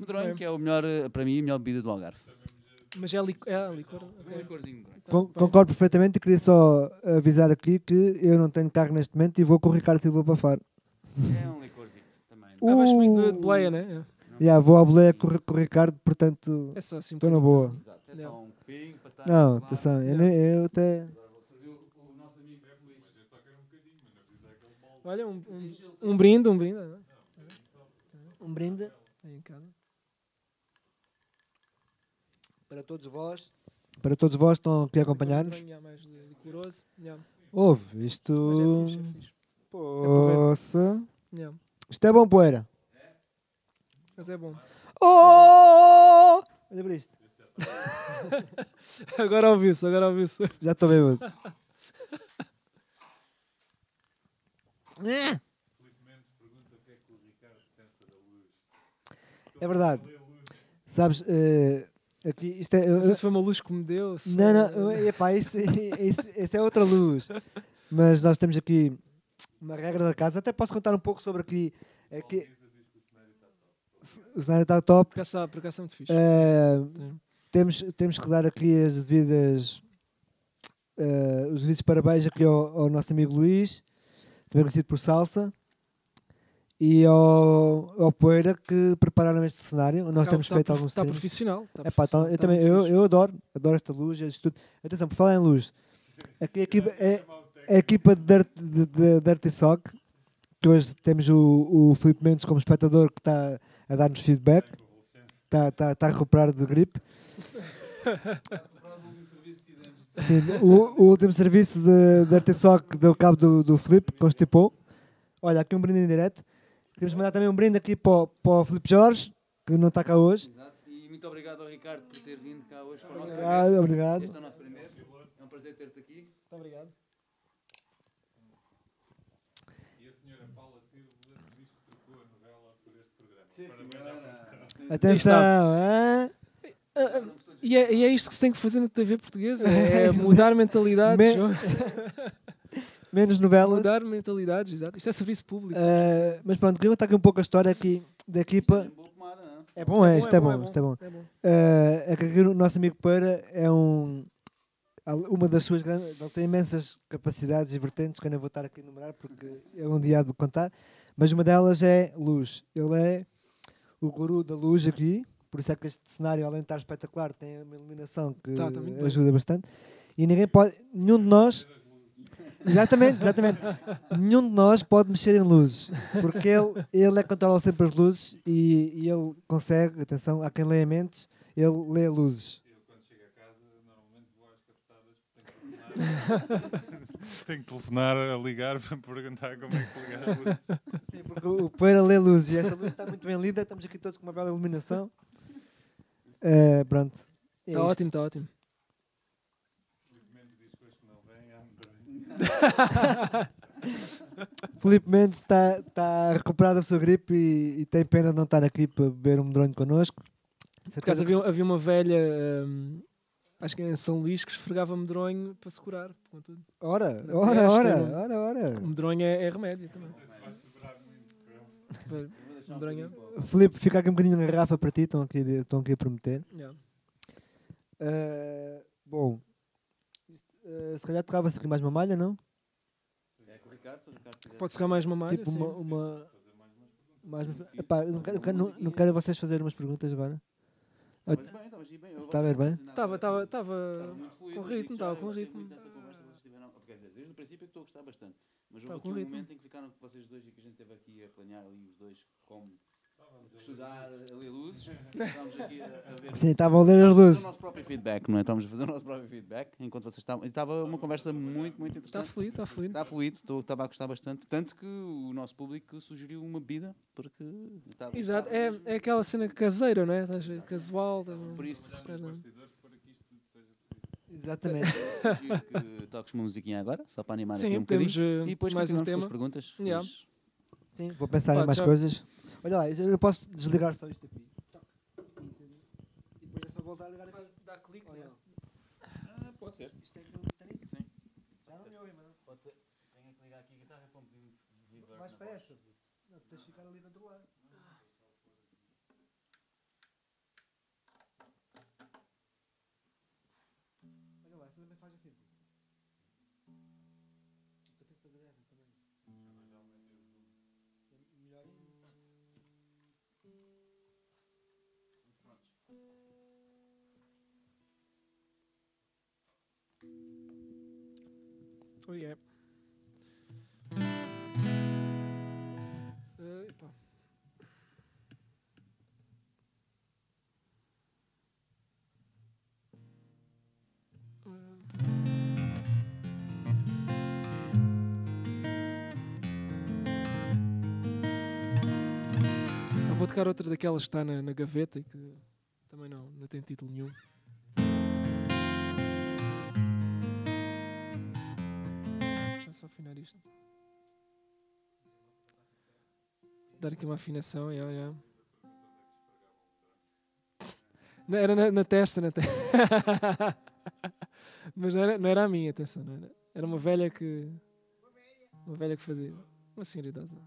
Medronho, Ok. que é o melhor, eh, para mim, a melhor bebida do Algarve. mas é, lic é licor. Um ok. licorzinho. Então, Con- bem. concordo perfeitamente e queria só avisar aqui que eu não tenho carro neste momento e vou com o Ricardo Silva para Faro. É um licorzinho também. Ah, vais comigo de, Uh! de boleia, né? Já, vou à boleia com, com o Ricardo, portanto É, é só assim. estou na boa. Exato, é Não. só um copinho para estar Não, atenção, eu, nem- eu até. Luís. Olha, um, um, um brinde, um brinde. Um brinde para todos vós. Para todos vós que estão aqui a acompanhar-nos. Venha mais licoroso. Yeah. Ouve, Mas isto. é fixe, é fixe. Poça. Yeah. Isto é bom, poeira. Mas é bom. Oh! Olha para isto. Agora ouviu-se, agora ouviu-se. Já estou bêbado. É. É verdade. Sabes, eh, aqui isto é. Não sei se foi uma luz que me deu. se Não, foi- não, epá, isso, isso, isso é outra luz. Mas nós temos aqui uma regra da casa. Até posso contar um pouco sobre aqui. aqui cenário está top. Por acaso, por acaso é muito fixe. Eh, temos, temos que dar aqui as devidas. eh, os devidos parabéns aqui ao, ao nosso amigo Luís, também conhecido por Salsa. e ao, ao Poeira que prepararam este cenário. Nós Está- temos está feito alguns Está profissional. está Epá, eu também, eu, eu adoro, adoro esta luz, tudo. Atenção, por falar em luz, a equipa, é, a equipa de, Dirt- de, de Dirty Sock, que hoje temos o, o Filipe Mendes como espectador que está a dar-nos feedback, está, está, está a recuperar de gripe. Sim, o, o último serviço de Dirty Sock deu cabo do, do Filipe, constipou. Olha, aqui um brinde em direto. Queremos mandar também um brinde aqui para, o- para o Filipe Jorge, que não está cá hoje. Exato. E muito obrigado ao Ricardo por ter vindo cá hoje para o nosso Obrigado, primeiro. obrigado. Este é o nosso primeiro. É um prazer ter-te aqui. Muito obrigado. E a senhora Paula Silva diz que trocou a novela por este programa. Parabéns à produção. Atenção, ah, E é, e é isto que se tem que fazer na TV portuguesa: é mudar mentalidades. Me- João. menos novelas. Mudar mentalidades, exato. Isto é serviço público. Uh, mas pronto, queria contar aqui um pouco a história aqui da equipa. Pomada, não? É bom, é, isto é bom, isto é bom. é bom. É que aqui o nosso amigo Peira é um. Uma das suas grandes. Ele tem imensas capacidades e vertentes que eu não vou estar aqui a enumerar porque ele um dia há de contar. Mas uma delas é luz. Ele é o guru da luz aqui. Por isso é que este cenário, além de estar espetacular, tem uma iluminação que Tá, tá muito bem. ajuda bastante. E ninguém pode. Nenhum de nós. Exatamente, exatamente. Nenhum de nós pode mexer em luzes, porque ele, ele é que controla sempre as luzes e, e ele consegue, atenção, há quem leia mentes, ele lê luzes. Eu, quando chego a casa, normalmente vou às cabeçadas porque tenho que. tenho que telefonar a ligar para perguntar como é que se liga as luzes. Sim, porque o Poeira lê luzes e esta luz está muito bem lida, estamos aqui todos com uma bela iluminação. Eh, pronto. É Está isto. ótimo, está ótimo. Felizmente diz que hoje que não vem, há medronho. Filipe Mendes está, está a recuperar da sua gripe e, e tem pena de não estar aqui para beber um medronho connosco. Por acaso havia, havia uma velha, hum, acho que em São Luís, que esfregava medronho para se curar. Ora, É, ora, ora, é ora, ora. O medronho é, é remédio também. Um Medronho. o- Filipe, fica aqui um bocadinho na garrafa para ti, estão aqui, estão aqui a prometer. Yeah. Eh, bom, eh, se calhar tocava-se aqui mais uma malha, não? É com o Ricardo, se o Ricardo. Pode ficar mais uma malha, tipo sim. uma. uma mais Epá, eu não, quero, não, quero, não, não quero vocês fazerem umas perguntas agora. Estavas bem, estavas bem. Está a ver bem? Estava, estava, estava. Com digo ritmo, estava com ritmo. Quer dizer, desde o princípio é que estou a gostar bastante. Mas Estava houve com aqui um ritmo. momento em que ficaram vocês dois e que a gente esteve aqui a planear ali os dois como estudar a ler luzes. Estávamos aqui a, a ver. Sim, estavam a ler as Estávamos a fazer luzes. o nosso próprio feedback, não é? Estávamos a fazer o nosso próprio feedback enquanto vocês estavam. Estava uma conversa muito, muito Está interessante. fluido, está fluido. Está fluido, estou- estava a gostar bastante. Tanto que o nosso público sugeriu uma bebida, porque estava. Exato, estava é, é aquela cena caseira, não é? Estás a- Casual. Por isso, Espera. Bastidores para que isto tudo seja possível. Exatamente. que toques uma musiquinha agora, só para animar aqui um Sim, bocadinho. eh, E depois mais um continuamos com as tema. perguntas. Yeah. Sim, vou pensar Pá, em mais já- coisas. Olha lá, eu não posso desligar só isto aqui. E depois é só voltar a ligar aqui. Dá clique, Ou né? Ah, pode ser. Isto tem que um botãozinho? Sim. Já não me ouvem, mano. Pode ser. Tenho que ligar aqui a guitarra para um Mais na para essa. Não, tens de ficar ali do outro lado. Epá. Eh. Eu vou tocar outra daquelas que está na, na gaveta e que também não, não tem título nenhum. É só afinar isto. Dar aqui uma afinação, yeah, yeah. Não, era na, na testa, na. Mas não era, não era a minha, atenção. Não era. era uma velha que. Uma velha que fazia. Uma senhora idosa.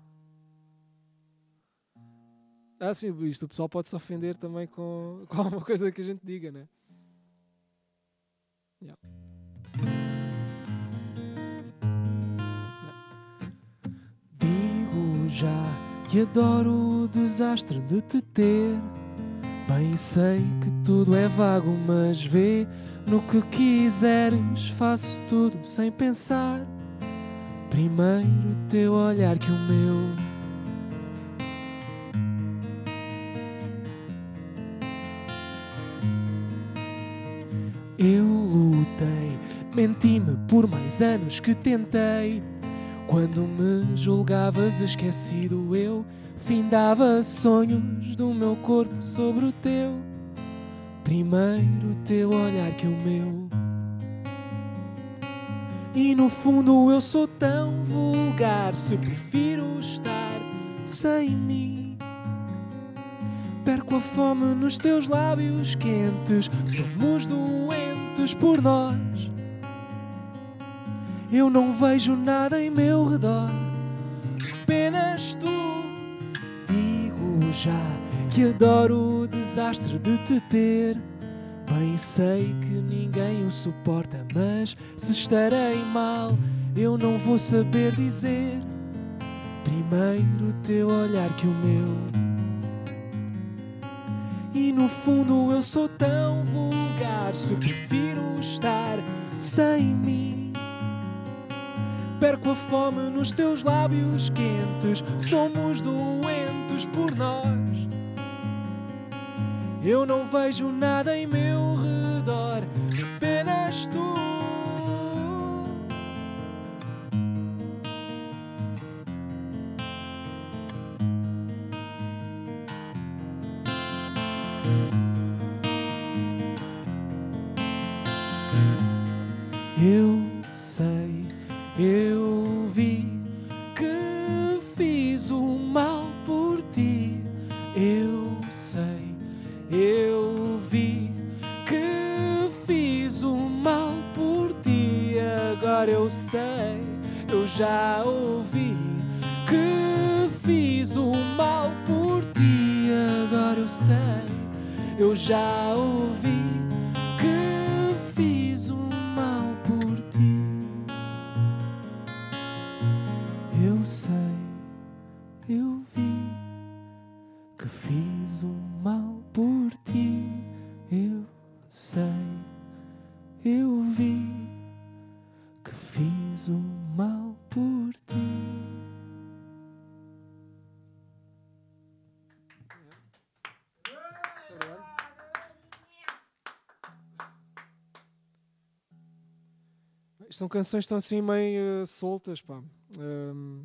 Ah, sim, isto o pessoal pode se ofender também com, com alguma coisa que a gente diga, né? Yeah. Já que adoro o desastre de te ter. Bem sei que tudo é vago, mas vê no que quiseres, faço tudo sem pensar. Primeiro teu olhar que o meu. Eu lutei, menti-me por mais anos que tentei. Quando me julgavas esquecido, eu findava sonhos do meu corpo sobre o teu. Primeiro teu olhar que o meu. E no fundo eu sou tão vulgar se prefiro estar sem mim. Perco a fome nos teus lábios quentes, somos doentes por nós. Eu não vejo nada em meu redor, apenas tu. Digo já que adoro o desastre de te ter. Bem sei que ninguém o suporta, mas se estarei mal, eu não vou saber dizer. Primeiro teu olhar que o meu. E no fundo eu sou tão vulgar, se prefiro estar sem mim. Perco a fome nos teus lábios quentes, somos doentes por nós. Eu não vejo nada em meu redor, apenas tu. Eu São canções que estão assim meio eh, soltas, pá. Ahm,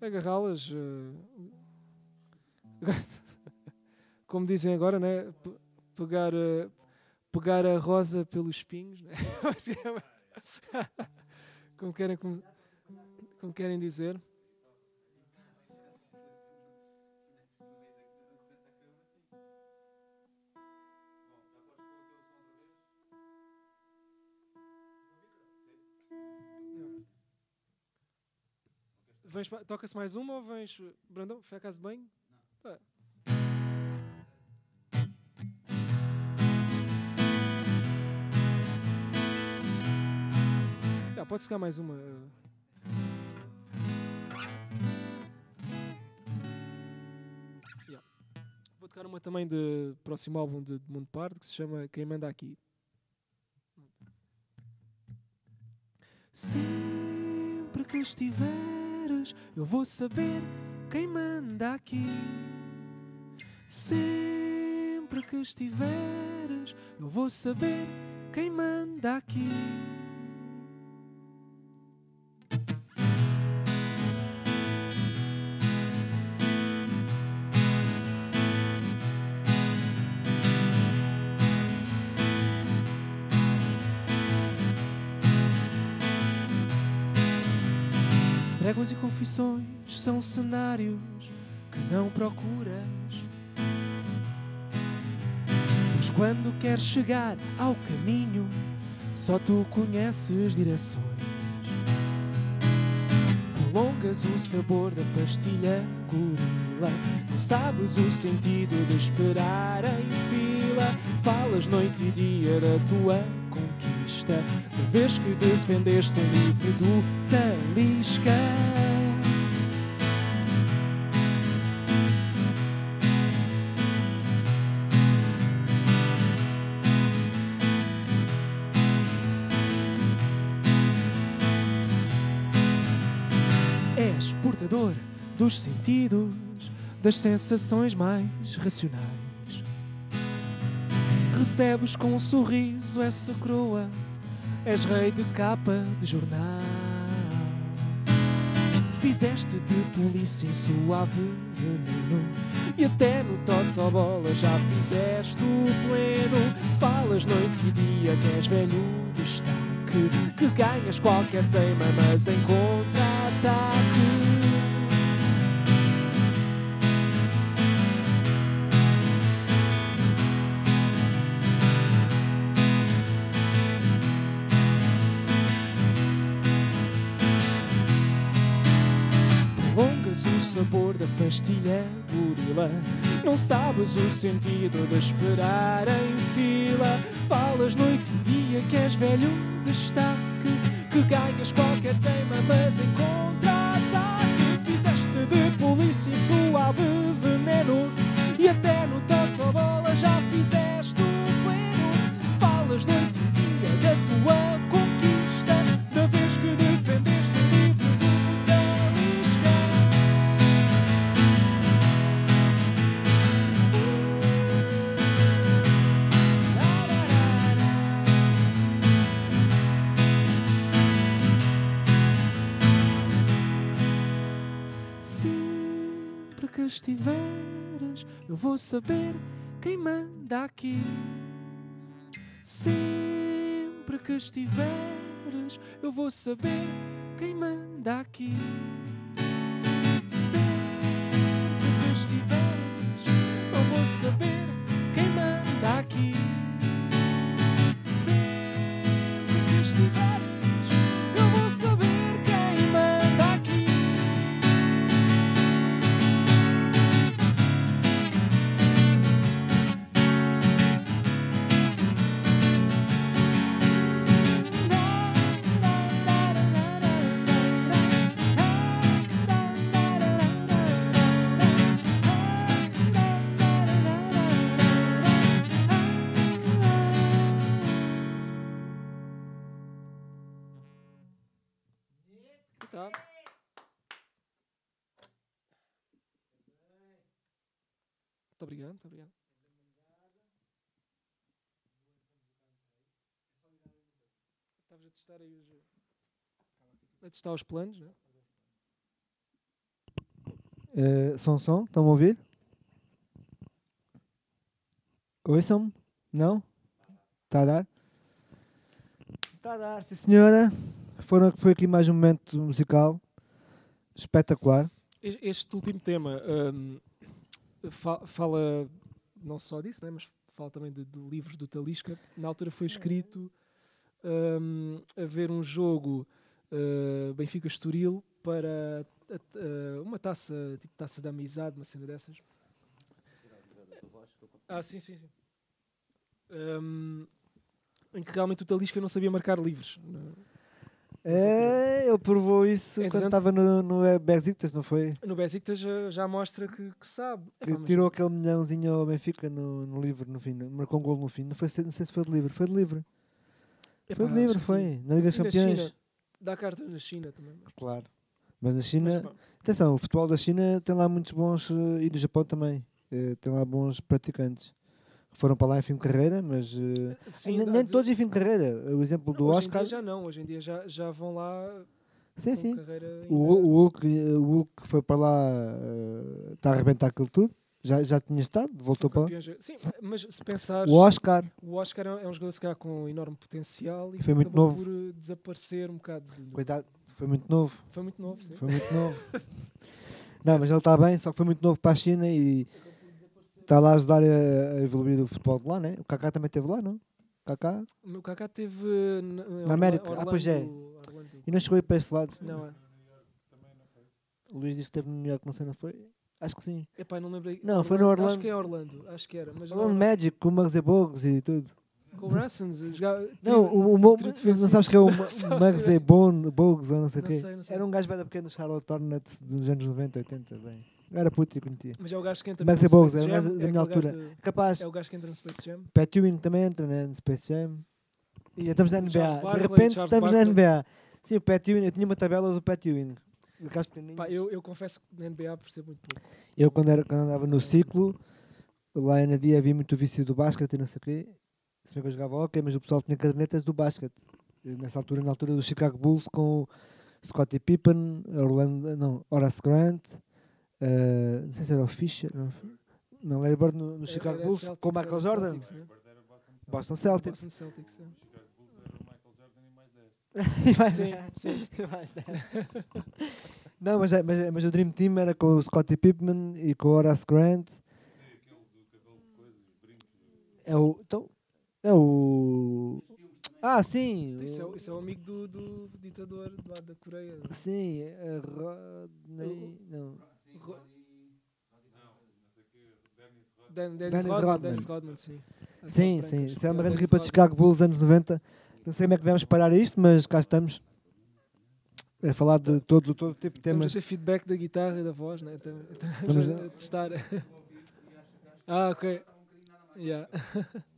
Agarrá-las. eh, como dizem agora, né? Pe- Pegar, eh, pegar a rosa pelos espinhos, né? como, querem, como, como querem dizer. Toca-se mais uma ou vens. Brandão, foi a casa de banho? Tá. Ah, pode ficar mais uma. Yeah. Vou tocar uma também de próximo álbum de, de Mundo Pardo que se chama Quem Manda Aqui. Sempre que eu vou saber quem manda aqui. Sempre que estiveres, eu vou saber quem manda aqui. E confissões são cenários que não procuras. Mas quando queres chegar ao caminho, só tu conheces direções. Prolongas o sabor da pastilha gorila. Não sabes o sentido de esperar em fila. Falas noite e dia da tua conquista vista, uma vez que defendeste o livro do Talisca. És portador dos sentidos, das sensações mais racionais recebes com um sorriso essa coroa és rei de capa de jornal. Fizeste de polícia suave veneno E até no totobola já fizeste o pleno Falas noite e dia que és velho destaque Que ganhas qualquer teima mas em da pastilha gorila. Não sabes o sentido de esperar em fila. Falas noite e dia que és velho destaque Que ganhas qualquer teima mas em contra-ataque. Fizeste de polícia suave veneno E até no totobola já fizeste o pleno. Falas noite eu vou saber quem manda aqui. Sempre que estiveres, eu vou saber quem manda aqui. Sempre que estiveres, eu vou saber quem manda aqui. Sempre que estiveres, obrigado, muito obrigado. Estavas a testar aí os. A testar os planos, né? Eh, som, som, estão a ouvir? Ouçam-me? Não? Está a dar? Está a dar, sim senhora. Foram, foi aqui mais um momento musical espetacular. Es- Este último tema hum, fala não só disso, né, mas fala também de, de livros do Talisca. Na altura foi escrito hum, a ver um jogo uh, Benfica Estoril para a- a- uma taça, tipo taça de amizade, uma cena dessas. Ah, sim, sim, sim. Hum, em que realmente o Talisca não sabia marcar livros. No, É, ele provou isso quando Entretanto- estava no, no Besiktas, não foi? no Besiktas já, já mostra que, que sabe. Que mas- tirou aquele milhãozinho ao Benfica no, no livro no fim, marcou um gol no fim. Não, foi, não sei se foi de livre, foi de livre. Foi de livre, foi. sim. Na Liga dos Campeões. China, dá cartas na China também. Claro. Mas na Mas, China, pá, atenção, o futebol da China tem lá muitos bons, eh, e no Japão também, eh, tem lá bons praticantes. Foram para lá em fim de carreira, mas eh, sim, nem, todos em fim de carreira. O exemplo do hoje Oscar. Em dia já não, hoje em dia já, já vão lá Sim, sim. carreira O, o, Hulk, eh, o Hulk que foi para lá eh, está a arrebentar aquilo tudo. Já, já tinha estado, voltou para lá. Sim, mas se pensares, O Oscar o Oscar é é um jogador se calhar, com enorme potencial e foi muito novo. por desaparecer um bocado. do- Coitado, foi muito novo. Foi muito novo, sim. Foi muito novo. Não, mas ele está bem, só que foi muito novo para a China e está lá a ajudar a, evoluir o futebol de lá, né? O Kaká também esteve lá, não? O Kaká O Kaká teve na, Na América. Ah, pois é. Orlando. e não chegou aí para esse lado. Não, é. O Luís disse que esteve no New York, não sei, não foi? Acho que sim. Epá, não lembrei. Não, foi no Acho Orlando. que é Orlando, acho que era. Mas não, Orlando Magic com o Muggsy Bogues e tudo. com o Rassens, jogava- Não, o, o, trio não sabes que é o Não Muggsy Bone, Bogues ou não sei o Não quê. sei, não sei. Era um gajo bem pequeno do Charlotte Hornets dos anos 90, 80, bem. Eu era puto e conhecia. Mas é o gajo que entra Max no Bogues, Space é um gajo Jam, da minha aquele gajo altura. de- Capaz, É o gajo que entra no Space Jam. Pat Ewing também entra né, no Space Jam. E estamos na NBA. Barkley, de repente Charles estamos na Barkley. NBA. Sim, o Pat Ewing, eu tinha uma tabela do Pat Ewing. Pá, eu, eu confesso que na NBA percebo muito pouco. Eu, quando, era, quando andava no ciclo, lá na dia havia muito vício do basquete e não sei o quê. Se bem que eu jogava hockey, mas o pessoal tinha cadernetas do basquete. Nessa altura, na altura do Chicago Bulls, com o Scottie Pippen, Orlando, não, Horace Grant, eh, não sei se era o Fischer, não, não Larry Bird no, no Chicago Era Bulls, Celtics, com o era Michael Jordan, Celtics, né? Boston Celtics. Boston Celtics, é. Chicago Bulls era o Michael Jordan e mais 10. E mais Sim, sim. E mais não, mas, é- mas, é- mas o Dream Team era com o Scottie Pippen e com o Horace Grant. É o. Então, é o. Ah, sim. Isso é, isso é o amigo do, do ditador do lado da Coreia. Sim, é Rodney. Não. Ro- Dan- Dennis, Dennis Rodman, Rodman. Dennis Rodman, sim. As Sim, sim. Isso é uma grande equipa de. Chicago Bulls anos 90. Não sei como é que devemos parar isto, mas cá estamos. A falar de todo, todo tipo de Estamos temas. a ter feedback da guitarra e da voz, né? Estamos, Estamos a testar. ah, ok. Yeah.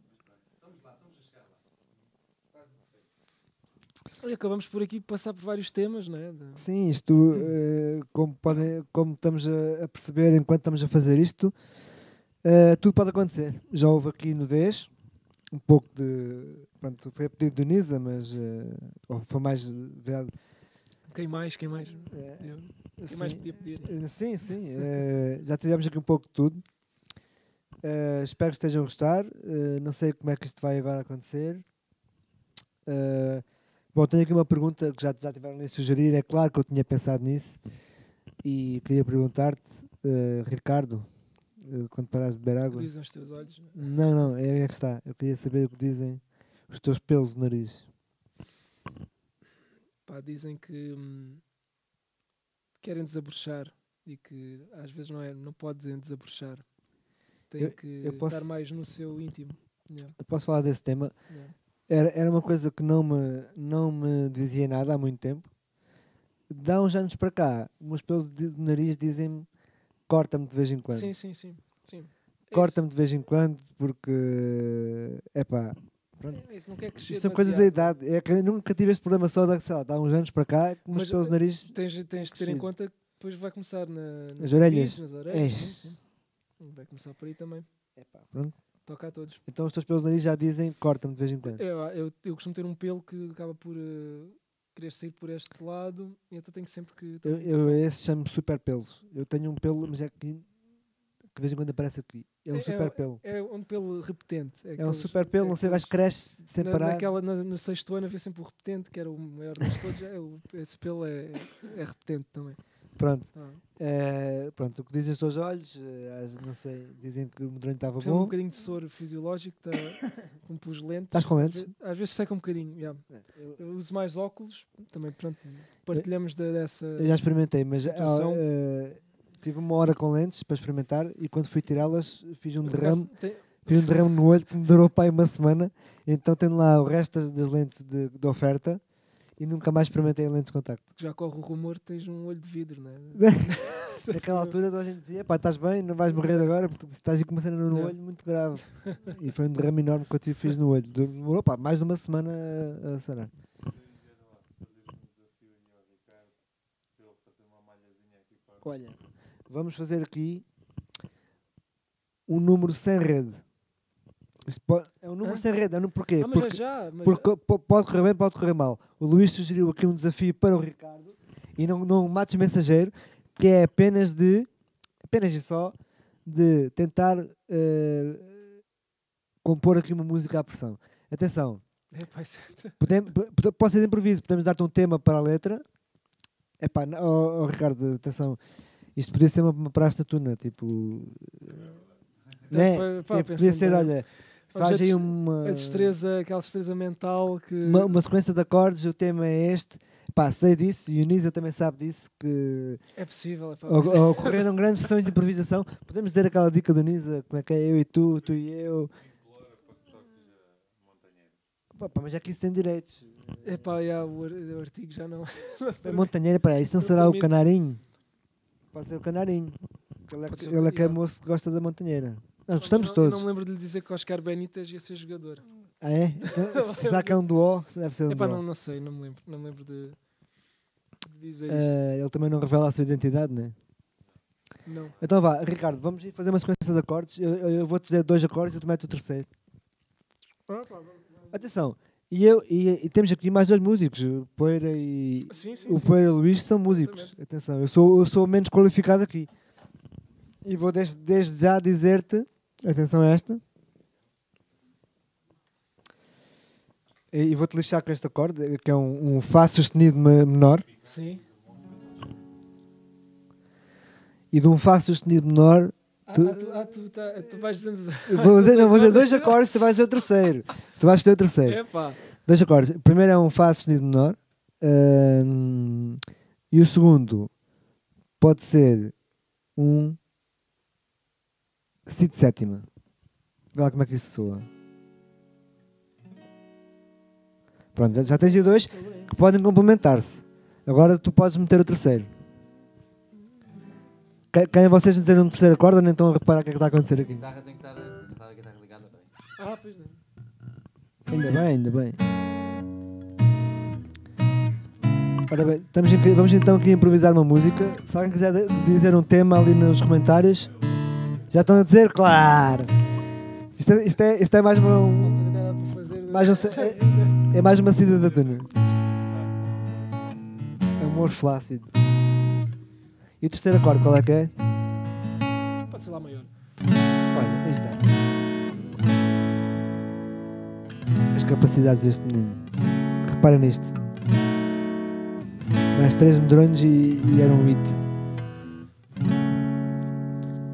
Olha, acabamos por aqui passar por vários temas, né? De- Sim, isto, eh, como, podem, como estamos a, perceber enquanto estamos a fazer isto, eh, tudo pode acontecer. Já houve aqui nudez, um pouco de. Pronto, foi a pedido de Nisa, mas. eh, foi mais. verdade, Quem mais? Quem mais? Quem mais sim, podia pedir? Sim, sim. já tivemos aqui um pouco de tudo. Espero que estejam a gostar. Não sei como é que isto vai agora acontecer. Eh, bom, tenho aqui uma pergunta que já, já tiveram a sugerir. É claro que eu tinha pensado nisso. E queria perguntar-te, eh, Ricardo, eh, quando parares de beber O que água. dizem os teus olhos? Não, não, é, é que está. Eu queria saber o que dizem os teus pelos no nariz. Pá, dizem que hum, querem desabrochar e que às vezes não, é, não podem desabrochar. Tem Eu- que eu posso- estar mais no seu íntimo. Yeah, Eu posso falar desse tema? yeah. Era, era uma coisa que não me, não me dizia nada há muito tempo. Dá uns anos para cá, meus pelos de de nariz dizem-me corta-me de vez em quando. Sim, sim, sim. sim. É Corta-me de vez em quando porque é pá. isso. É, isso não quer crescer Isto são coisas da idade. É que nunca tive este problema só da, sei lá, dá uns anos para cá, meus Mas, pelos de eh, nariz. Tens, tens de ter em conta que depois vai começar na, Nas orelhas. nas orelhas. Eish. Sim, sim. Vai começar por aí também. Epá, pronto. Toca a todos. Então os teus pelos nariz já dizem corta-me de vez em quando. Eu, eu, eu costumo ter um pelo que acaba por eh, querer sair por este lado e então tenho sempre que. Eu, eu esse chamo super pelos. Eu tenho um pelo, mas é aqui que de vez em quando aparece aqui. É um É- super pelo. É um pelo repetente. É um aqueles- super pelo, não sei, vais cresce sem na, parar. naquela, na- no sexto ano havia sempre o repetente, que era o maior dos todos. É, o- esse pelo é, é repetente também. Pronto. Ah. Eh, pronto, o que dizem os teus olhos, eh, não sei, dizem que o medronho estava de um bom. bocadinho de soro fisiológico, tá, com pus lentes. Estás com lentes? Às vezes seca um bocadinho. yeah. Eu, Eu uso mais óculos, também pronto, partilhamos da- dessa. eu já experimentei, mas eh, tive uma hora com lentes para experimentar e quando fui tirá-las fiz um derrame, tem- fiz um derrame no olho que me durou para aí uma semana. Então tenho lá o resto das, das lentes de, de oferta e nunca mais experimentei lentes de contacto. já corre o rumor que tens um olho de vidro, né? Naquela altura toda a gente dizia, pá, estás bem, não vais morrer agora porque estás com uma cena no olho muito grave. e foi um derrame enorme que eu tive- fiz no olho. Demorou, pá, mais de uma semana a, a sanar. Olha, vamos fazer aqui um número sem rede. É um número Hã? sem rede, é um porquê? Ah, Porque, é já. Mas porque po- pode correr bem, pode correr mal. O Luís sugeriu aqui um desafio para o Ricardo e não, não mates mensageiro, que é apenas de, apenas e só, de tentar eh, compor aqui uma música à pressão. Atenção, É, pode- ser de improviso, podemos dar-te um tema para a letra. Epá, não- oh, oh, Ricardo, atenção, isto podia ser uma, uma praxe da tuna, tipo. né? pá, Tipo, podia ser, é, olha, Vamos faz a aí uma. A destreza, aquela destreza mental que. uma, uma sequência de acordes, o tema é este. Pá, sei disso, e o Nisa também sabe disso, que É possível. É, o- ocorreram grandes sessões de improvisação. Podemos dizer aquela dica do Nisa, como é que é eu e tu, tu e eu. Pá, mas aqui isso tem direitos. é pá, já, o, ar- o artigo já não. É montanheira, para isso não será o canarinho? Pode ser o canarinho. Ele é, que- ele é que é moço que gosta da montanheira. Nós gostamos Eu não- eu todos. não me lembro de lhe dizer que o Oscar Benítez ia ser jogador. Ah, é? Então, será que é um duó? Deve ser um É pá, duó. não, não sei, não me lembro. Não me lembro de. dizer isso. Eh, ele também não revela a sua identidade, né? Não. Então vá, Ricardo, vamos fazer uma sequência de acordes. Eu, eu- eu vou te dizer dois acordes e tu metes o terceiro. Atenção, e, eu, e, e temos aqui mais dois músicos, o Poeira e Sim, sim, o sim. Poeira o Luís são músicos. Exatamente. Atenção, eu sou, eu sou o menos qualificado aqui. E vou desde, desde já dizer-te, atenção a esta. E, vou-te lixar com este acorde, que é um, um Fá sustenido me- menor. Sim. E de um Fá sustenido menor Ah, Tu- ah, tu, ah, tu, tá- tu vais dizendo. Vou dizer, não, vou dizer dois acordes, tu vais dizer o terceiro. Tu vais dizer o terceiro. Epá. Dois acordes. O primeiro é um Fá sustenido menor. hum, e o segundo pode ser um De sétima. Vê lá como é que isso soa. Pronto, já, já tens aí dois que podem complementar-se. Agora tu podes meter o terceiro. Que- Quem é vocês a dizer um terceiro acorde ou nem estão a reparar o que é que está a acontecer aqui? guitarra tem que estar, a guitarra ligada. Ah, pois não. Ainda bem, ainda bem. Ora bem, estamos vamos então aqui improvisar uma música. Se alguém quiser dizer um tema ali nos comentários, já estão a dizer, claro! Isto é, isto é, isto é mais uma. um- mais um, é, é mais uma cida da tuna. Amor flácido. E o terceiro acorde, qual é que é? Pode ser lá maior. Olha, aí está. As capacidades deste menino. Repara nisto. Mais três medrões e, e era um hit.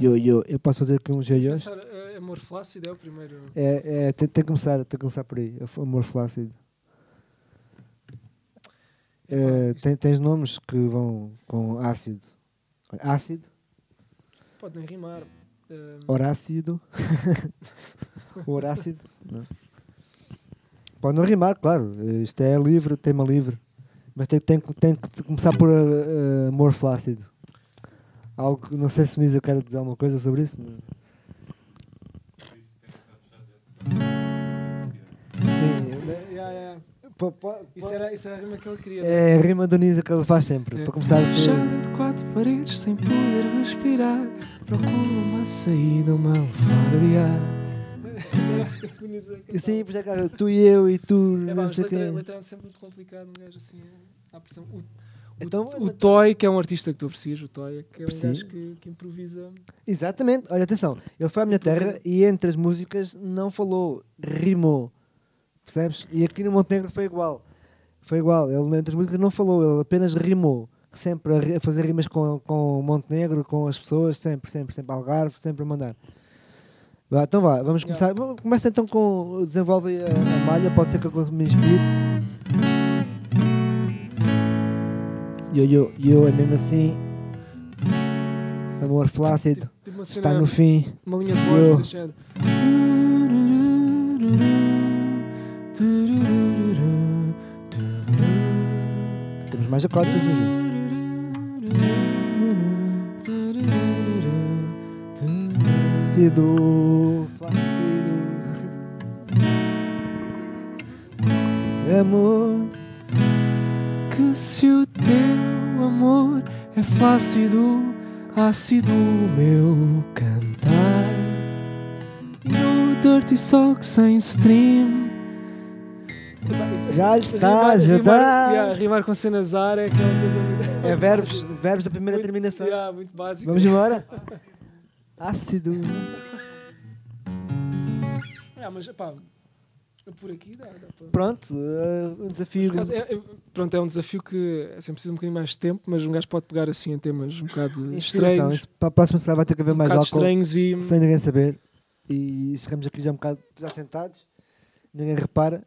Yo, yo. Eu posso fazer aqui uns yo-yos? Eh, amor flácido é o primeiro. É, é, tem, tem que começar, tem que começar por aí. Amor flácido. É, tem, tens nomes que vão com ácido. Ácido, Pode nem rimar. Eh, horácido. Horácido. Não. Pode não rimar, claro. Isto é livre, tema livre. Mas tem, tem, que- tem que começar por uh, amor flácido. Algo, não sei se o Nisa quer dizer alguma coisa sobre isso. Sim, yeah, yeah. po- po- Isso, era, isso era a rima que ele queria. é a rima do Nisa que ele faz sempre. É. Para começar a ser. Fechado entre quatro paredes sem poder respirar. Procuro uma saída, uma alfada de ar. Sim, por exemplo, tu e eu e tu, É, não sei letra, quem. letra é sempre muito complicado, um gajo assim. é, à pressão. O, o, Então, o Toy, que é um artista que tu aprecias, o Toy, é que é um Aprecio. gajo que, que improvisa. Exatamente, olha atenção, ele foi à minha terra e entre as músicas não falou, rimou, percebes? E aqui no Montenegro foi igual, foi igual, ele entre as músicas não falou, ele apenas rimou, sempre a, fazer rimas com, com o Montenegro, com as pessoas, sempre, sempre, sempre, Algarve, sempre a mandar. Vá, então vá, vamos começar, começa então com, desenvolve a, a malha, pode ser que eu me inspire. Yo, yo, yo, é mesmo assim, amor flácido. Tipo Está no fim. uma linha de voz. Temos mais acordes a surgir. Sido flácido. Amor. Que se o teu amor é flácido, ácido o meu cantar. E o Dirty Sock sem stream. Já lhe está, rimar, já rimar, está. yeah, rimar com cenas ar é aquela coisa muito. É verbos, verbos da primeira muito, terminação. yeah, muito básico. Vamos embora? Ácido. Ah, mas pá, por aqui dá, dá para. Pronto, eh, um desafio. Por acaso, é- é- pronto, é um desafio que é sempre preciso um bocadinho mais de tempo, mas um gajo pode pegar assim em temas um bocado estranhos, Isto Para a próxima se calhar vai ter que haver um mais álcool. estranhos e sem ninguém saber. E chegamos aqui já um bocado já sentados, ninguém repara.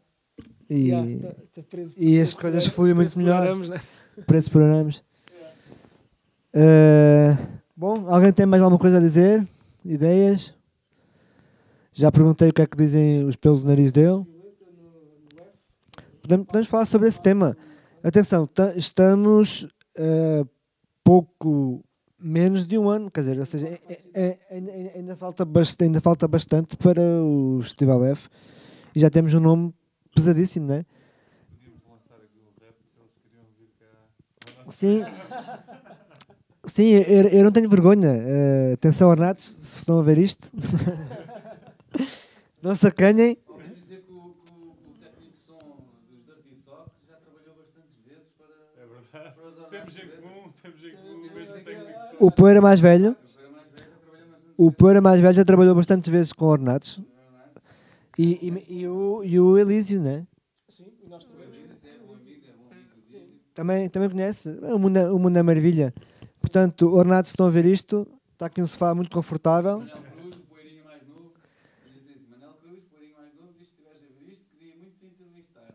E Yeah, tá- tá preso- e as coisas fluem muito melhor. né? esses programas. Eh, bom, alguém tem mais alguma coisa a dizer? Ideias? Já perguntei o que é que dizem os pelos do nariz dele. Podemos, podemos falar sobre esse tema. Atenção, ta- estamos eh, pouco menos de um ano, quer dizer, ou seja, é- é- é- ainda, falta bastante, ainda falta bastante para o Festival F e já temos um nome pesadíssimo, não é? Sim. Sim, eu, eu não tenho vergonha. Eh, atenção, Ornatos, se estão a ver isto. não se acanhem. Ouvi dizer que o, que o- que o técnico de som dos Dirty Sock já trabalhou bastantes vezes para, É verdade. para os Temos ornatos em de comum, temos em comum o mesmo técnico de som. O Poeira mais velho. O Poeira mais velho já trabalhou bastantes vezes com Ornatos. E, e, e o, e o Elísio, né? Sim, e nós trabalhamos. Também, também conhece. O mundo, é- o mundo é maravilha. Portanto, Ornatos, estão a ver isto. Está aqui um sofá muito confortável. Manel Cruz, o poeirinho mais novo. Diz assim, Manel Cruz, poeirinho mais novo, diz que estiveres a ver isto, queria muito te entrevistar.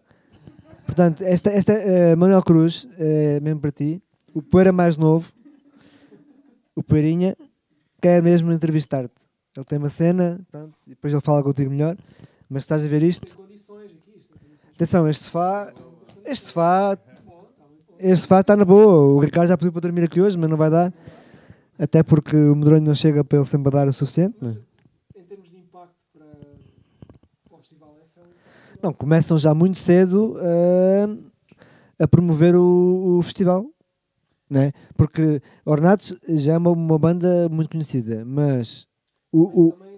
Portanto, esta, esta eh, Manuel Cruz, é mesmo para ti. O Poeira mais novo, o Poeirinha, quer mesmo entrevistar-te. Ele tem uma cena, pronto, depois ele fala contigo melhor. Mas estás a ver isto? Atenção, este sofá, este sofá, este sofá está na boa. O Ricardo já pediu para dormir aqui hoje, mas não vai dar. Até porque o medronho não chega para ele sempre dar o suficiente. mas- Em termos de impacto para, o Festival Não, começam já muito cedo a, a promover o, o festival. Né? Porque Ornatos já é uma, uma banda muito conhecida, mas o, o- também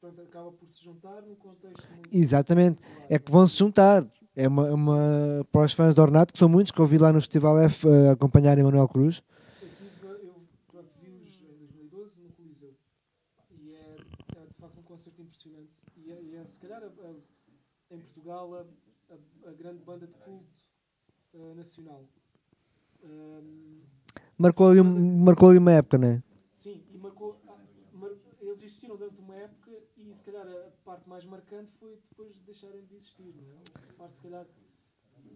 pronto, acaba por se juntar num contexto muito. exatamente é que vão se juntar. É uma, é uma para os fãs de Ornato, que são muitos que eu vi lá no Festival F eh, acompanharem Manuel Cruz. Eu, tive, eu pronto, vi-os em 2012 no Coliseu. E é, é de facto um concerto impressionante. E é, e é, se calhar, a- a- em Portugal, a, a- grande banda de culto eh, nacional. Ahm, Marcou um- uma época, né? sim, e marcou. mar- eles existiram durante uma época e se calhar a parte mais marcante foi depois de deixarem de existir. Não é? A parte, se calhar,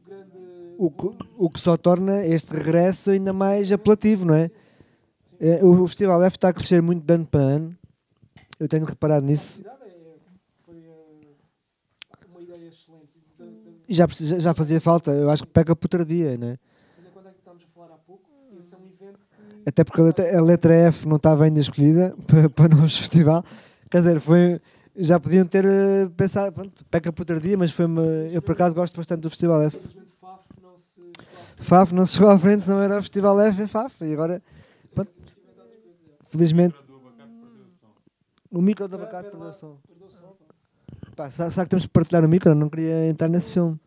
grande. O que, o que só torna este regresso ainda mais apelativo, não é? É, O Festival F está a crescer muito de ano para ano. Eu tenho reparado nisso. É, eh, E já, já fazia falta, eu acho que peca por tardia, né? Tendo em conta que estávamos a falar há pouco, esse é um evento que. Até porque a letra, a letra F não estava ainda escolhida para, para o novo festival. Quer dizer, foi, já podiam ter eh, pensado, pronto, peca por tardia, mas foi eu por acaso gosto bastante do Festival F. FAF não não chegou à frente, senão era o Festival F em FAF. E agora, pronto, felizmente, o micro do abacate perdeu o som. será, que temos que partilhar o micro? Não queria entrar nesse filme.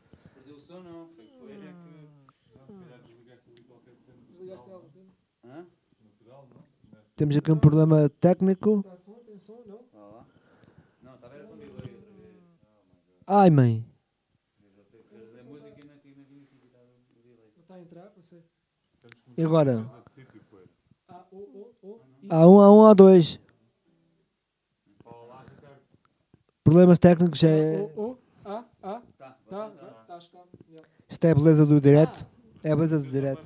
Mudar de sítio, poeira. Ah, o, o, o. e- Há um, há um, há dois. Problemas técnicos é. Isto é a beleza do direto. É a beleza do direto.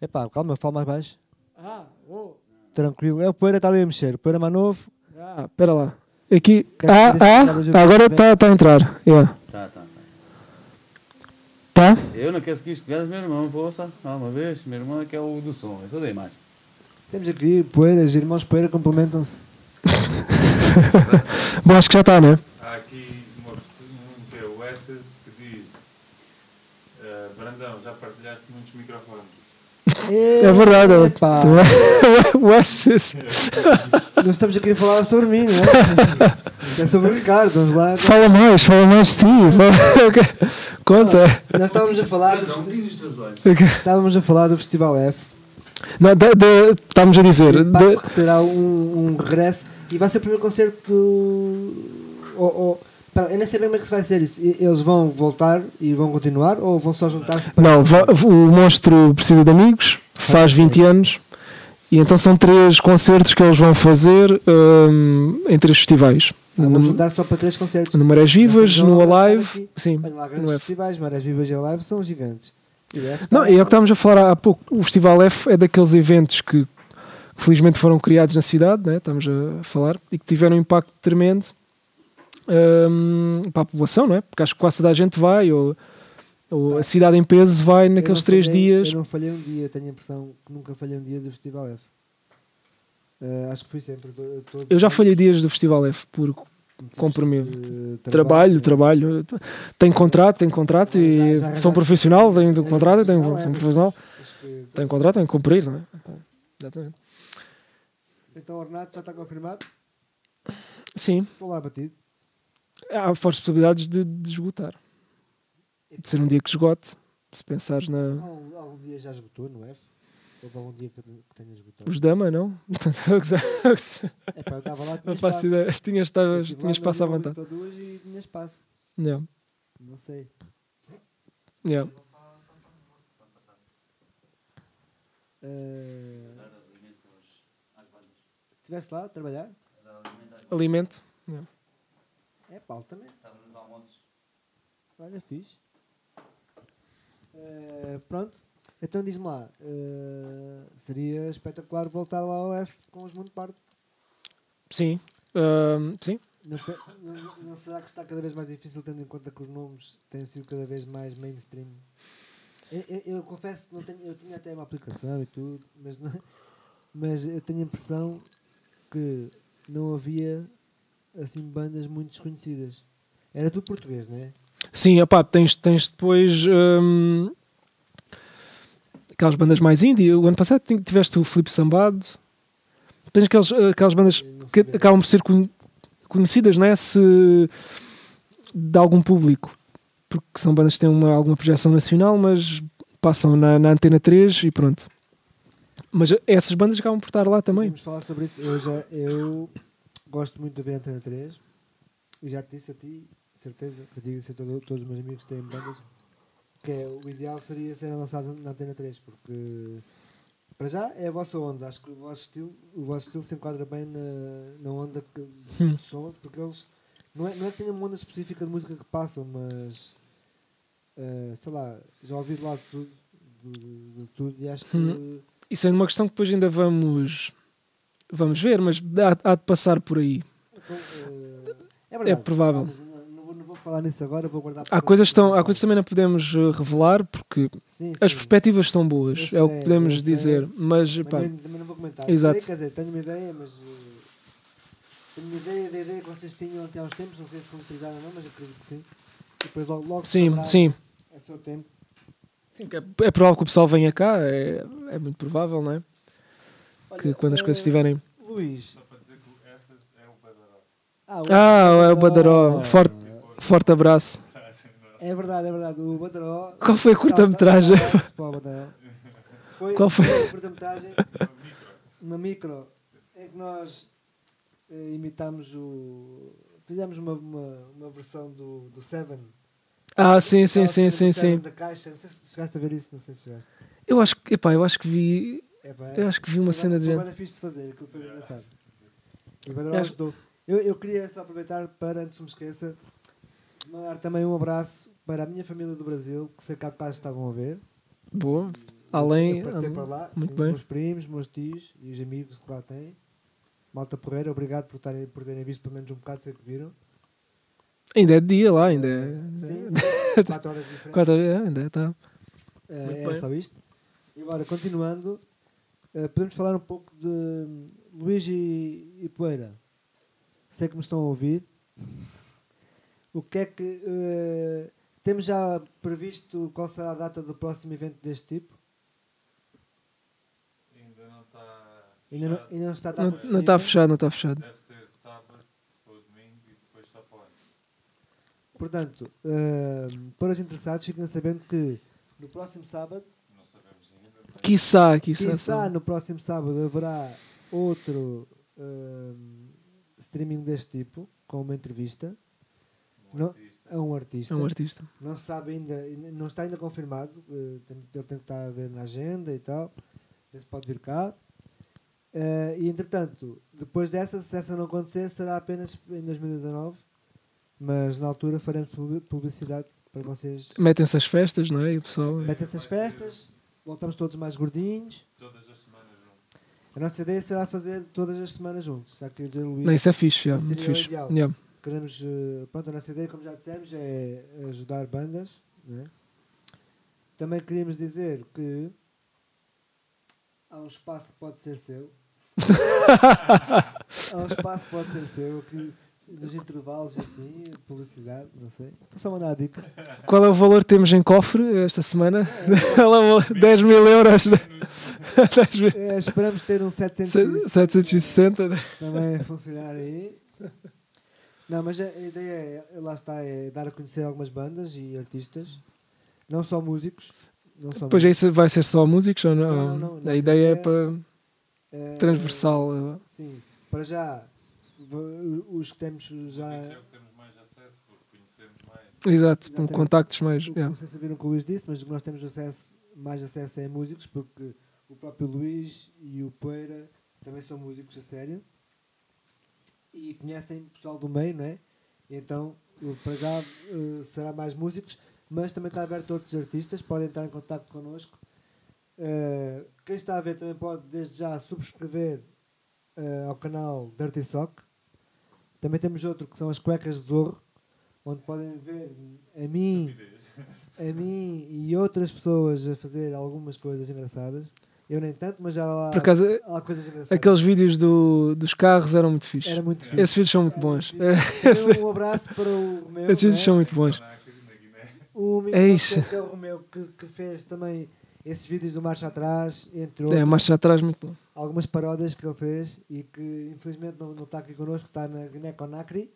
Epá, calma, fala mais baixo. Ah, o. Tranquilo. É o poeira está ali a mexer. O poeira mais novo. Ah, espera lá. Aqui. Quero Ah, ah. está a Agora está tá a entrar. Yeah. Tá, tá, tá. Tá? Eu não quero seguir as pegadas do meu irmão, poça. Ah, uma vez, meu irmão é que é o do som, eu sou da imagem. Temos aqui poeiras, irmãos poeira complementam-se. Bom, acho que já está, né? Há aqui uma pessoa, um que é o Esses que diz eh, Brandão, já partilhaste muitos microfones. É verdade. é. Epá, o Esses. nós estamos aqui a falar sobre mim, não é? É sobre o Ricardo, vamos lá. Fala mais, fala mais de ti. Fala- Conta. Nós estávamos a falar do, Não, diz os teus olhos. estávamos a falar do Festival F. Não, de- de- estamos a dizer. O de- que terá um, um regresso e vai ser o primeiro concerto do. Ou, ou, pera, eu nem sei bem como é que se vai ser isso. Eles vão voltar e vão continuar ou vão só juntar-se para. Não, o monstro precisa de amigos, faz 20 anos, e então são três concertos que eles vão fazer hum, em três festivais. Ah, vão No, juntar só para três concertos. no Marés Vivas, no Alive. Sim, Olha lá, grandes festivais, Marés Vivas e Alive são gigantes. E Não, é o que estávamos a falar há pouco. O Festival F é daqueles eventos que felizmente foram criados na cidade, né? estamos a falar, e que tiveram um impacto tremendo hum, para a população, não é? Porque acho que quase toda a gente vai, ou, ou a cidade em peso vai naqueles três falhei- dias. Eu não falhei um dia, tenho a impressão que nunca falhei um dia do Festival F. Eh, acho que fui sempre. to- todos Eu já falhei dias do Festival F por compromisso. de trabalho, trabalho. Tenho contrato, tenho contrato e já sou profissional, tenho É contrato, tenho profissional, é tenho profissional. Tem contrato, tem que cumprir, não é? Exatamente. Então o Renato já está confirmado? Sim, Estou lá batido. Há fortes possibilidades de, de esgotar. De ser um dia que esgote, se pensares na. Algum, algum dia já esgotou, não é? Houve algum dia que, que tenha esgotado? Os Dama, não? É pá, eu estava lá, tinha Não faço espaço. ideia. Tinhas, Eu estavas, não espaço à vontade. ou duas e tinha espaço. Yeah. Não sei. Yeah. Eh, Estiveste lá a trabalhar? Alimento. É pau também. Olha, fixe. Eh, pronto. Então diz-me lá. eh, seria espetacular voltar lá ao F com os Mundo Pardo. Sim. Ahm, sim. Não, não- não será que está cada vez mais difícil tendo em conta que os nomes têm sido cada vez mais mainstream? Eu, eu- eu confesso que não tenho, eu tinha até uma aplicação e tudo, mas, não- mas eu tenho a impressão que não havia assim bandas muito desconhecidas. Era tudo português, não é? Sim, opá, tens, tens depois ahm, aquelas bandas mais indie. O ano passado ti- tiveste o Filipe Sambado. Tens aquelas, aquelas bandas que acabam por ser conhe- conhecidas, não é? Se de algum público, porque são bandas que têm uma, alguma projeção nacional, mas passam na, na Antena 3 e pronto. Mas essas bandas acabam por estar lá também. Podemos falar sobre isso. Eu, já, eu gosto muito de ver Antena 3 e já te disse a ti, certeza, que eu digo isso a todo- todos os meus amigos que têm bandas, que é, o ideal seria serem lançados na Antena 3, porque para já é a vossa onda. Acho que o vosso estilo, o vosso estilo se enquadra bem na, na onda que, Hum. de som, porque eles não é, não é que tenham uma onda específica de música que passam, mas eh, sei lá, já ouvi de lá de tudo, de, de- de tudo e acho que Hum. Isso é uma questão que depois ainda vamos, vamos ver, mas há, há de passar por aí. Então, eh, é, verdade. provável. Ah, mas não, vou, não vou falar nisso agora, vou guardar Há coisas, estão, há coisas que também não podemos eh, revelar porque Sim, as sim. perspectivas são boas, Eu é o que sei, podemos sei. dizer. Mas, Mas pá, também, também não vou comentar. Exato. Sei, quer dizer, tenho uma ideia, mas. eh, tenho uma ideia da ideia que vocês tinham até aos tempos, não sei se concretizaram ou não, mas acredito que sim. Depois logo, logo sim, saberá, sim. É seu tempo. Sim, é, é provável que o pessoal venha cá, é, é muito provável, não é? Que quando as coisas estiverem. Luís. Só para dizer que essas é o Badaró. Ah, Ah, é o Badaró. Forte, forte abraço. É verdade, é verdade. O Badaró. Qual foi a curta-metragem? Foi, Qual foi? a curta-metragem? Uma micro. Em que nós eh, imitámos o. Fizemos uma, uma, uma versão do, do Seven. Ah, sim, sim, sim, sim, sim. Da caixa. Não sei se chegaste a ver isso, não sei se chegaste. Eu acho que, epá, eu acho que vi, É, eu acho que vi uma cena de foi bué fixe de fazer, aquilo foi engraçado. E Eu acho- ajudou. Eu, eu queria só aproveitar para, antes de me esqueça, mandar também um abraço para a minha família do Brasil, que sei que há bocado estavam a ver. Boa. Além, Eu partei para lá, muito sim, bem. meus primos, meus tios e os amigos que lá têm. Malta Porreira, obrigado por, terem, por terem visto pelo menos um bocado, sei que viram. ainda é de dia lá, ainda é. Sim, sim. Quatro horas diferentes. Quatro, é, ainda está. Muito era bem. só isto. E agora, continuando, eh, podemos falar um pouco de hum, Luís e, e Poeira. Sei que me estão a ouvir. O que é que. eh, temos já previsto qual será a data do próximo evento deste tipo? Ainda não está. Ainda não, ainda não está Não não está fechado, não está fechado. Deve ser sábado ou domingo e depois só para o ano. Portanto, hum, para os interessados, fiquem sabendo que no próximo sábado Quiçá, quiçá. Quizá no próximo sábado haverá outro hum, streaming deste tipo, com uma entrevista um Não. a um artista. É um artista. Não se sabe ainda, não está ainda confirmado, eh, tem- ele tem que estar a ver na agenda e tal, ver se pode vir cá. Eh, e entretanto, depois dessa, se essa não acontecer, será apenas em 2019, mas na altura faremos publi- publicidade para vocês. Metem-se as festas, não é? E o pessoal. Metem essas festas, voltamos todos mais gordinhos. Todas as semanas juntos. A nossa ideia será fazer todas as semanas juntos. Já quer dizer, Luís, Não, isso é fixe, Isso muito fixe. ideal. Yeah. queremos, eh, pronto, a nossa ideia, como já dissemos, é ajudar bandas. né? Também queríamos dizer que há um espaço que pode ser seu. há um espaço que pode ser seu, que nos intervalos assim, publicidade, não sei. Vou só mandar a dica. Qual é o valor que temos em cofre esta semana? É valor? 10 mil euros. 10 mil. Eh, esperamos ter um 700 760. também a funcionar aí. Não, mas a ideia é, lá está, é dar a conhecer algumas bandas e artistas, não só músicos. Não só Depois é isso vai ser só músicos ou não? Não, não, não. A ideia é ideia- para Eh, transversal. Sim, para já, os que temos já. É o que temos mais acesso, porque conhecemos mais. Exato, com contactos mais. o- yeah. Não sei se viram o que o Luís disse, mas nós temos acesso, mais acesso a músicos, porque o próprio Luís e o Peira também são músicos a sério e conhecem o pessoal do meio, não é? Então, o- para já eh, será mais músicos, mas também está aberto a outros artistas, podem entrar em contato connosco. Eh, quem está a ver também pode, desde já, subscrever eh, ao canal Dirty Sock. Também temos outro que são as cuecas de Zorro, onde podem ver a mim, a mim e outras pessoas a fazer algumas coisas engraçadas. Eu nem tanto, mas já há, lá- Por acaso, há coisas engraçadas. aqueles vídeos do, dos carros eram muito fixes. Era muito fixe. Esses vídeos são muito bons. Também Um abraço para o Romeu. Esses vídeos é? são muito bons. O amigo É isso. que é o Romeu que, que fez também esses vídeos do Marcha Atrás, entre É, outros, marcha atrás muito bom. algumas paródias que ele fez e que infelizmente não, não está aqui connosco, está na Guiné-Conakry.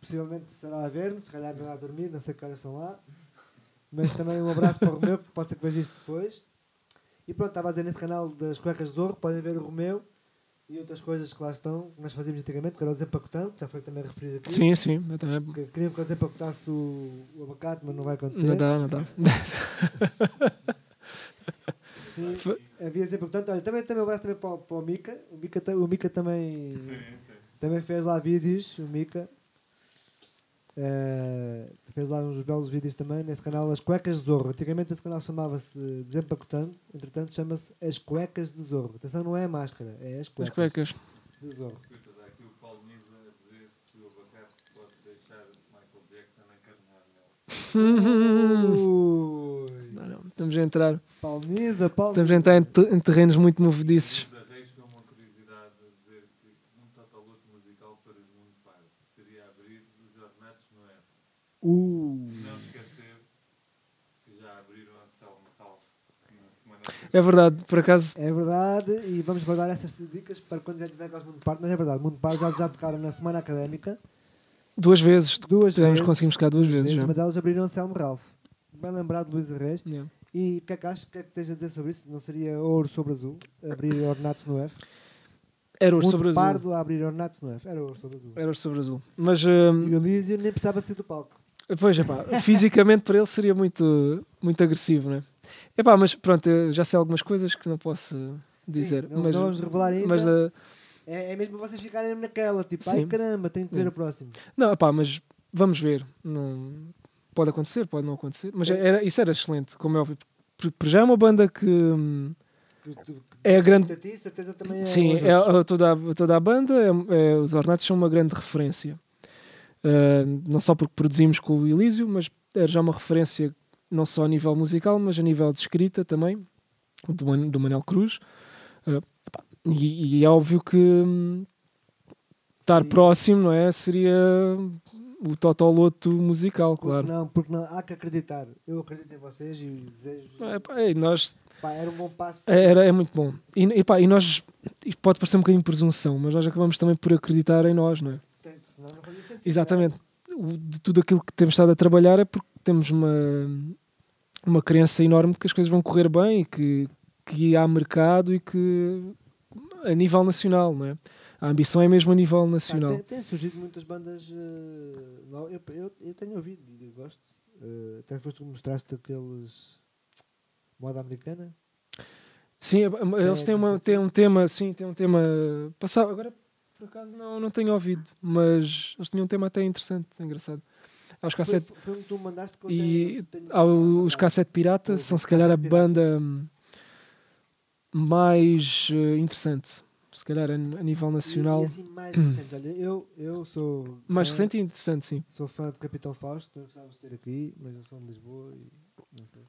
Possivelmente estará a ver-nos, se calhar a dormir, não sei que horas são lá. Mas também um abraço para o Romeu, que pode ser que veja isto depois. E pronto, estava a dizer nesse canal das Cuecas de Zorro, podem ver o Romeu e outras coisas que lá estão, que nós fazíamos antigamente, que era o desempacotando, que já foi também referido aqui. Sim, sim. eu também- Que queriam que eu desempacotasse o, o abacate, mas não vai acontecer. Não dá, não dá. Sim, havia desempacotante. Olha, também, também um abraço também para, o- para o Mica. O Mica, ta- o Mica também, também fez lá vídeos, o Mica. Eh, fez lá uns belos vídeos também nesse canal As Cuecas de Zorro. Antigamente esse canal chamava-se Desempacotando, entretanto chama-se As Cuecas de Zorro. Atenção, não é a máscara, é as As cuecas, cuecas. de Zorro. Escuta, dá aqui o Paulo Nisa a dizer se o abacate pode deixar Michael Jackson encarnar nele. Ui, Não, não, Estamos a entrar, Pauliniza, Paulo. estamos a entrar em, te- em terrenos muito movediços. A um. Uh. Não esquecer que já abriram a Cell Metal na semana É verdade, por acaso, É verdade, e vamos guardar essas dicas para quando já tiver com os Mundo Pardo, mas é verdade, Mundo Pardo já, já tocaram na semana académica, duas vezes. duas Tivemos, vezes. conseguimos tocar duas vezes. já. Uma delas abriram o Selmo Ralph. Bem lembrado de Luís Reis. Yeah. E o que é que achas? O que é que tens a dizer sobre isso? Não seria ouro sobre azul? Abrir ornatos no F? Era o Mundo sobre azul. Pardo a abrir ornatos no F. Era ouro sobre azul. Era o sobre azul. Mas, E hum, o Elísio nem precisava ser do palco. pois, epá, fisicamente para ele seria muito, muito agressivo, não é? Epá, mas pronto, já sei algumas coisas que não posso dizer. Sim, não, mas, não vamos revelar ainda. mas, uh, é, é mesmo vocês ficarem naquela, tipo, ai Sim. caramba, tenho que ver o próximo. não, epá, mas vamos ver. Não, pode acontecer, pode não acontecer. Mas É. era, isso era excelente, como é óbvio. Por já é uma banda que hum, é a grande. é. Sim, é, toda, a, toda a banda, é- é- os Ornatos são uma grande referência. Uh, não só porque produzimos com o Elísio, mas era já uma referência não só a nível musical, mas a nível de escrita também, do, Man- do Manel Cruz. Uh, e, e é óbvio que hum, estar Sim. próximo, não é? Seria o totoloto musical, Porque claro. não, porque não, há que acreditar. Eu acredito em vocês e desejo. Epá, e nós Pá, era um bom passo. É, Era, é muito bom. E, e, pá, e nós, isto pode parecer um bocadinho presunção, mas nós acabamos também por acreditar em nós, não é? Senão não fazia sentido. Exatamente. O- de tudo aquilo que temos estado a trabalhar é porque temos uma, uma crença enorme que as coisas vão correr bem e que, que há mercado e que a nível nacional, não é? A ambição é mesmo a nível nacional. tem, tem surgido muitas bandas. eh, no- eu, eu, eu tenho ouvido e gosto. Eh, até foste que mostraste aqueles. Moda americana. Sim, é- eles têm, uma, têm um tema, sim, têm um tema passado. Agora, por acaso, não, não tenho ouvido, mas eles tinham um tema até interessante, engraçado. Aos Foi, cassete, foi um que tu mandaste que eu E tenho, os Cassete Pirata, são se calhar a banda hum, mais eh, interessante, se calhar a, a nível E, nacional. e assim mais recente. Olha, eu, eu sou. mais fã- recente e interessante, sim. Sou fã de Capitão Fausto, gostava de ter aqui, mas eu sou de Lisboa e não sei.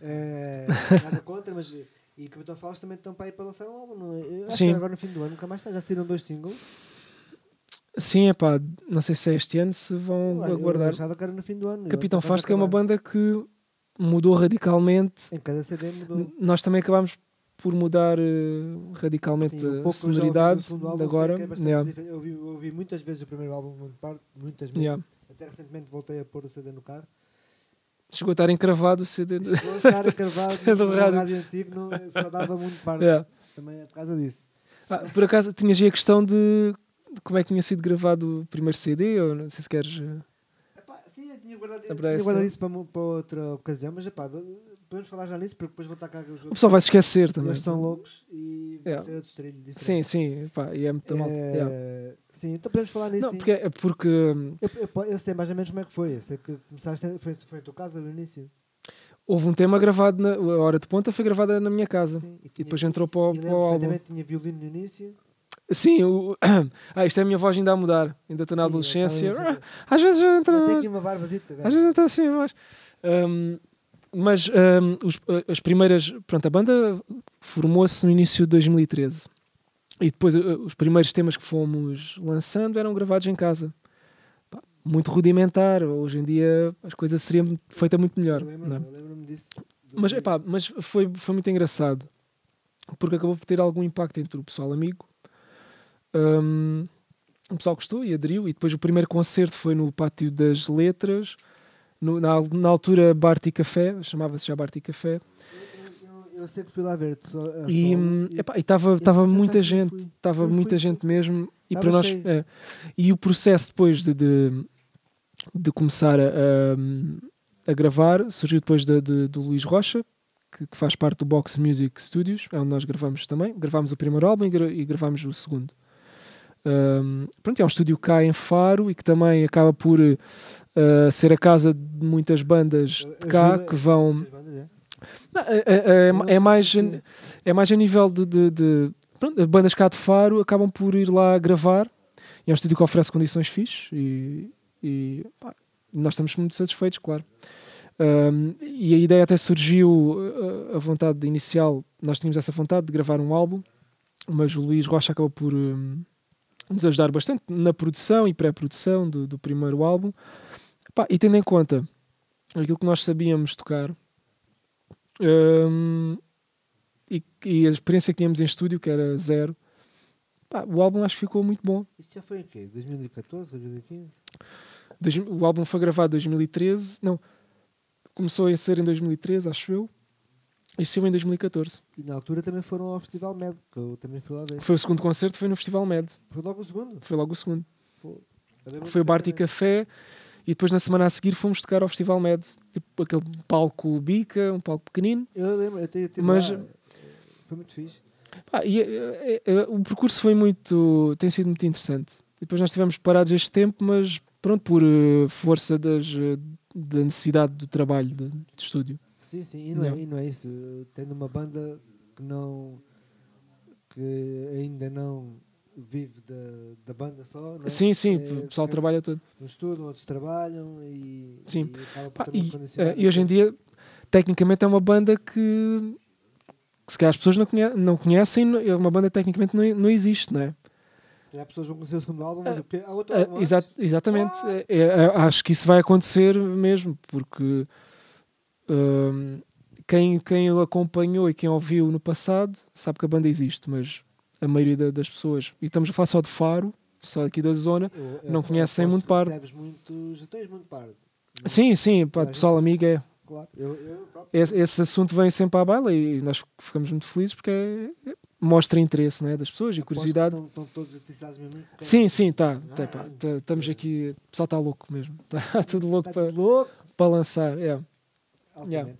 Eh, nada contra, mas. E Capitão Fausto também estão para ir para lançar um álbum, não é? Acho Sim. agora no fim do ano, nunca mais está. Já saíram dois singles. Sim, é pá, não sei se é este ano, se vão Eu- Eu aguardar. achava que era no fim do ano. Capitão Fausto que é uma banda que mudou radicalmente. Em cada CD mudou. Nós também acabámos por mudar eh, radicalmente Sim, o a sonoridade álbum, de agora. é Yeah. Eu ouvi, eu ouvi muitas vezes o primeiro álbum, muitas vezes. yeah. Até recentemente voltei a pôr o CD no carro. Chegou a estar encravado o CD. Chegou a estar acravado Do no rádio. rádio antigo, não, só dava muito parte. Yeah. Também é por causa disso. Ah, por acaso tinhas aí a questão de, de como é que tinha sido gravado o primeiro CD, ou não sei se queres. eh, Epá, sim, eu tinha guardado, eu tinha guardado isso para, para outra ocasião, mas epá, podemos falar já nisso, porque depois vou com os O pessoal vai se esquecer também. Eles são loucos e vai Yeah. ser outro estrilho diferente. Sim, sim, pá, e é muito mal. É, yeah. Sim, então podemos falar nisso. Não, sim. porque, é porque hum, Eu, eu, eu sei mais ou menos como é que foi. Eu sei que começaste, foi, foi a tua casa no início. houve um tema gravado, na, a Hora de Ponta foi gravada na minha casa. Sim, E depois entrou para o, e para o álbum. tinha violino no início. Sim, o, ah, isto é a minha voz ainda a mudar. Ainda estou na Sim, adolescência. às vezes. Mas Tem aqui uma barbazita. Às vezes está assim a voz. Hum, mas hum, os- as primeiras. Pronto, a banda formou-se no início de 2013. E depois uh, os primeiros temas que fomos lançando eram gravados em casa. Muito rudimentar. Hoje em dia as coisas seriam feitas muito melhor. Eu é? eu lembro-me disso. Mas, epá, mas foi, foi muito engraçado. Porque acabou por ter algum impacto entre o pessoal amigo. Hum, o pessoal gostou e aderiu. E depois o primeiro concerto foi no Pátio das Letras. No- na, na altura Bart e Café, chamava-se já Bart e Café. Eu, eu- eu sei que fui lá ver. A E hum, e- estava muita gente, estava muita gente mesmo. E para nós, é. e o processo depois de, de, de começar a, a, a gravar surgiu depois de, de- do Luís Rocha, que, que faz parte do Box Music Studios, é onde nós gravamos também. Gravámos o primeiro álbum e, gra e gravámos o segundo. Um, pronto, é um estúdio cá em Faro e que também acaba por uh, ser a casa de muitas bandas de cá Ajuda- que vão. bandas, é. Não, é, é- é- é mais, é mais a nível de, de, de- pronto, as bandas cá de Faro acabam por ir lá gravar. E é um estúdio que oferece condições fixes e, e, pá, nós estamos muito satisfeitos, claro. Um, e a ideia até surgiu, uh, a vontade inicial, nós tínhamos essa vontade de gravar um álbum, mas o Luís Rocha acabou por um, nos ajudar bastante na produção e pré-produção do, do primeiro álbum. Pá, e tendo em conta aquilo que nós sabíamos tocar um, e, e a experiência que tínhamos em estúdio, que era zero, pá, o álbum acho que ficou muito bom. Isto já foi em quê? 2014, 2015? Dois- o álbum foi gravado em 2013, não, começou a ser em 2013, acho eu, e saiu em 2014. E na altura também foram ao Festival Med, que eu também fui lá ver. Foi o segundo concerto, foi no Festival Med, Foi logo o segundo. foi logo o segundo. Foi, Foi o Bart e perfeitamente. Café, e depois na semana a seguir fomos tocar ao Festival Med, tipo aquele palco bica, um palco pequenino. Eu lembro, eu tive Mas- lá, Foi muito fixe. Pá, e, eh, eh, eh, o percurso foi muito. tem sido muito interessante. E depois nós estivemos parados este tempo, mas pronto, por eh, força das, eh, da necessidade do trabalho de, de estúdio. Sim, sim, e não, é, Não. e não é isso. Tendo uma banda que não. que ainda não vive da, da banda só, não é? Sim, sim, É, o pessoal porque trabalha todo. Uns estudam, outros trabalham e. Sim. E, Pá, e, eh, e hoje em dia, tecnicamente, é uma banda que, que se calhar as pessoas não, conhe não conhecem, é uma banda que tecnicamente não, não existe, não é? Se calhar pessoas vão conhecer o segundo álbum, mas o quê? há outro Ah, álbum exa- exatamente. Ah! É- é- acho que isso vai acontecer mesmo, porque hum, quem, quem o acompanhou e quem ouviu no passado sabe que a banda existe, mas a maioria da- das pessoas, e estamos a falar só de Faro, só aqui da zona. Eu- eu não conhecem aposto muito pardo. muito. Já tens muito pardo. Não- Sim, sim, pá, pessoal amigo é. Claro. Esse, esse assunto vem sempre à baila e nós ficamos muito felizes porque é- é- mostra interesse né, das pessoas e curiosidade. Estão, estão todos atiçados mesmo. porque- Sim, sim, tá. Ah, tá, pá, tá- estamos aqui. O pessoal está louco mesmo. Está tudo louco Está para, tudo louco. para lançar. É. Yeah.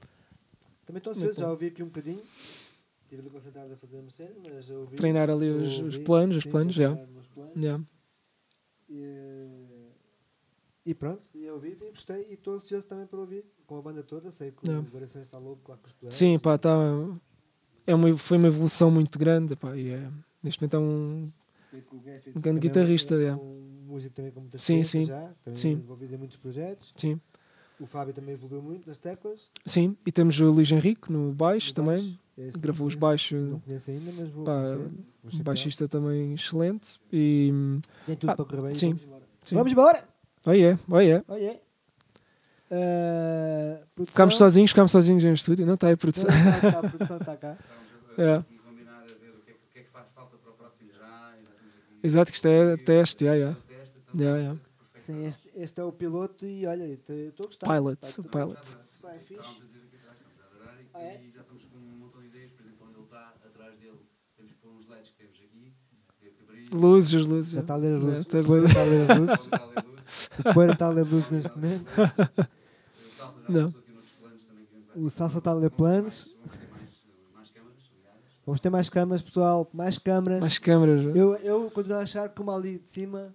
Também estou ansioso, já ouvi aqui um bocadinho. Estive ali concentrado a fazer uma cena, mas eu ouvi. Treinar ali os, os ouvi, planos, os sim, planos, estou a já. os planos. Yeah. E, e pronto, eu ouvi e gostei e estou ansioso também para ouvir com a banda toda. Sei que Yeah. o Variações está louco lá com os planos. Sim, pá, tá, é uma, foi uma evolução muito grande. Pá, e é, neste momento é um. Que um grande é guitarrista, É yeah. um músico também com muita Sim, sim, já, também sim. envolvido em muitos projetos. Sim. O Fábio também evoluiu muito nas teclas. Sim, e temos o Luís Henrique no baixo no também. baixo. É esse Gravou não os baixos. Não conheço ainda, mas vou Pá, conhecer. Vou Um baixista também excelente. E. Tem tudo Ah, para correr bem. sim. Vamos embora. Oh oh yeah. Oh, yeah. Uh, produção- Ficámos sozinhos, ficámos sozinhos em estúdio. Não está aí a produção. Não, tá cá, a produção está cá. Vamos É. aqui combinar a ver o que é que, o que, é que faz falta para o próximo já. Exato, que isto é teste, yeah, yeah. Teste, então Yeah, yeah. Sim, este, este é o piloto e olha, estou a gostar. Pilot, o pilot. Vai fixe. E, Ah, é? e já estamos com um montão de ideias. Por exemplo, onde ele está, atrás dele, temos que pôr uns LEDs que temos aqui. Brilham. Luzes, luzes. Já está a ler as luzes. está a ler- está a ler as luzes. O Poeira está a ler luzes neste momento. O Salsa já Não. O Salsa está a ler planos. Vamos ter mais, câmaras pessoal. Mais câmaras. Mais câmaras. Eu, eu continuo a achar que uma ali de cima,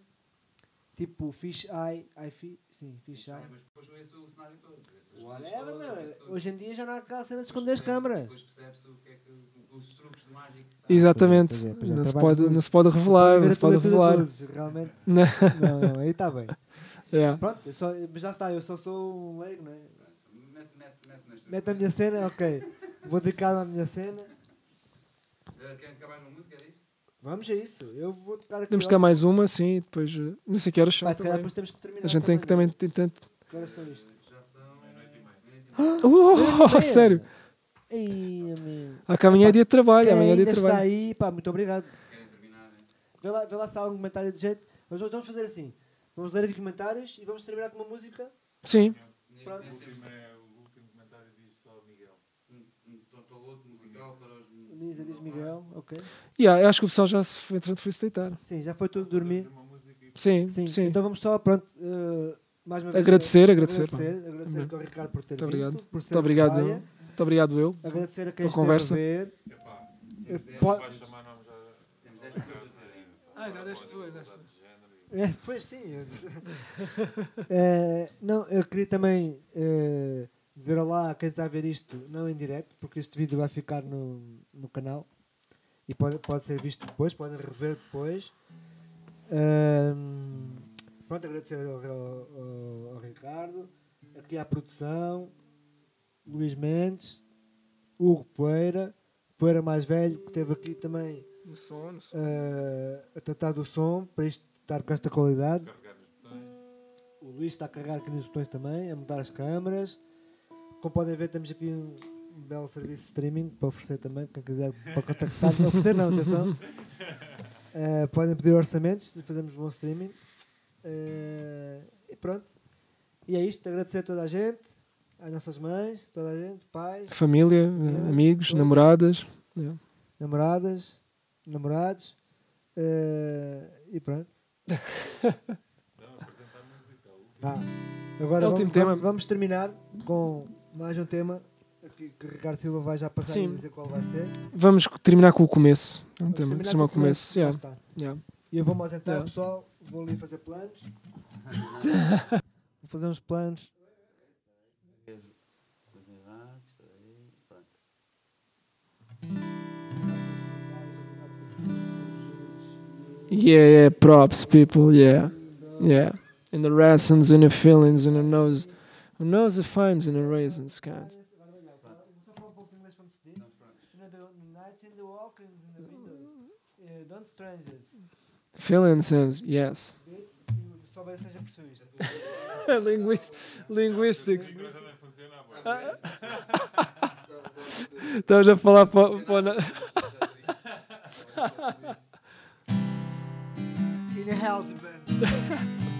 tipo Fish Eye. eye fi, sim, Fish Eye. Mas depois esse é o cenário todo. Whatever, meu. esse. Hoje em dia já não há aquela cena de esconder as câmaras. Depois percebe-se o que é que os truques de mágica. Exatamente. Pois é, pois é, Não, se pode, não se pode revelar. Não se pode revelar. Realmente, Não. não, não, aí está bem. Yeah. Pronto, eu só, mas já está, eu só sou um leigo, não é? Mete, mete, mete. Mete a minha cena, ok. Vou dedicar à minha cena. Eh, Querem tocar mais uma música? Era isso? Vamos a isso. Eu vou tocar aqui. Temos que mais uma, sim. e Depois. eh, Não sei que horas são. Vai, se calhar depois temos que terminar. A gente tem que também. Que horas são isto? Já são. meia-noite e meia. Oh, Meia. sério. Ei, amigo. Ah, que amanhã é dia de trabalho. Amanhã é dia de está trabalho. aí, pá, muito obrigado. Querem terminar? Vê lá, vê lá se há algum comentário de jeito. Mas vamos fazer assim. Vamos ler aqui comentários e vamos terminar com uma música. Sim. Pronto. momento temos último, é, o último comentário diz só Miguel. um, um tontoloto musical para diz Miguel, ok. Yeah, eu acho que o pessoal já se foi, entretanto, foi se deitar. Sim, já foi tudo dormir. E Sim, Sim, sim. então vamos só, pronto, eh, mais uma vez. Agradecer, eh, agradecer. Agradecer, agradecer ao Ricardo por ter Muito vindo. obrigado. Por ser Muito obrigado, eu. Muito obrigado eu. Agradecer a quem esteve conversa. a ver. Epá, Eh, chamar nomes. Temos 10 pessoas a. Ah, ainda há 10 pessoas. e- É, pois sim. Eh, não, eu queria também dizer olá a quem está a ver isto, não em direto, porque este vídeo vai ficar no, no canal e pode, pode ser visto depois, podem rever depois. Ahm, pronto, agradecer ao, ao- ao- Ricardo, aqui à produção, Luís Mendes, Hugo Poeira, Poeira mais velho, que esteve aqui também No som, no som. eh, a tratar do som, para isto estar com esta qualidade. O Luís está a carregar aqui nos botões também, a mudar as câmaras. Como podem ver, temos aqui um, belo serviço de streaming para oferecer também, quem quiser para contactar. Não oferecer, não, atenção. Eh, podem pedir orçamentos, fazemos bom streaming. Eh, e pronto. E é isto, agradecer a toda a gente, às nossas mães, toda a gente, pais, Família, eh, amigos, todos. namoradas. Yeah. namoradas, namorados. eh, e pronto. Vá. Agora É vamos, vamos- vamos terminar com mais um tema que Ricardo Silva vai já passar Sim. e dizer qual vai ser. Vamos terminar com o começo. É um Vamos tema terminar chama o com começo. Lá Yeah. Yeah. E eu vou-me ausentar, Yeah. pessoal. Vou ali fazer planos. vou fazer uns planos. Yeah, yeah, props, people, yeah. Yeah. In the raisins, in the fillings, in the nose. who knows the fines and arrays and scans. Finland says yes. Linguist, linguistics. Estamos a falar para. In.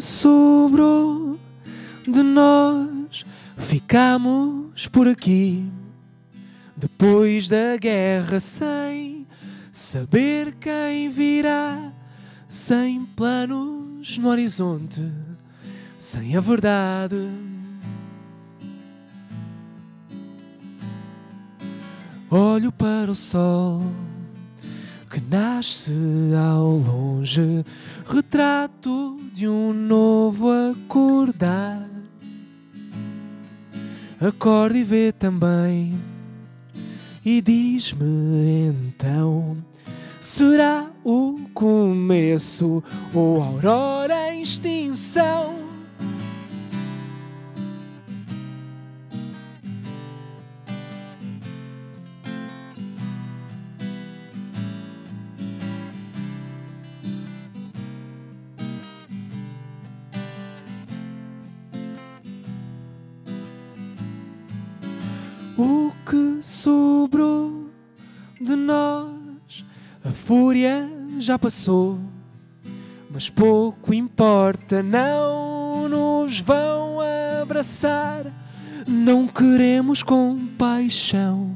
Sobrou de nós ficamos por aqui. Depois da guerra, sem saber quem virá, sem planos no horizonte, sem a verdade. Olho para o sol que nasce ao longe, retrato de um novo acordar. Acorde e vê também. E diz-me então: será o começo ou a aurora em extinção? Sobrou de nós, a fúria já passou, mas pouco importa, não nos vão abraçar. Não queremos compaixão,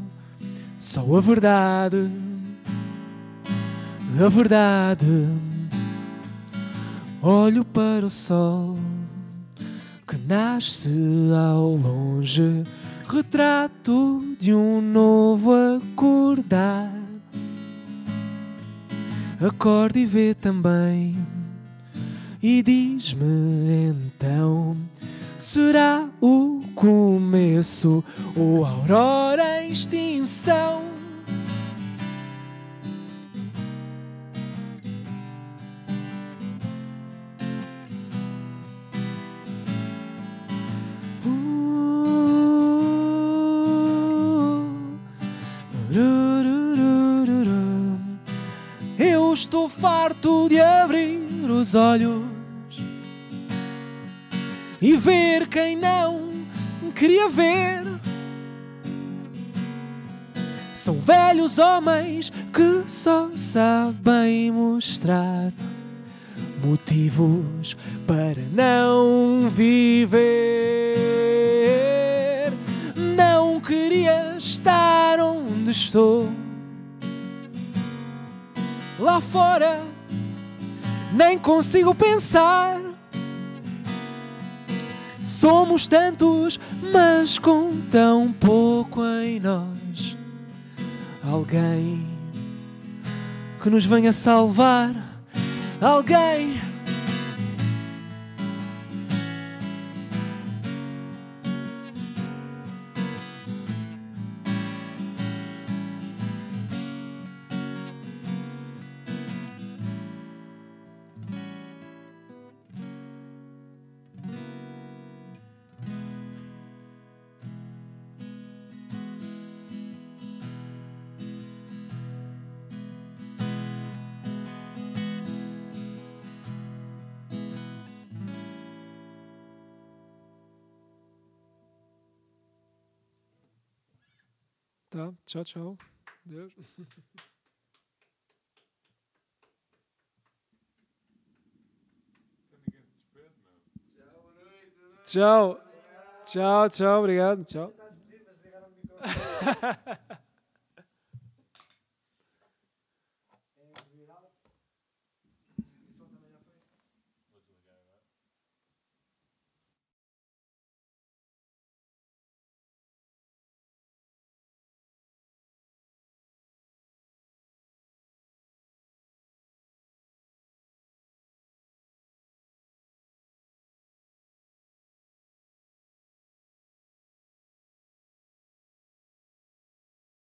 só a verdade, a verdade. Olho para o sol que nasce ao longe retrato de um novo acordar. Acorde e vê também, e diz-me então: será o começo ou a aurora em extinção? Farto de abrir os olhos e ver quem não queria ver. São velhos homens que só sabem mostrar motivos para não viver. Não queria estar onde estou. Lá fora nem consigo pensar. Somos tantos, mas com tão pouco em nós. Alguém que nos venha salvar. Alguém. Tá, tchau, tchau. Deus. Tchau. Tchau, tchau, obrigado. Tchau.